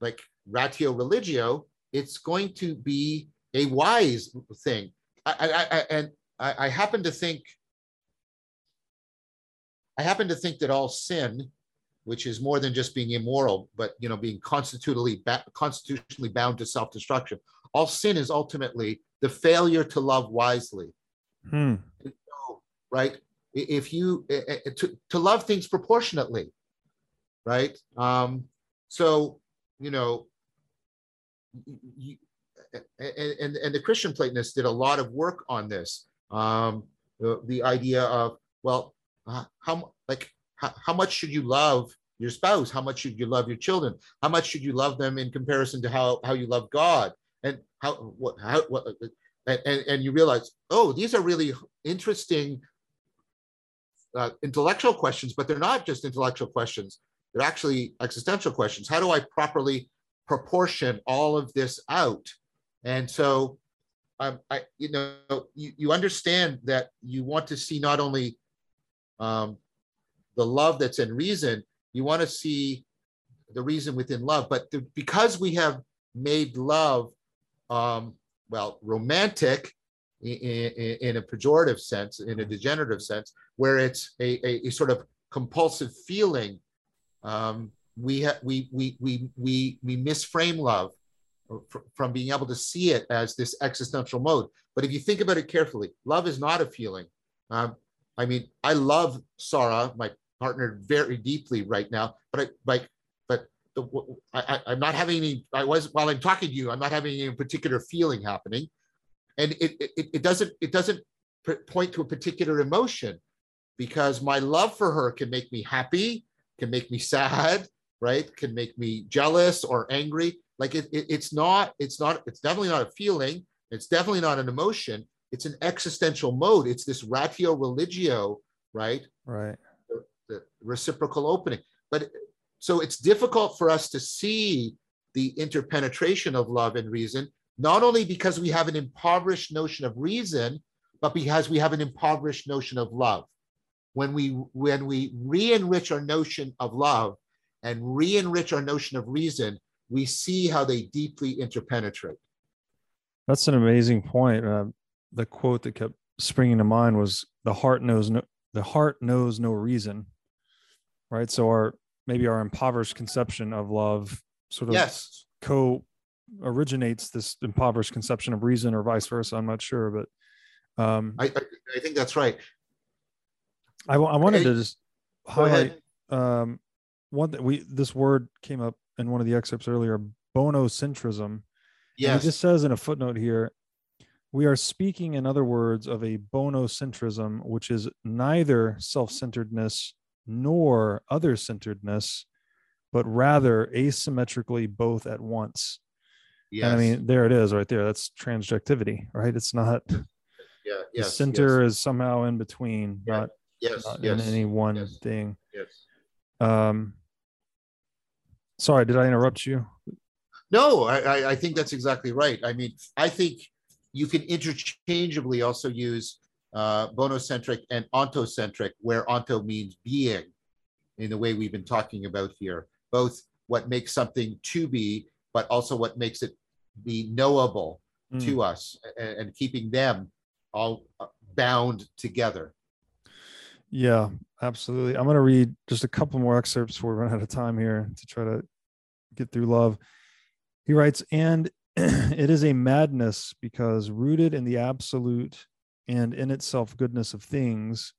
like ratio religio, it's going to be a wise thing. I, I, I and I, I happen to think, I happen to think that all sin, which is more than just being immoral, but you know, being constitutionally constitutionally bound to self-destruction, all sin is ultimately the failure to love wisely. Hmm. Right? If you to, to love things proportionately, right? Um, so you know, you, and, and, and the Christian Platonists did a lot of work on this. Um, the, the idea of well, uh, how like how, how much should you love your spouse? How much should you love your children? How much should you love them in comparison to how how you love God? And how what how what and, and, you realize oh these are really interesting uh, intellectual questions, but they're not just intellectual questions. They're actually existential questions. How do I properly proportion all of this out? And so, um, I, you know, you, you understand that you want to see not only um, the love that's in reason, you want to see the reason within love. But the, because we have made love, um, well, romantic in, in, in, a pejorative sense, in a degenerative sense, where it's a, a, a sort of compulsive feeling um, we, ha- we, we, we, we, we misframe love from being able to see it as this existential mode. But if you think about it carefully, love is not a feeling. Um, I mean, I love Sarah, my partner, very deeply right now. But I like, but the, I, am not having any. I was while I'm talking to you, I'm not having any particular feeling happening, and it it, it doesn't it doesn't point to a particular emotion, because my love for her can make me happy, can make me sad, right? Can make me jealous or angry. Like it, it, it's not, it's not, it's definitely not a feeling. It's definitely not an emotion. It's an existential mode. It's this ratio religio, right? Right. Reciprocal opening. But so it's difficult for us to see the interpenetration of love and reason, not only because we have an impoverished notion of reason, but because we have an impoverished notion of love when we when we re-enrich our notion of love and re-enrich our notion of reason, we see how they deeply interpenetrate. That's an amazing point. Uh, the quote that kept springing to mind was the heart knows no the heart knows no reason. Right. So our maybe our impoverished conception of love sort of yes. co originates this impoverished conception of reason or vice versa. I'm not sure, but um, I, I, I think that's right. I, I wanted to just highlight um, one that we this word came up in one of the excerpts earlier bonocentrism Yeah, it just says in a footnote here we are speaking in other words of a bonocentrism which is neither self-centeredness nor other-centeredness but rather asymmetrically both at once yes. And i mean there it is right there that's transjectivity right it's not yeah yes, the center yes. is somehow in between yeah. not yes, not yes, in any one yes, thing. Yes. Um, sorry, did I interrupt you? No, I, I think that's exactly right. I mean, I think you can interchangeably also use uh, bonocentric and ontocentric, where onto means being in the way we've been talking about here, both what makes something to be, but also what makes it be knowable mm. to us and, and keeping them all uh, bound together. Yeah, absolutely. I'm going to read just a couple more excerpts before we run out of time here to try to get through love. He writes, and (clears throat) it is a madness because rooted in the absolute and in itself goodness of things,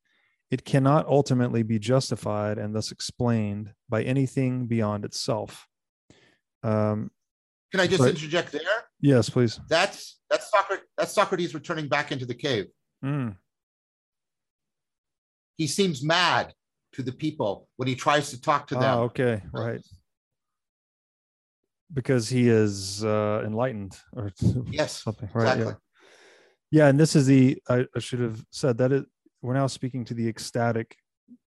it cannot ultimately be justified and thus explained by anything beyond itself. Um, Can I just Right. interject there? Yes, please. That's that's Socrates, that's Socrates returning back into the cave. Mm, He seems mad to the people when he tries to talk to them. Ah, okay, right. Because he is uh, enlightened or Yes, (laughs) something, right? Exactly. Yeah, and this is the I, I should have said that it we're now speaking to the ecstatic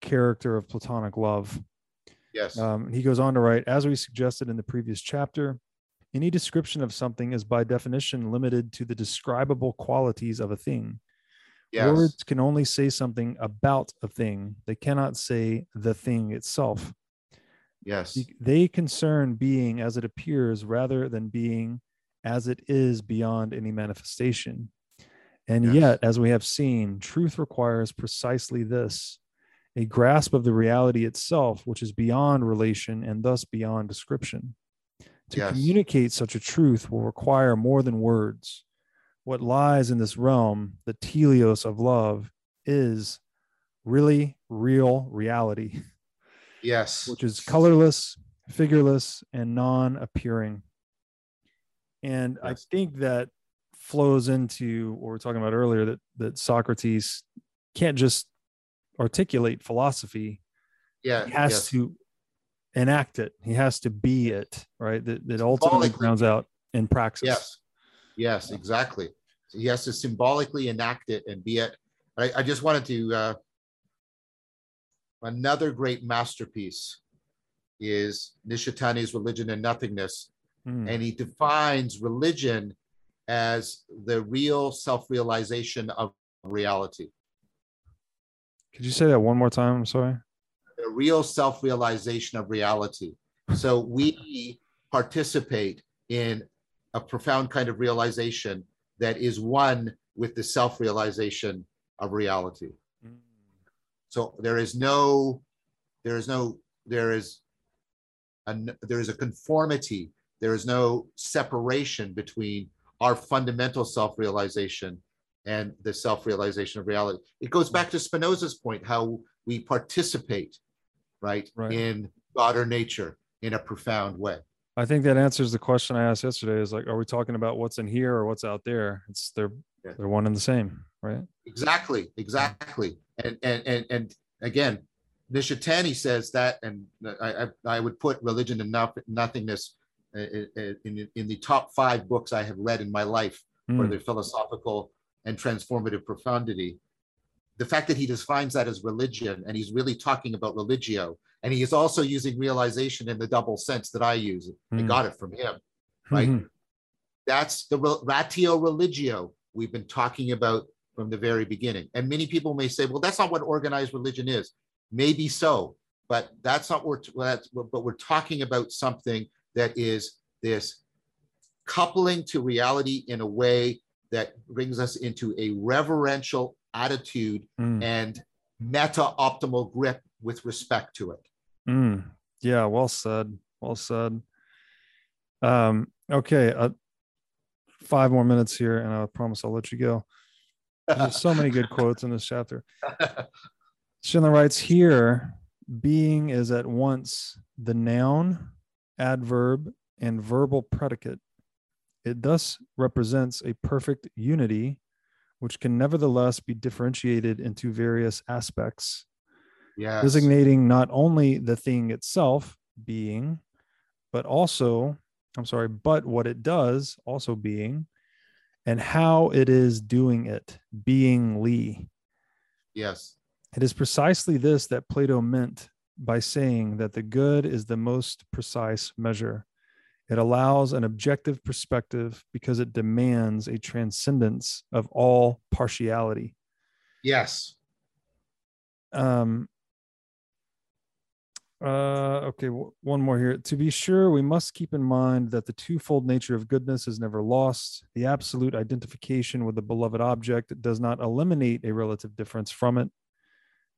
character of platonic love. Yes. Um, he goes on to write, as we suggested in the previous chapter, any description of something is by definition limited to the describable qualities of a thing. yes. Words can only say something about a thing. They cannot say the thing itself. Yes. They concern being as it appears rather than being as it is beyond any manifestation. And Yes. yet, as we have seen, truth requires precisely this a grasp of the reality itself, which is beyond relation and thus beyond description. To Yes. communicate such a truth will require more than words. What lies in this realm, the teleos of love, is really real reality Yes. which is colorless, figureless, and non-appearing. And I think that flows into what we are talking about earlier that that Socrates can't just articulate philosophy; Yeah. he has yes. to enact it. He has to be it, right? That that ultimately grounds out in praxis. Yes. Yes, exactly. So he has to symbolically enact it and be it. I, I just wanted to uh, another great masterpiece is Nishitani's Religion and Nothingness. Mm. And he defines religion as the real self-realization of reality. Could you say that one more time? I'm sorry. the real self-realization of reality. So we participate in a profound kind of realization that is one with the self-realization of reality. So there is no, there is no, there is, a, there is a conformity. There is no separation between our fundamental self-realization and the self-realization of reality. It goes back to Spinoza's point, how we participate, right, Right. in God or nature in a profound way. I think that answers the question I asked yesterday. Is like, are we talking about what's in here or what's out there? It's they're Yeah. they're one and the same, right? Exactly, exactly. And and and and again, Nishitani says that, and I I, I would put religion and nothingness in in the top five books I have read in my life for Mm. their philosophical and transformative profundity. The fact that he defines that as religion, and he's really talking about religio, and he is also using realization in the double sense that I use. I Mm. got it from him. right? Mhm. That's the ratio religio we've been talking about from the very beginning. And many people may say, well, that's not what organized religion is. Maybe so, but that's not what that's but we're talking about something that is this coupling to reality in a way that brings us into a reverential attitude Mm. and meta optimal grip with respect to it. Mm. Yeah, well said. Well said. Um, okay, uh, five more minutes here, and I promise I'll let you go. There's so many good quotes in this chapter. (laughs) Schindler writes here being is at once the noun, adverb, and verbal predicate. It thus represents a perfect unity, which can nevertheless be differentiated into various aspects yes. designating not only the thing itself being but also i'm sorry but what it does also being and how it is doing it beingly Yes. it is precisely this that plato meant by saying that the good is the most precise measure. It allows an objective perspective because it demands a transcendence of all partiality. Yes. um uh okay w- one more here. To be sure we must keep in mind that the twofold nature of goodness is never lost. The absolute identification with the beloved object does not eliminate a relative difference from it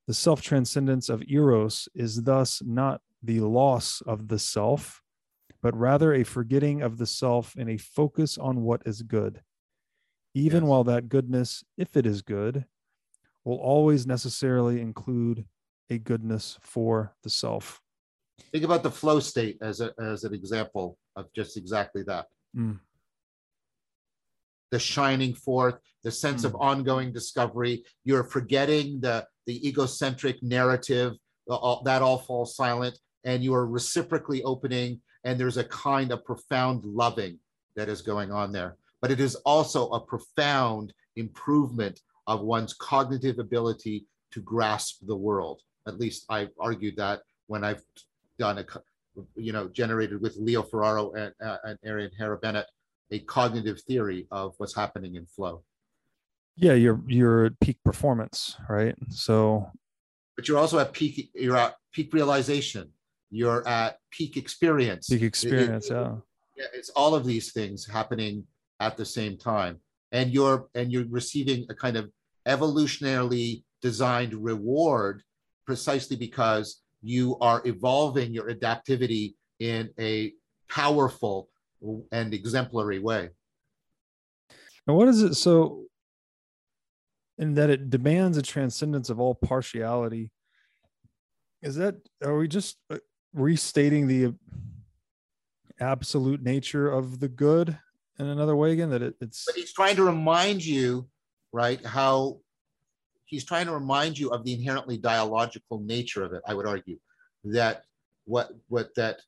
the self-transcendence of eros is thus not the loss of the self but rather a forgetting of the self and a focus on what is good even Yes. while that goodness if it is good will always necessarily include a goodness for the self. Think about the flow state as a, as an example of just exactly that. Mm. The shining forth, the sense of ongoing discovery. You're forgetting the, the egocentric narrative, the- all, that all falls silent, and you are reciprocally opening, and there's a kind of profound loving that is going on there. But it is also a profound improvement of one's cognitive ability to grasp the world. At least I've argued that when I've done a, you know, generated with Leo Ferraro and, uh, and Arianne Herrera-Bennett, a cognitive theory of what's happening in flow. Yeah, you're you're at peak performance, right? So But you're also at peak, you're at peak realization. You're at peak experience. peak It- it- experience, yeah. yeah, it's all of these things happening at the same time and you're and you're receiving a kind of evolutionarily designed reward precisely because you are evolving your adaptivity in a powerful and exemplary way And what is it? So, in that it demands a transcendence of all partiality. Is that, are we just uh, restating the absolute nature of the good in another way again? That it, it's, but he's trying to remind you right how he's trying to remind you of the inherently dialogical nature of it i would argue that what what that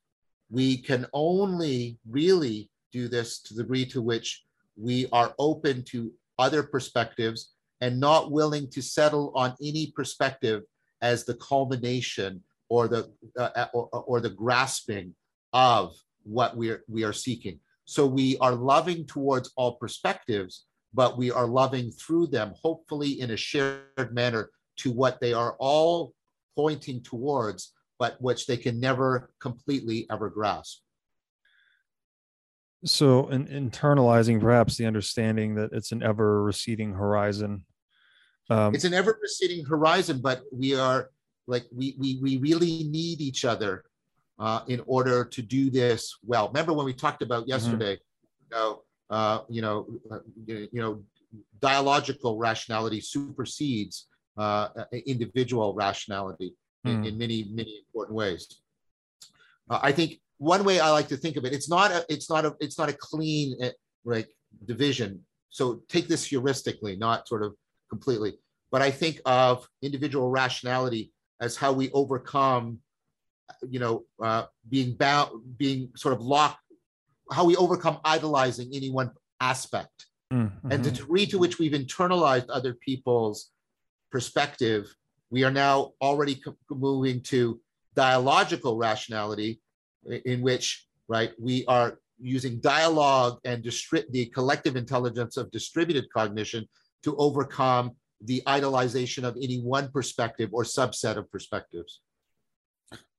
we can only really do this to the degree to which we are open to other perspectives and not willing to settle on any perspective as the culmination or the uh, or, or the grasping of what we are we are seeking. So we are loving towards all perspectives but we are loving through them, hopefully in a shared manner, to what they are all pointing towards, but which they can never completely ever grasp. so in, internalizing perhaps the understanding that it's an ever receding horizon. Um, It's an ever receding horizon, but we are like, we, we, we really need each other uh, in order to do this well. Remember when we talked about yesterday, you know, uh, you know, uh, you you know, dialogical rationality supersedes uh, individual rationality in, Mm. in many many important ways. Uh, I think one way I like to think of it, it's not a, it's not a, it's not a clean uh, like division. So take this heuristically, not sort of completely. But I think of individual rationality as how we overcome, you know, uh, being bound, being sort of locked, how we overcome idolizing any one aspect mm, and the mhm. degree to which we've internalized other people's perspective, we are now already moving to dialogical rationality, in which, right, we are using dialogue and the collective intelligence of distributed cognition to overcome the idolization of any one perspective or subset of perspectives.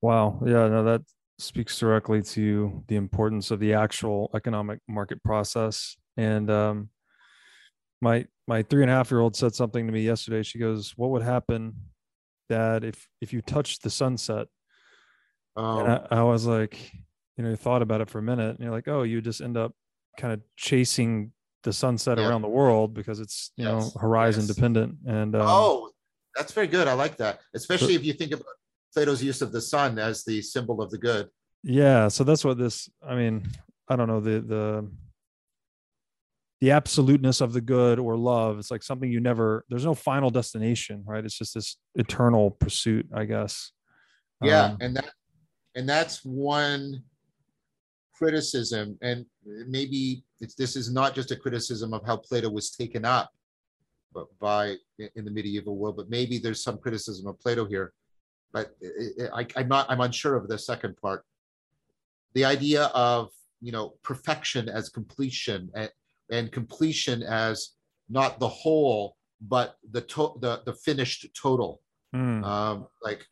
Wow. Yeah, no, that speaks directly to the importance of the actual economic market process. And um, my my three and a half year old said something to me yesterday. She goes, "What would happen, Dad, if if you touch the sunset?" Um, I, I was like, you know, you thought about it for a minute, and you're like, "Oh, you just end up kind of chasing the sunset Yeah. around the world because it's you Yes, know horizon yes. dependent." And um, oh, that's very good. I like that, especially if you think about Plato's use of the sun as the symbol of the good. yeah so that's what this i mean i don't know the the the absoluteness of the good or love it's like something you never there's no final destination right it's just this eternal pursuit i guess Yeah, Um, and that and that's one criticism, and maybe it's, this is not just a criticism of how Plato was taken up, but by in the medieval world, but maybe there's some criticism of Plato here. But I, I- I'm not. I'm unsure of the second part. The idea of you know perfection as completion and, completion as not the whole, but the to, the the finished total mm, um, like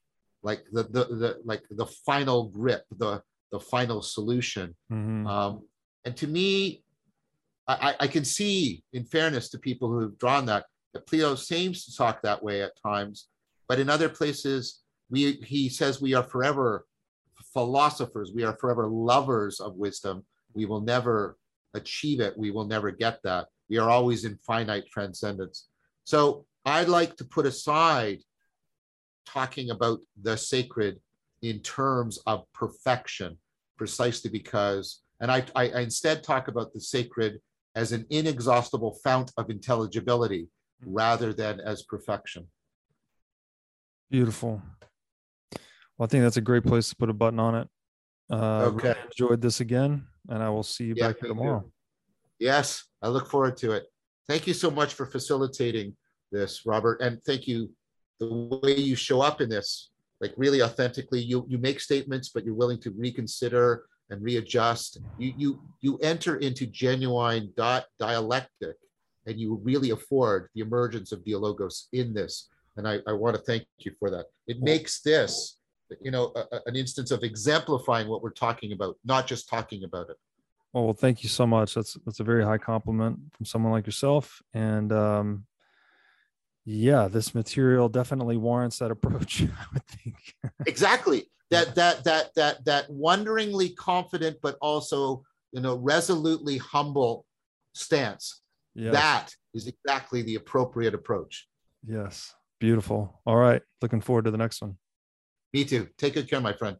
like the, the the like the final grip, the the final solution. mhm. Um, and to me, I, I- I can see, in fairness to people who have drawn that, that Plato seems to talk that way at times, but in other places, we he says we are forever philosophers, we are forever lovers of wisdom. We will never achieve it. We will never get that. We are always in finite transcendence. So I'd like to put aside talking about the sacred in terms of perfection, precisely because And I, I, I instead talk about the sacred as an inexhaustible fount of intelligibility rather than as perfection. Beautiful. Well, I think that's a great place to put a button on it. Uh, Okay. really enjoyed this again, and I will see you Yeah, back here tomorrow. Yes, I look forward to it. Thank you so much for facilitating this, Robert, and thank you the way you show up in this, like really authentically. You you make statements, but you're willing to reconsider and readjust. You you you enter into genuine dot dialectic, and you really afford the emergence of dialogos in this. And I, I want to thank you for that. It makes this, you know, a- an instance of exemplifying what we're talking about, not just talking about it. Oh, well, thank you so much. That's that's a very high compliment from someone like yourself. And um, yeah, this material definitely warrants that approach. (laughs) I would think. exactly (laughs) that that that that that wonderingly confident but also you know resolutely humble stance Yeah. that is exactly the appropriate approach Yes. Beautiful. All right. Looking forward to the next one. Me too. Take good care my friend